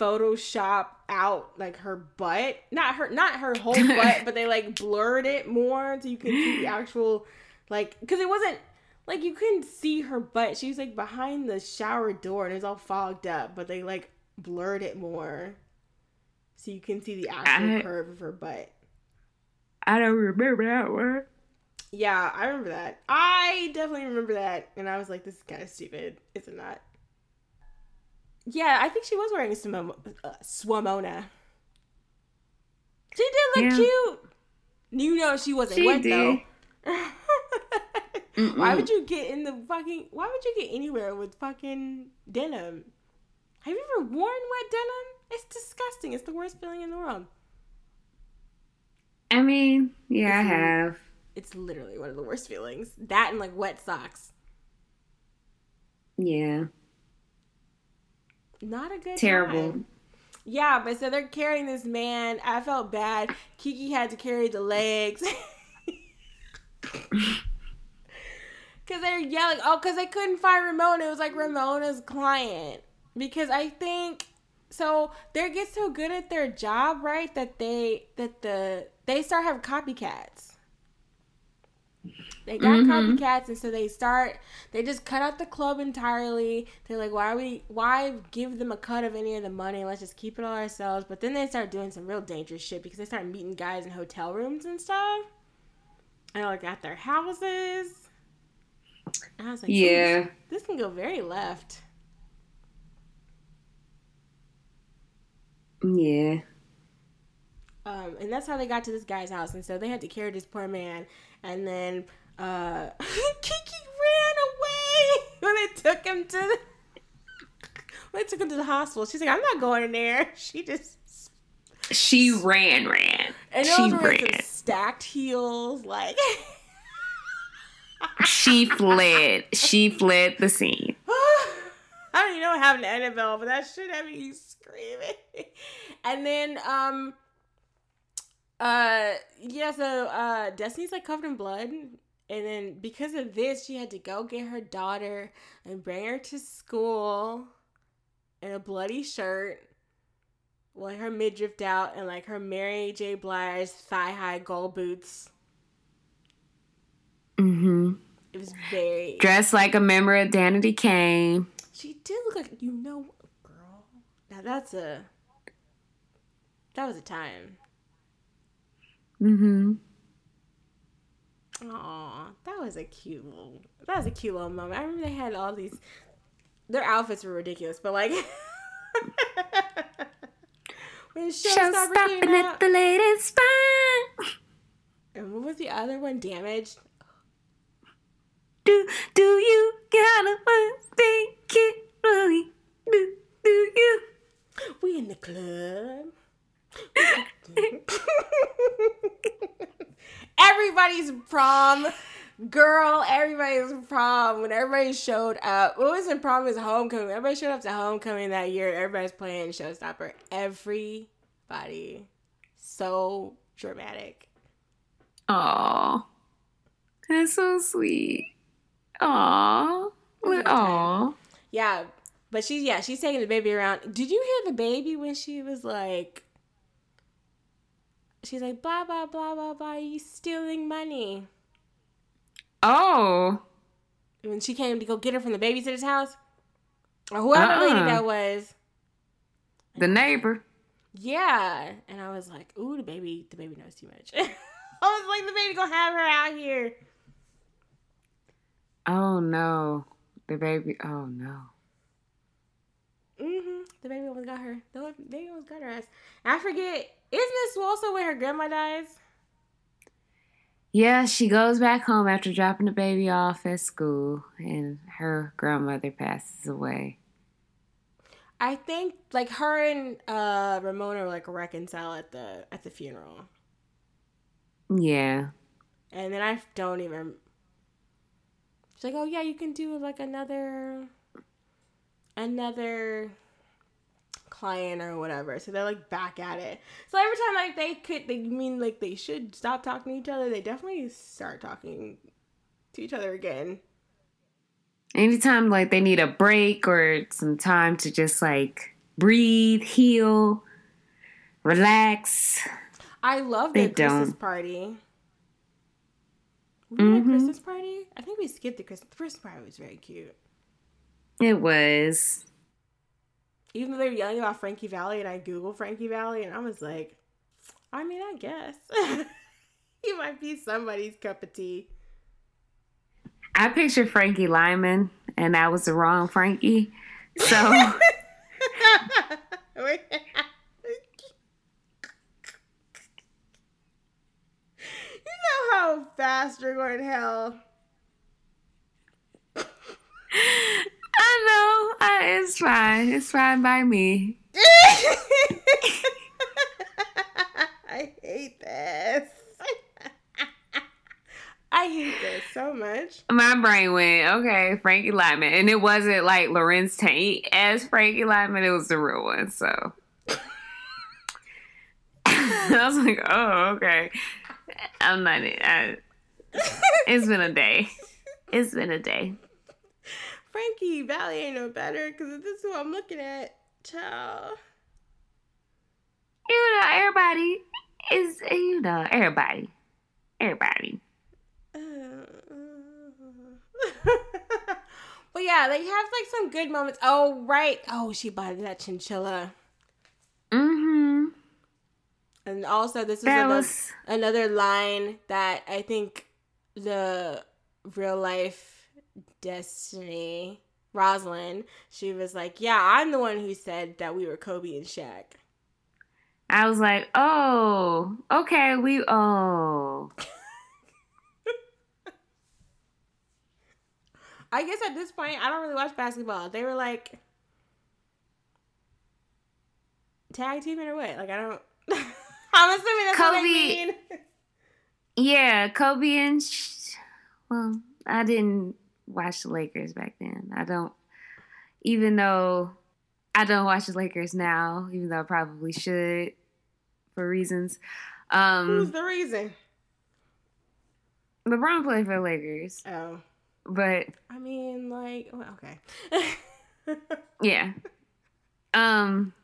Photoshop out like her butt, not her, not her whole butt, but they like blurred it more so you could see the actual like because it wasn't like you couldn't see her butt. She was like behind the shower door and it was all fogged up, but they like blurred it more so you can see the actual I- curve of her butt. I don't remember that one. Yeah, I remember that. I definitely remember that, and I was like, "This is kind of stupid, is it not?" Yeah, I think she was wearing a swimo- uh, swamona. She did look Yeah. cute. You know she wasn't She wet did. though. Why would you get in the fucking? Why would you get anywhere with fucking denim? Have you ever worn wet denim? It's disgusting. It's the worst feeling in the world. I mean, yeah, I If you- have. It's literally one of the worst feelings. That and like wet socks. Yeah. Not a good Terrible. time. Yeah, but so they're carrying this man. I felt bad. Keke had to carry the legs. Cause they're yelling. Oh, cause they couldn't find Ramona. It was like Ramona's client. Because I think so they get so good at their job, right? That they that the they start having copycats. They got Mhm. copycats, and so they start. They just cut out the club entirely. They're like, why are we? Why give them a cut of any of the money? Let's just keep it all ourselves. But then they start doing some real dangerous shit because they start meeting guys in hotel rooms and stuff, and like at their houses. And I was like, "Ooh, Yeah. this can go very left. Yeah. Um, and that's how they got to this guy's house. And so they had to carry this poor man. And then uh, Keke ran away when they took him to the, when they took him to the hospital. She's like, I'm not going in there. She just She ran, ran. and she those were some ran. stacked heels, like. She fled. She fled the scene. I don't even know what happened to Annabelle, but that shit had me screaming. And then, um, uh, yeah, so uh, Destiny's like covered in blood, and then because of this, she had to go get her daughter and bring her to school in a bloody shirt, with her midriff out, and like her Mary J. Blige thigh high gold boots. Mm-hmm. It was very. Dressed like a member of Danity Kane. She did look like you know, girl. Now that's a that was a time. Mm-hmm. Aw, that was a cute little that was a cute little moment. I remember they had all these their outfits were ridiculous, but like when Show Showstopper stopping at the latest spine. and what was the other one? Damaged. Do do you gotta think it really? Do do you? We in the club. Everybody's prom. Girl, everybody's prom. When everybody showed up, what was in prom was homecoming. Everybody showed up to homecoming that year. Everybody's playing Showstopper. Everybody. So dramatic. Aw. That's so sweet. Aw. Aw. Yeah. But she's yeah, she's taking the baby around. Did you hear the baby when she was like She's like blah blah blah blah blah, you stealing money. Oh. when she came to go get her from the babysitter's house, or whoever lady Uh-uh. that was. The neighbor. Yeah, and I was like, "Ooh, the baby, the baby knows too much." I was like, "The baby gonna have her out here." Oh no. The baby. Oh no. hmm The baby almost got her. The baby almost got her ass. I forget. Isn't this also where her grandma dies? Yeah, she goes back home after dropping the baby off at school, and her grandmother passes away. I think like her and uh Ramona like reconcile at the at the funeral, Yeah. and then I don't even. She's like, "Oh yeah, you can do like another, another client or whatever." So they're like back at it. So every time like they could, they mean like they should stop talking to each other. They definitely start talking to each other again. Anytime like they need a break or some time to just like breathe, heal, relax. I love They their Christmas don't. party. We had a Mhm. Christmas party. I think we skipped the Christmas. The Christmas party was very cute. It was. Even though they were yelling about Frankie Valli, and I googled Frankie Valli, and I was like, I mean, I guess. He might be somebody's cup of tea. I pictured Frankie Lymon, and that was the wrong Frankie. So you know how fast you're going to hell. I know I, it's fine. It's fine by me. I hate this. I hate this so much. My brain went okay, Frankie Lymon, and it wasn't like Larenz Tate as Frankie Lymon. It was the real one. So I was like, oh, okay. I'm not. I, it's been a day. It's been a day. Frankie Valli ain't no better because this is who I'm looking at. Child. You know, everybody is. You know, everybody, everybody. but yeah, they have like some good moments. Oh right. Oh, she bought that chinchilla. Mm-hmm. And also, this is another, was another line that I think the real life Destiny Roselyn. She was like, "Yeah, I'm the one who said that we were Kobe and Shaq." I was like, oh, okay, we oh. I guess at this point, I don't really watch basketball. They were like tag teaming or what? Like I don't. I'm assuming that's what Kobe- they mean. Yeah, Kobe and sh- well, I didn't watch the Lakers back then. I don't, even though I don't watch the Lakers now, even though I probably should for reasons. Who's Um, the reason? LeBron played for the Lakers, Oh, but I mean, like, well, okay. yeah, um,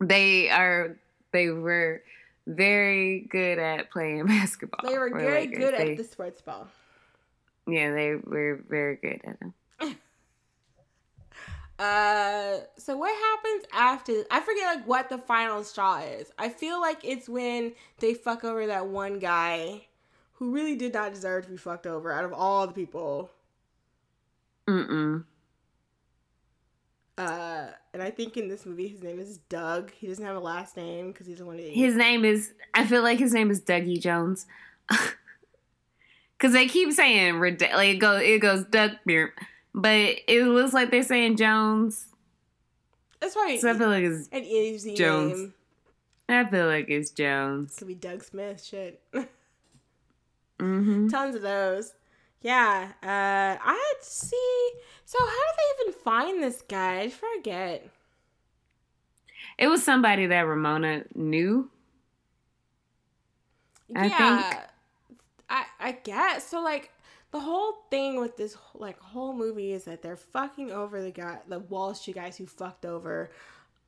they are they were very good at playing basketball. they were very Lakers. good They- at the sports ball. Yeah, they were very good at it. Uh, so what happens after? I forget like what the final straw is. I feel like it's when they fuck over that one guy who really did not deserve to be fucked over out of all the people. Mm-mm. Uh, and I think in this movie his name is Doug. He doesn't have a last name because he's the one. His name is. I feel like his name is Dougie Jones. Cause they keep saying like it goes it goes Doug Beer, but it looks like they're saying Jones. That's right. So I feel like it's an easy Jones. name. I feel like it's Jones. Could be Doug Smith. Shit. hmm Tons of those. Yeah. Uh, I see. So how did they even find this guy? I forget. It was somebody that Ramona knew. I yeah. think- I I guess so. Like the whole thing with this like whole movie is that they're fucking over the guy, the Wall Street guys who fucked over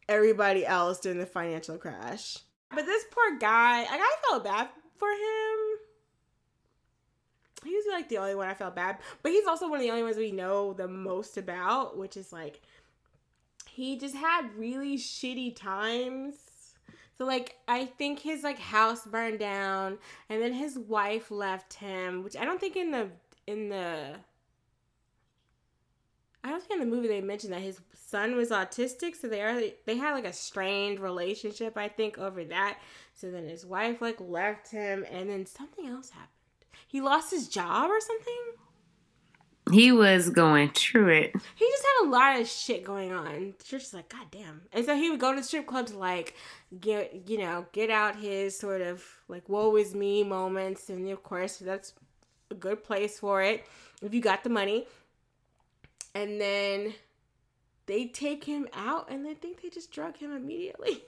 everybody else during the financial crash. But this poor guy, like I felt bad for him. He was like the only one I felt bad, but he's also one of the only ones we know the most about, which is like he just had really shitty times. So like I think his like house burned down and then his wife left him, which I don't think in the in the I don't think in the movie they mentioned that his son was autistic, so they are they had like a strained relationship, I think, over that. So then his wife like left him and then something else happened. He lost his job or something? He was going through it. He just had a lot of shit going on. You're just like, God damn. And so he would go to strip clubs to like get you know, get out his sort of like woe is me moments. And of course that's a good place for it if you got the money. And then they take him out and they think they just drug him immediately.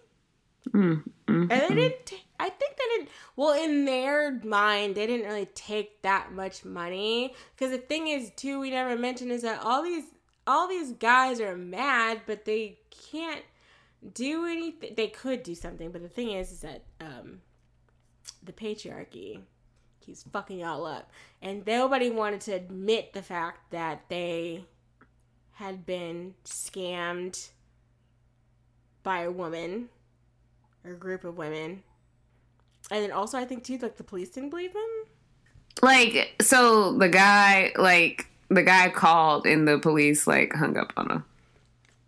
Mm, mm, And they mm. didn't. I think they didn't. Well, in their mind, they didn't really take that much money. Because the thing is, too, we never mentioned is that all these all these guys are mad, but they can't do anything. They could do something, but the thing is, is that um, the patriarchy keeps fucking y'all up, and nobody wanted to admit the fact that they had been scammed by a woman or a group of women And then also, I think too, like the police didn't believe him. Like, so the guy, like, the guy called and the police, like, hung up on him.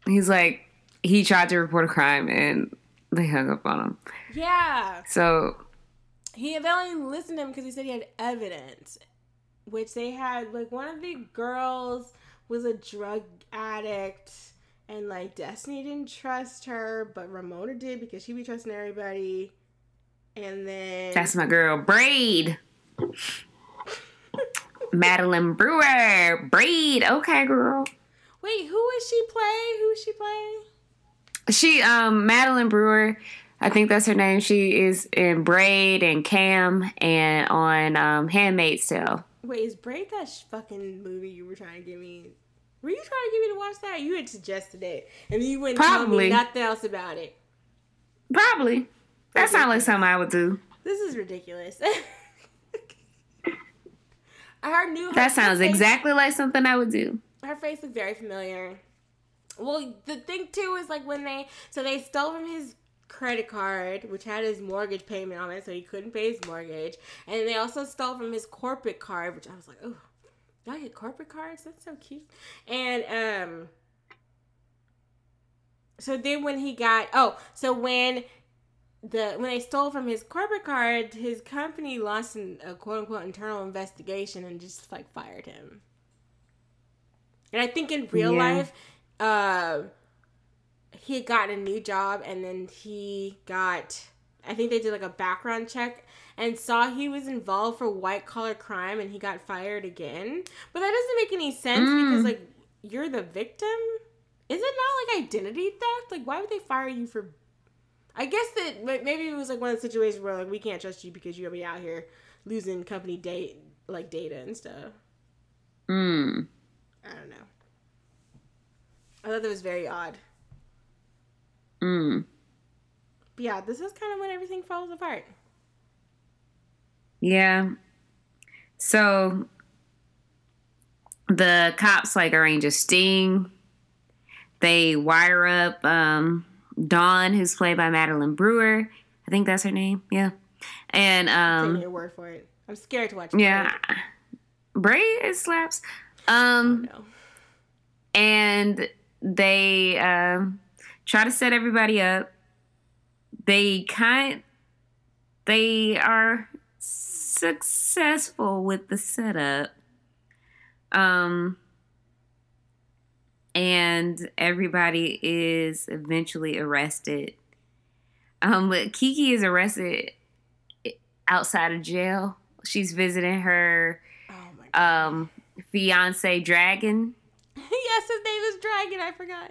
He's like, he tried to report a crime and they hung up on him. Yeah, So, he they only listened to him because he said he had evidence, which they had. Like one of the girls was a drug addict, and like Destiny didn't trust her, but Ramona did because she be trusting everybody. And then that's my girl, Braid. Madeline Brewer. Braid. Okay, girl. wait, who is she play? Who is she play? She, um, Madeline Brewer, I think that's her name. She is in Braid and Cam and on um, Handmaid's Tale. Wait, is Braid that sh- fucking movie you were trying to get me? Were you trying to get me to watch that? You had suggested it, and you wouldn't tell Probably. me nothing else about it. Probably. That sounds like something I would do. This is ridiculous. her new her That sounds face- exactly like something I would do. Her face looked very familiar. Well, the thing too is like when they so they stole from his credit card, which had his mortgage payment on it, so he couldn't pay his mortgage, and they also stole from his corporate card, which I was like, oh, y'all get corporate cards? That's so cute. And um, so then when he got oh, so when the when they stole from his corporate card, his company launched an, a quote unquote internal investigation and just like fired him. And I think in real Yeah. life, uh, he had gotten a new job and then he got, I think they did like a background check and saw he was involved for white collar crime and he got fired again. But that doesn't make any sense Mm. because like you're the victim. Is it not like identity theft? Like why would they fire you for? I guess that maybe it was like one of the situations where like we can't trust you because you're gonna be out here losing company date like data and stuff. Mm. I don't know. I thought that was very odd. Mm. But yeah, this is kind of when everything falls apart. Yeah. So the cops like arrange a sting. They wire up um Dawn, who's played by Madeline Brewer. I think that's her name. Yeah. And Take um your word for it. I'm scared to watch. yeah. Bray it slaps. Um No. and they um, try to set everybody up. They kind, they are successful with the setup. Um, and everybody is eventually arrested. Um, but Keke is arrested outside of jail. She's visiting her Oh um fiance Dragon. yes, his name is Dragon. I forgot.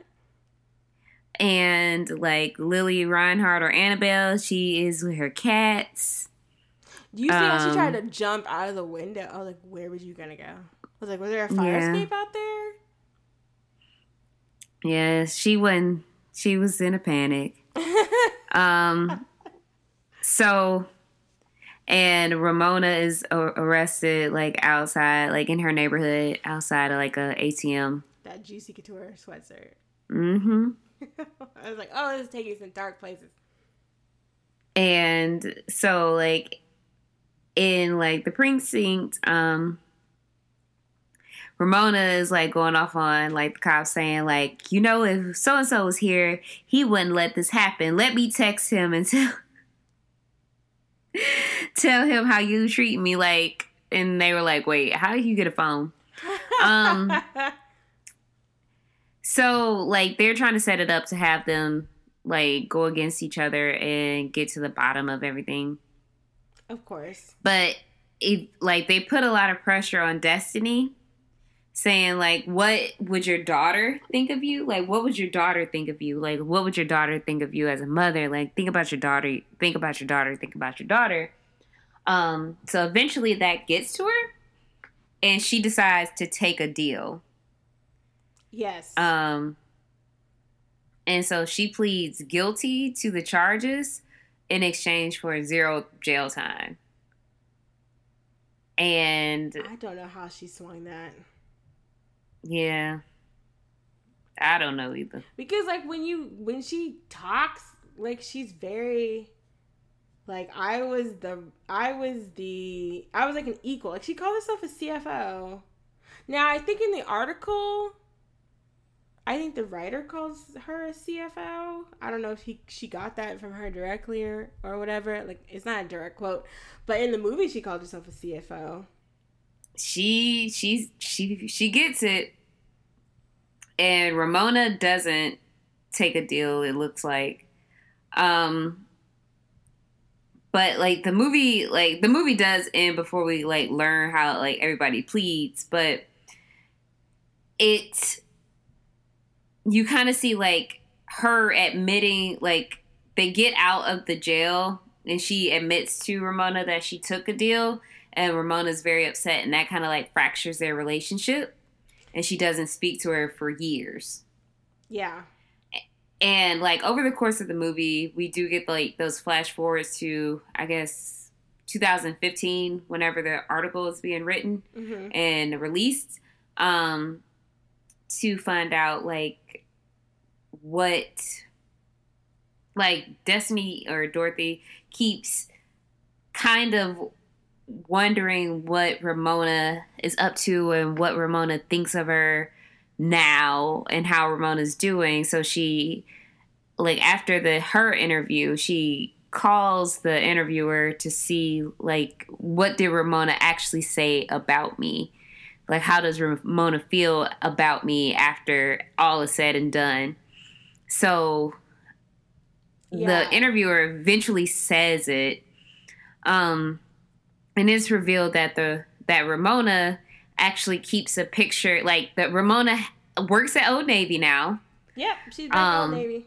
and like Lili Reinhart or Annabelle, she is with her cats. Do you see how she Um, tried to jump out of the window? I was like, where was you gonna go? I was like, was there a fire Yeah. escape out there? Yes, she wasn't. She was in a panic. Um, so, and Ramona is arrested like outside, like in her neighborhood, outside of like a ATM. that Juicy Couture sweatshirt. Mm-hmm. I was like, oh, this is taking you some dark places. And so, like, in like the precinct, um, Ramona is like going off on like the cops saying like, you know, if so and so was here, he wouldn't let this happen. Let me text him and tell tell him how you treat me. Like, and they were like, wait, how did you get a phone? Um, So like they're trying to set it up to have them like go against each other and get to the bottom of everything. of course. But it like they put a lot of pressure on Destiny saying like what would your daughter think of you? Like what would your daughter think of you? Like what would your daughter think of you as a mother? Like think about your daughter, think about your daughter, think about your daughter. Um so eventually that gets to her and she decides to take a deal. Yes. Um, and so she pleads guilty to the charges in exchange for zero jail time. And I don't know how she swung that. Yeah, I don't know either. Because like when you when she talks, like she's very Like I was the I was the I was like an equal. Like she called herself a CFO. Now I think in the article I think the writer calls her a CFO. I don't know if he she got that from her directly or or whatever. Like it's not a direct quote, but in the movie she called herself a CFO. She she's she she gets it, and Ramona doesn't take a deal. It looks like, um, but like the movie, like the movie does end before we like learn how like everybody pleads, but it you kind of see like her admitting like they get out of the jail and she admits to Ramona that she took a deal and Ramona's very upset and that kind of like fractures their relationship and she doesn't speak to her for years. Yeah. And like over the course of the movie, we do get like those flash forwards to I guess 2015 whenever the article is being written hmm and released um to find out like what like Destiny or Dorothy keeps kind of wondering what Ramona is up to and what Ramona thinks of her now and how Ramona's doing. So she like after the her interview, she calls the interviewer to see like what did Ramona actually say about me? Like how does Ramona feel about me after all is said and done? So Yeah. the interviewer eventually says it um and it's revealed that the that ramona actually keeps a picture like that ramona works at old navy now Yep. She's at Um, Old Navy.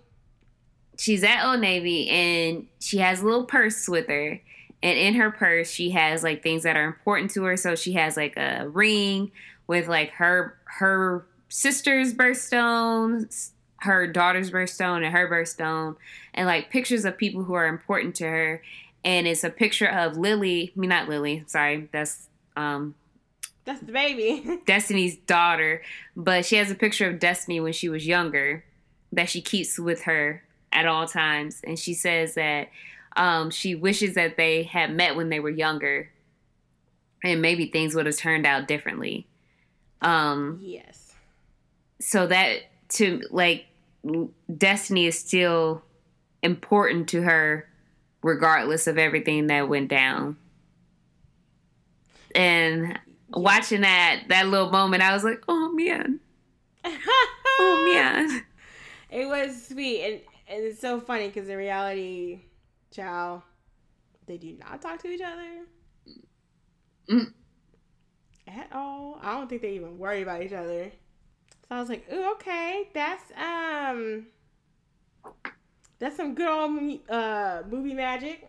she's at old navy and she has a little purse with her and in her purse she has like things that are important to her so she has like a ring with like her her sister's birthstones her daughter's birthstone and her birthstone and like pictures of people who are important to her and it's a picture of lily I mean not lily sorry that's um That's the baby. Destiny's daughter, but she has a picture of Destiny when she was younger that she keeps with her at all times. And she says that um, she wishes that they had met when they were younger and maybe things would have turned out differently. Um, yes. so that to like Destiny is still important to her regardless of everything that went down. And watching that that little moment, I was like, "Oh man, oh man." It was sweet, and, and it's so funny because in reality, Chow, they do not talk to each other Mm. at all. I don't think they even worry about each other. So I was like, "Ooh, okay, that's um, that's some good old uh movie magic."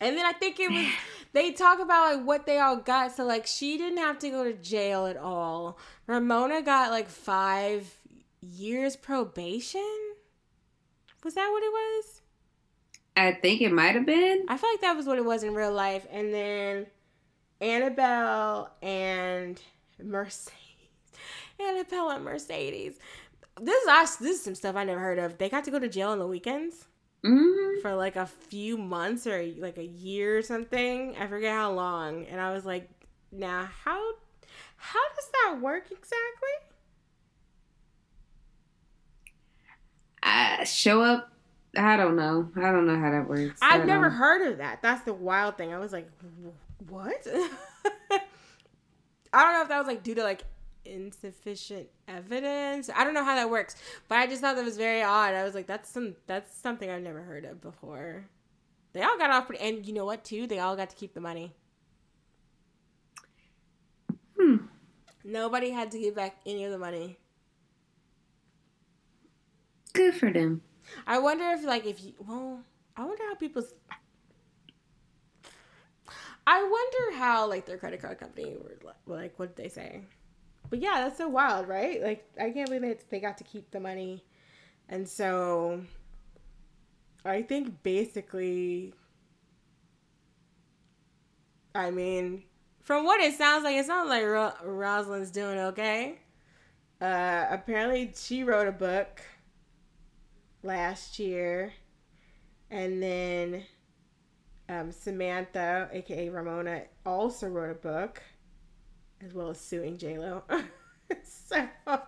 And then I think it was they talk about like what they all got. So like she didn't have to go to jail at all. Ramona got like five years probation. Was that what it was? I think it might have been. I feel like that was what it was in real life. And then Annabelle and Mercedes. Annabelle and Mercedes. This is us. This is some stuff I never heard of. They got to go to jail on the weekends Mm, for like a few months or like a year or something. I forget how long. And I was like, now how how does that work exactly? I show up. I don't know. I don't know how that works. I've never heard of that. That's the wild thing. I was like, what? I don't know if that was like due to like insufficient evidence. I don't know how that works, but I just thought that was very odd. I was like, that's some that's something I've never heard of before. They all got off, pretty, and you know what? Too, they all got to keep the money. Hmm. Nobody had to give back any of the money. Good for them. I wonder if like if you well, I wonder how people's I wonder how like their credit card company were like what did they say? But yeah, that's so wild, right? Like I can't believe they they got to keep the money. And so I think basically I mean, from what it sounds like, it sounds like Ro- Roselyn's doing okay. Uh apparently she wrote a book last year And then um, Samantha, aka Ramona, also wrote a book, as well as suing J Lo. so I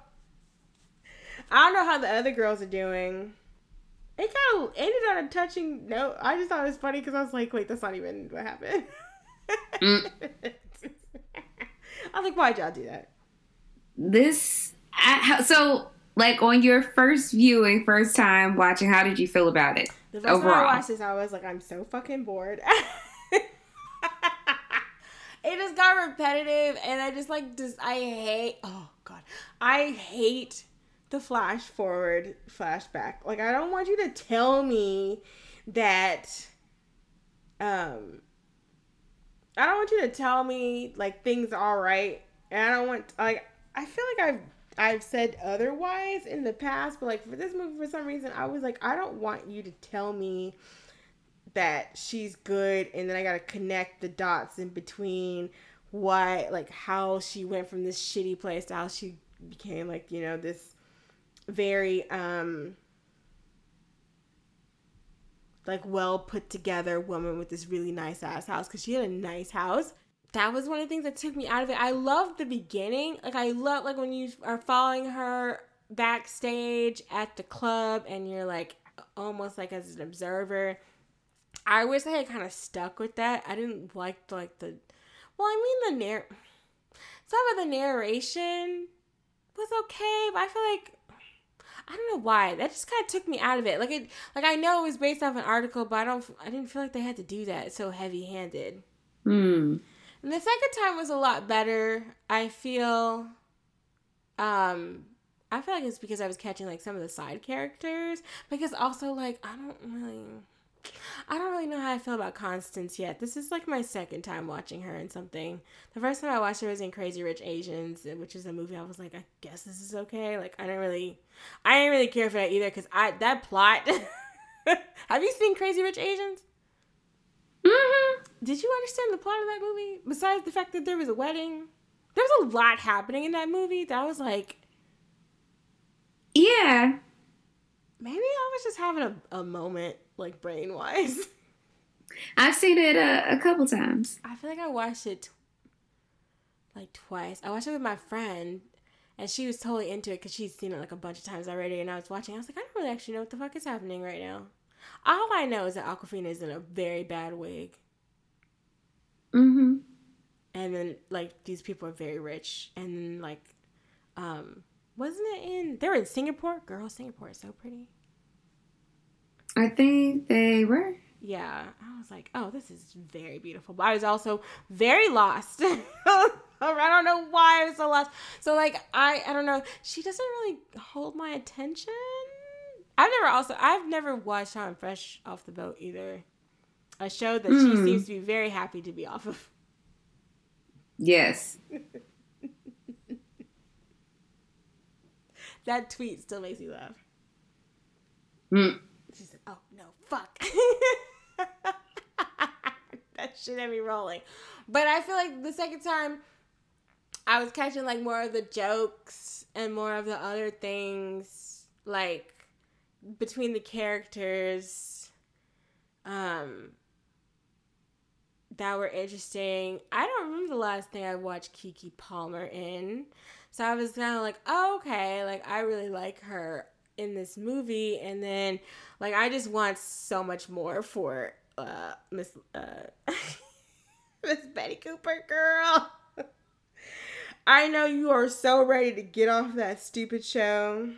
don't know how the other girls are doing. It kind of ended on a touching note. I just thought it was funny because I was like, wait, that's not even what happened. Mm. I was like, why'd y'all do that? This I, so like on your first viewing, first time watching, how did you feel about it? The first time I watched this, I was like, I'm so fucking bored. it just got repetitive, and I just like just I hate. Oh god, I hate the flash forward flashback. Like I don't want you to tell me that. Um. I don't want you to tell me like things are all right, and I don't want like I feel like I've I've said otherwise in the past, but like for this movie, for some reason, I was like, I don't want you to tell me that she's good, and then I gotta connect the dots in between what, like, how she went from this shitty place to how she became, like, you know, this very, um, like, well put together woman with this really nice ass house because she had a nice house that was one of the things that took me out of it. I loved the beginning. Like I love like when you are following her backstage at the club and you're like almost like as an observer. I wish I had kind of stuck with that. I didn't like like the well, I mean the narr some of the narration was okay, but I feel like I don't know why that just kind of took me out of it. Like it, like I know it was based off an article, but I don't. I didn't feel like they had to do that so heavy handed. Hmm. And the second time was a lot better. I feel um I feel like it's because I was catching like some of the side characters because also like I don't really I don't really know how I feel about Constance yet. This is like my second time watching her in something. The first time I watched her was in Crazy Rich Asians, which is a movie I was like, I guess this is okay. Like I didn't really I didn't really care for that either cuz I that plot Have you seen Crazy Rich Asians? Mm-hmm. Did you understand the plot of that movie? Besides the fact that there was a wedding, there was a lot happening in that movie. That was like Yeah. maybe I was just having a, a moment, like brain wise. I've seen it a, a couple times. I feel like I watched it like twice. I watched it with my friend, and she was totally into it because she's seen it like a bunch of times already. And I was watching. I was like, I don't really actually know what the fuck is happening right now. All I know is that Awkwafina is in a very bad wig, Mm-hmm. and then like these people are very rich, and like, um, wasn't it in? They were in Singapore. Girl, Singapore is so pretty. I think they were. Yeah, I was like, oh, this is very beautiful. But I was also very lost. I don't know why I was so lost. So like, I I don't know. She doesn't really hold my attention. I've never also I've never watched Hot and Fresh off the boat either. A show that she Hmm. seems to be very happy to be off of. Yes. That tweet still makes me laugh. Mm. "Oh no, fuck." that shit had me rolling. But I feel like the second time, I was catching like more of the jokes and more of the other things, like between the characters, um, that were interesting. I don't remember the last thing I watched Keke Palmer in. So I was kind of like, oh, okay, like I really like her in this movie, and then like I just want so much more for uh Miss uh Miss Betty Cooper, girl. I know you are so ready to get off that stupid show,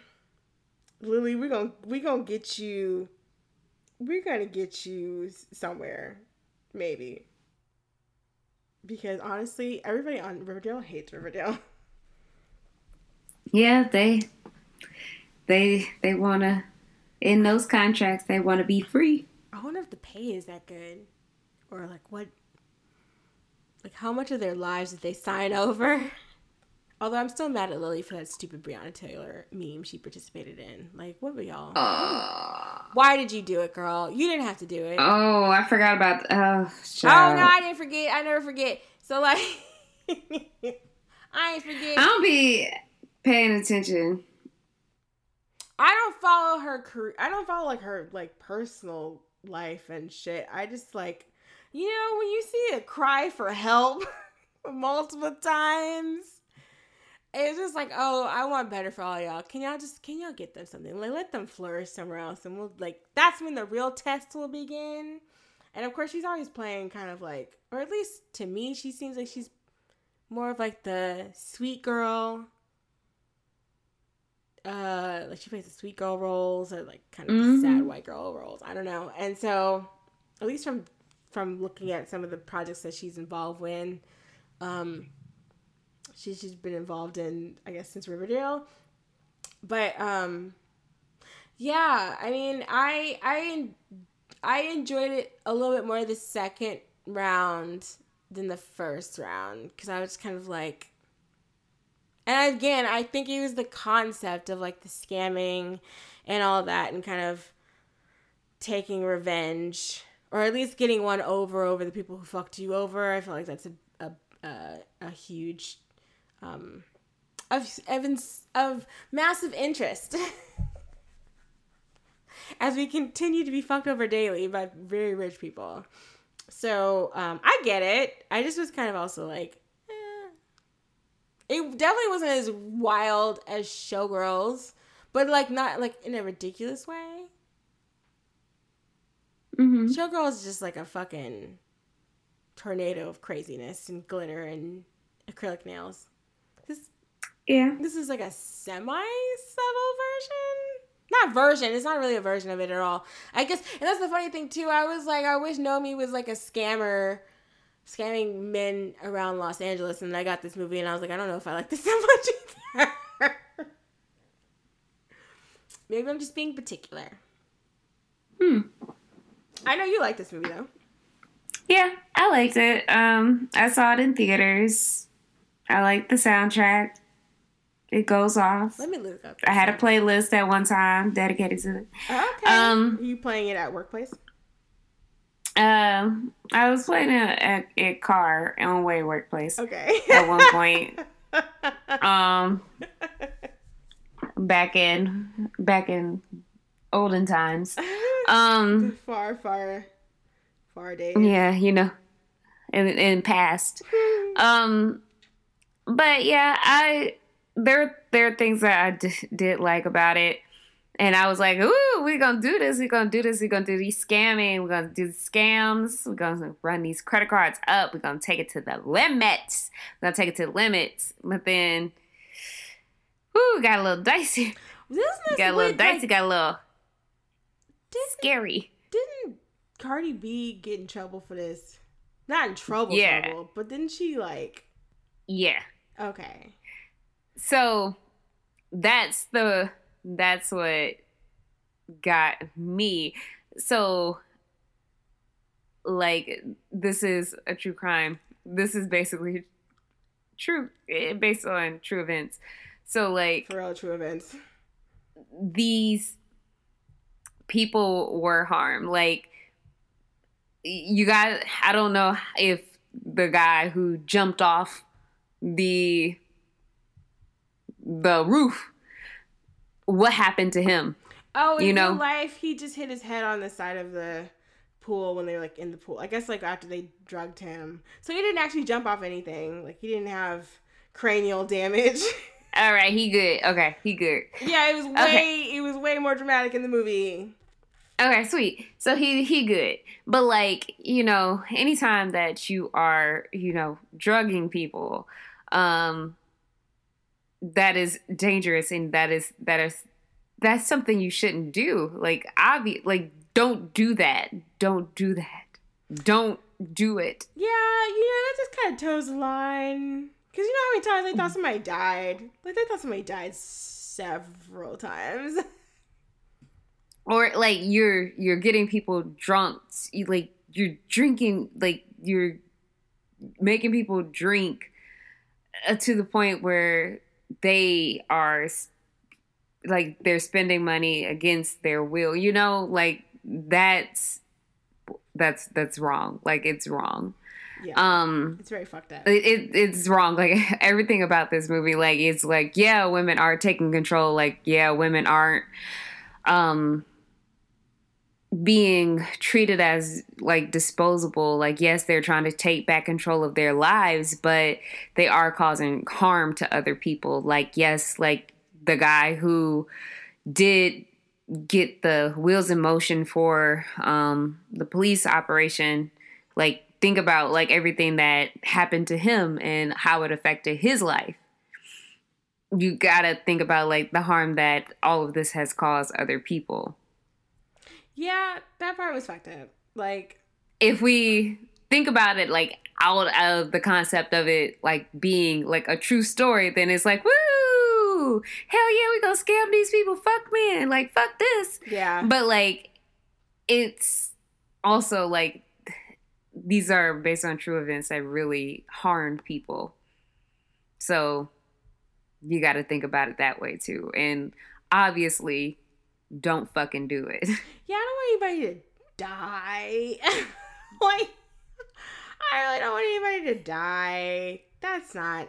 Lili. We're gonna we're gonna get you. We're gonna get you somewhere, maybe. Because honestly, everybody on Riverdale hates Riverdale. Yeah, they they they wanna in those contracts they wanna be free. I wonder if the pay is that good, or like what, like how much of their lives did they sign over? Although I'm still mad at Lili for that stupid Breonna Taylor meme she participated in. Like, what were y'all? Oh, Why did you do it, girl? You didn't have to do it. oh I forgot about oh, Oh no, I didn't forget. I never forget. So like, I ain't forget. I don't be paying attention. I don't follow her career. I don't follow like her like personal life and shit. I just like, you know, when you see a cry for help multiple times, it's just like, oh, I want better for all y'all. Can y'all just can y'all get them something? Like let them flourish somewhere else, and we'll like that's when the real test will begin. And of course, she's always playing kind of like, or at least to me, she seems like she's more of like the sweet girl. Uh, like she plays the sweet girl roles or like kind of Mhm. sad white girl roles. I don't know. And so, at least from from looking at some of the projects that she's involved in, um, she's she's been involved in I guess since Riverdale. But um, yeah, I mean, I I I enjoyed it a little bit more the second round than the first round because I was kind of like, and again, I think it was the concept of like the scamming and all that, and kind of taking revenge or at least getting one over over the people who fucked you over. I feel like that's a a a, a huge um of of, massive interest. as we continue to be fucked over daily by very rich people. So um, I get it. I just was kind of also like. It definitely wasn't as wild as Showgirls, but like not like in a ridiculous way. hmm Showgirls is just like a fucking tornado of craziness and glitter and acrylic nails. This Yeah. this is like a semi subtle version. Not version. It's not really a version of it at all. I guess, and that's the funny thing too. I was like, I wish Nomi was like a scammer, scamming men around Los Angeles, and I got this movie, and I was like, I don't know if I like this that much either. Maybe I'm just being particular. Hmm. I know you like this movie though. Yeah, I liked it. Um, I saw it in theaters. I like the soundtrack. It goes off. Let me look up. I had a playlist at one time dedicated to it. Okay. Um, Are you playing it at workplace? Um, I was playing it at a car on way workplace Okay. at one point. Um, back in back in olden times. Um, far, far, far days. yeah, you know, in in past. Um, but yeah, I there there are things that I d- did like about it, and I was like, "Ooh, we're gonna do this. We're gonna do this. We're gonna do these scamming. We're gonna do the scams. We're gonna run these credit cards up. We're gonna take it to the limits. We're gonna take it to the limits." But then, ooh, got a little dicey. This Got a little weird, dicey. like, Got a little didn't, scary. didn't Cardi B get in trouble for this? Not in trouble, Yeah. trouble, but didn't she like? Yeah. Okay. so that's the that's what got me. So like this is a true crime. This is basically true eh, based on true events. So like For real, true events. these people were harmed. Like you guys, i don't know if the guy who jumped off the the roof what happened to him Oh, in You real know- life, he just hit his head on the side of the pool when they were like in the pool. I guess like after they drugged him, so he didn't actually jump off anything. Like he didn't have cranial damage. all right he good okay he good yeah, it was way Okay. it was way more dramatic in the movie. Okay, sweet. So he he good. But like, you know, anytime that you are, you know, drugging people, um that is dangerous and that is that is that's something you shouldn't do. Like obvious like don't do that. Don't do that. Don't do it. Yeah, you know that just kind of toes the line. Cause you know how many times I thought somebody died? Like I thought somebody died several times. Or like you're you're getting people drunk. You like you're drinking like you're making people drink uh, to the point where they are like they're spending money against their will you know? Like that's that's that's wrong. Like it's wrong. Yeah, um it's very fucked up. it, it it's wrong. Like everything about this movie like it's like yeah women are taking control. Like yeah women aren't um being treated as like disposable. Like, yes, they're trying to take back control of their lives, but they are causing harm to other people. Like, yes, like the guy who did get the wheels in motion for um, the police operation. Like, think about like everything that happened to him and how it affected his life. You gotta think about like the harm that all of this has caused other people. Yeah, that part was fucked up. Like, if we think about it like out of the concept of it like being like a true story, then it's like, woo, hell yeah, we gonna scam these people. Fuck man, like fuck this. yeah. But like, it's also like these are based on true events that really harmed people. So you got to think about it that way too. And obviously, don't fucking do it. Yeah, I don't want anybody to die. like, I really don't want anybody to die. That's not.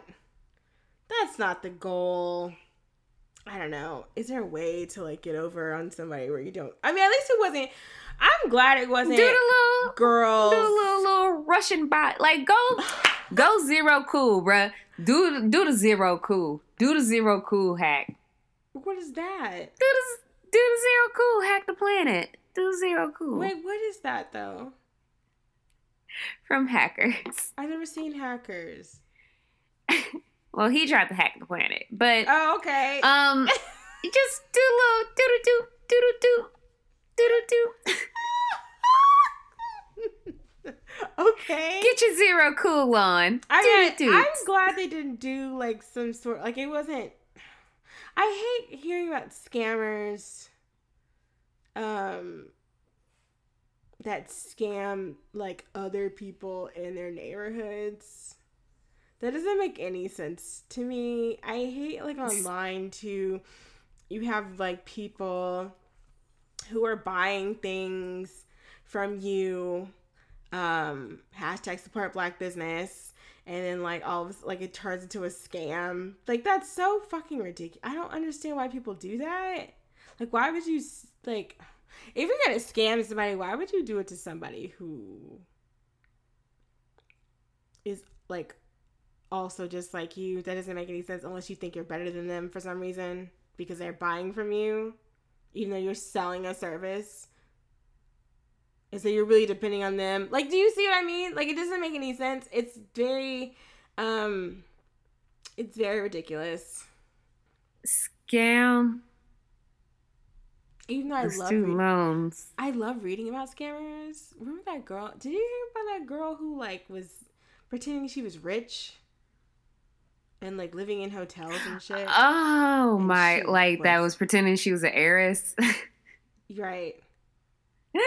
That's not the goal. I don't know. Is there a way to like get over on somebody where you don't? I mean, at least it wasn't. I'm glad it wasn't do the little girls. do the little little Russian bot. Like go go zero cool, bruh. Do do the zero cool. Do the zero cool hack. What is that? Do the do the zero cool hack the planet. Do zero cool Wait, what is that though? from hackers. I've never seen hackers. Well, he tried to hack the planet, but Oh, okay. um, just do a little do do do do do do do do. okay. Get your zero cool on. I mean. I'm glad they didn't do like some sort like it wasn't. I hate hearing about scammers. Um. That scam like other people in their neighborhoods. That doesn't make any sense to me. I hate like online too. You have like people who are buying things from you um hashtag support black business and then like all of like it turns into a scam. Like that's so fucking ridiculous i don't understand why people do that. Like why would you like if you're gonna scam somebody why would you do it to somebody who is like also just like you? That doesn't make any sense unless you think you're better than them for some reason because they're buying from you even though you're selling a service is that you're really depending on them. Like, do you see what I mean? Like, it doesn't make any sense. It's very, um, it's very ridiculous. Scam Even though I love, student loans. I love reading about scammers. Remember that girl? Did you hear about that girl who like was pretending she was rich and like living in hotels and shit? Oh And my! Like that was- was pretending she was an heiress. right.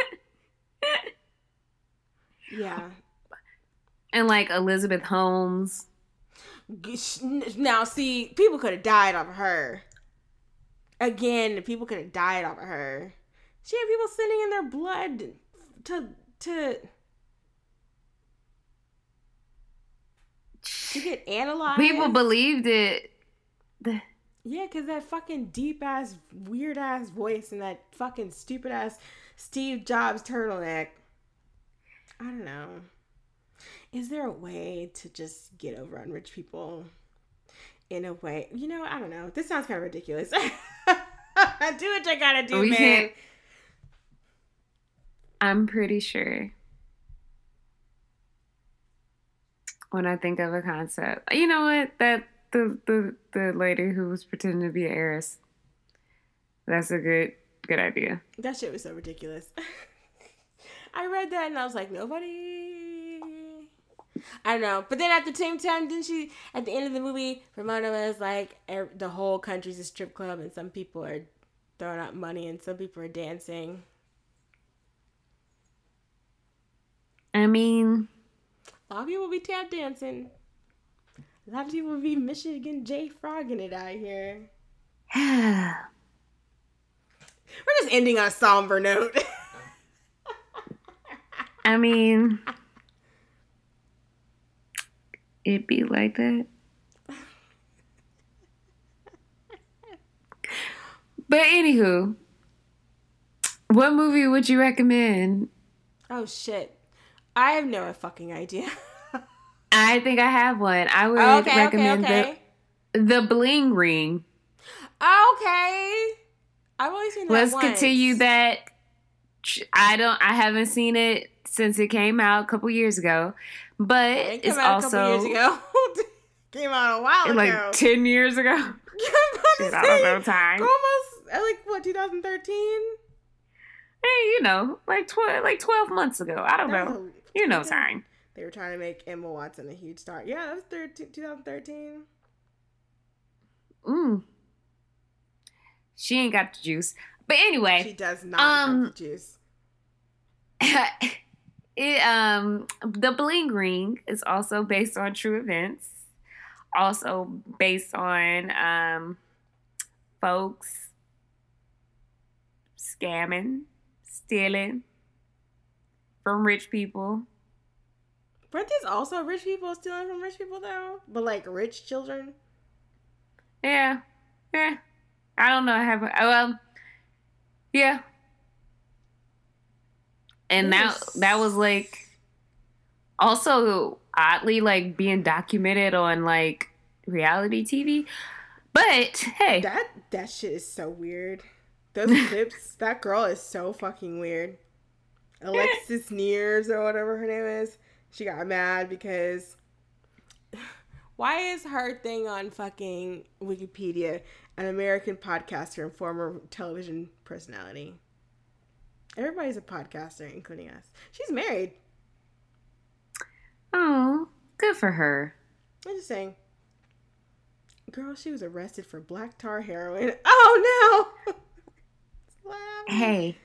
Yeah. and like Elizabeth Holmes. Now, see, people could have died off of her. Again, people could have died off of her. She had people sending in their blood to to to get analyzed. People believed it. Yeah, because that fucking deep ass, weird ass voice and that fucking stupid ass Steve Jobs turtleneck. I don't know. Is there a way to just get over on rich people in a way? You know, I don't know. This sounds kind of ridiculous. do what you gotta do, We man. can't- I'm pretty sure. When I think of a concept, you know what? That the the the lady who was pretending to be an heiress. That's a good good idea. That shit was so ridiculous. I read that and I was like, nobody. I don't know. But then at the same time, didn't she, at the end of the movie, Ramona was like, er, the whole country's a strip club and some people are throwing out money and some people are dancing. I mean, A lot of people will be tap dancing. A lot of people will be Michigan J frogging it out here. We're just ending on a somber note. mean, it'd be like that. But anywho, What movie would you recommend? Oh shit. I have no fucking idea. I think I have one. I would okay, okay, recommend okay. the the Bling Ring. Okay. I've only seen that Let's once. continue that. I don't. I haven't seen it since it came out a couple years ago, but It came it's out also a couple years ago. came out a while ago. like ten years ago. Yeah, I'm about to Shit, I don't know time. Almost uh, like what 2013. Hey, you know, like twelve, like twelve months ago. I don't know. You know time. They were trying to make Emma Watson a huge star. Yeah, that was 13, 2013. Mm. She ain't got the juice. But anyway, She does not Um, juice. it um the bling ring is also based on true events also based on um folks scamming stealing from rich people Weren't these also rich people stealing from rich people though? But like rich children. yeah yeah i don't know i have well yeah and that that was like also oddly like being documented on like reality tv but hey That that shit is so weird. Those clips. That girl is so fucking weird. Alexis Neiers or whatever her name is. She got mad because why is her thing on fucking Wikipedia an American podcaster and former television personality? Everybody's a podcaster, including us. She's married. oh good for her I'm just saying. Girl, she was arrested for black tar heroin. Oh no! hey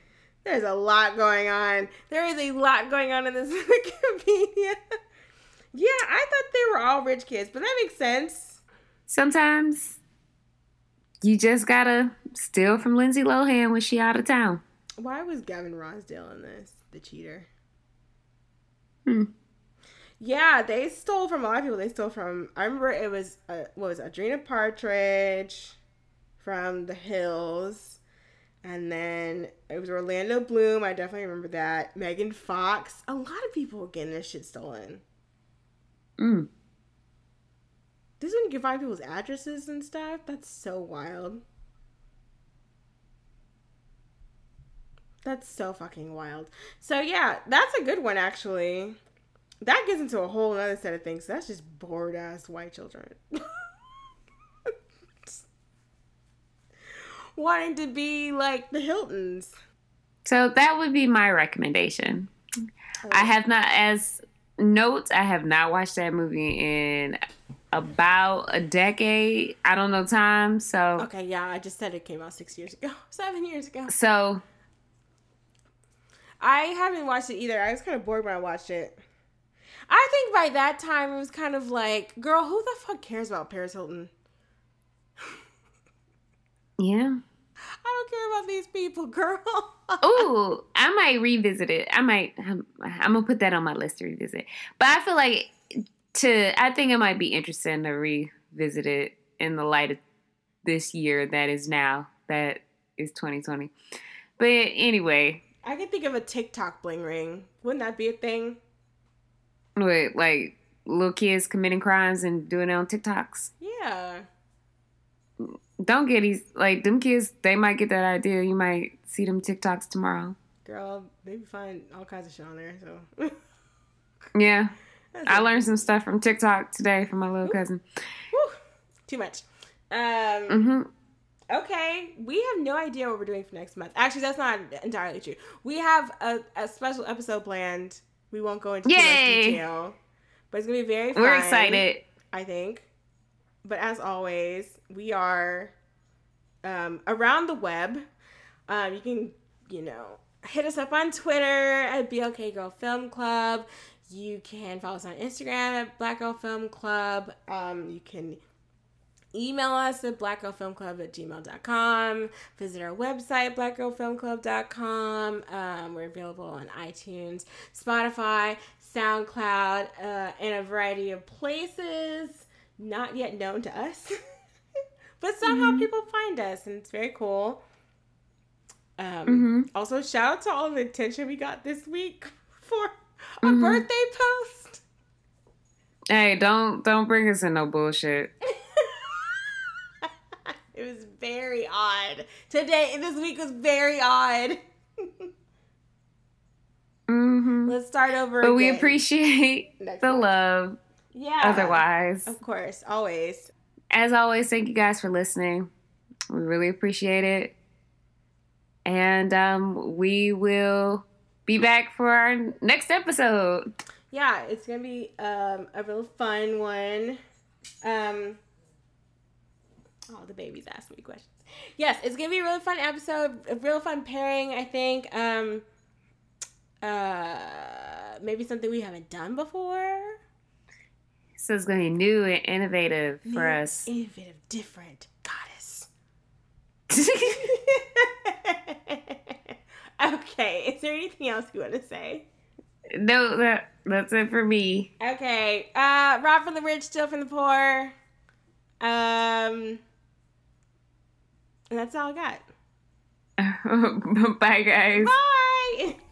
There's a lot going on. There is a lot going on in this Wikipedia. yeah, I thought they were all rich kids, but that makes sense. sometimes you just gotta steal from lindsay lohan when she out of town Why was Gavin Rossdale in this? The cheater. Hmm. Yeah, they stole from a lot of people. They stole from. I remember it was uh, what was Audrina Patridge from The Hills, and then it was Orlando Bloom. I definitely remember that. Megan Fox. A lot of people were getting their shit stolen. mm. This is when you can find people's addresses and stuff. That's so wild. That's so fucking wild. So yeah, that's a good one actually. That gets into a whole other set of things. That's just bored ass white children. Wanting to be like the Hiltons. So that would be my recommendation. I oh. have not, as notes, I have not watched that movie in about a decade. I don't know time. So, Okay, yeah, I just said it came out six years ago. Seven years ago. so I haven't watched it either. I was kind of bored when I watched it. I think by that time it was kind of like, girl, who the fuck cares about Paris Hilton? yeah. I don't care about these people, girl. Ooh, I might revisit it. I might. I'm, I'm gonna put that on my list to revisit. But I feel like to. I think it might be interesting to revisit it in the light of this year that is now. That is 2020. But anyway, I can think of a TikTok bling ring. Wouldn't that be a thing? with like little kids committing crimes and doing it on TikToks. Yeah. Don't get these like them kids. They might get that idea. You might see them TikToks tomorrow. Girl, they be find all kinds of shit on there, so. Yeah, I learned some stuff from TikTok today from my little cousin. Too much. Um, hmm Okay, we have no idea what we're doing for next month. Actually, that's not entirely true. We have a, a special episode planned. We won't go into too much detail, but it's gonna be very fun. We're excited. I think. But as always, we are um, around the web. Um, you can, you know, hit us up on Twitter at BLK Girl Film Club. You can follow us on Instagram at Black Girl Film Club. Um, you can email us at blackgirlfilmclub at gmail.com. Visit our website, blackgirlfilmclub.com. Um, we're available on iTunes, Spotify, SoundCloud, uh, and a variety of places not yet known to us. but somehow people find us, and it's very cool. Um, Mhm. Also, shout out to all the attention we got this week for a Mhm. birthday post. Hey, don't don't bring us in no bullshit. it was very odd. Today, this week was very odd. hmm Let's start over. But we appreciate Next the one. love. Yeah. Otherwise, Of course, always. as always, thank you guys for listening. We really appreciate it. And um, we will be back for our next episode. Yeah, it's gonna be um, a real fun one. Um, oh, the baby's asking me questions. Yes, it's gonna be a really fun episode, a real fun pairing. I think. Um, uh, maybe something we haven't done before. So it's to be new and innovative for us. innovative, different goddess. okay, is there anything else you want to say? no, that, that's it for me. Okay, uh, rob from the rich, still from the poor. Um, and that's all I got. Bye, guys. Bye.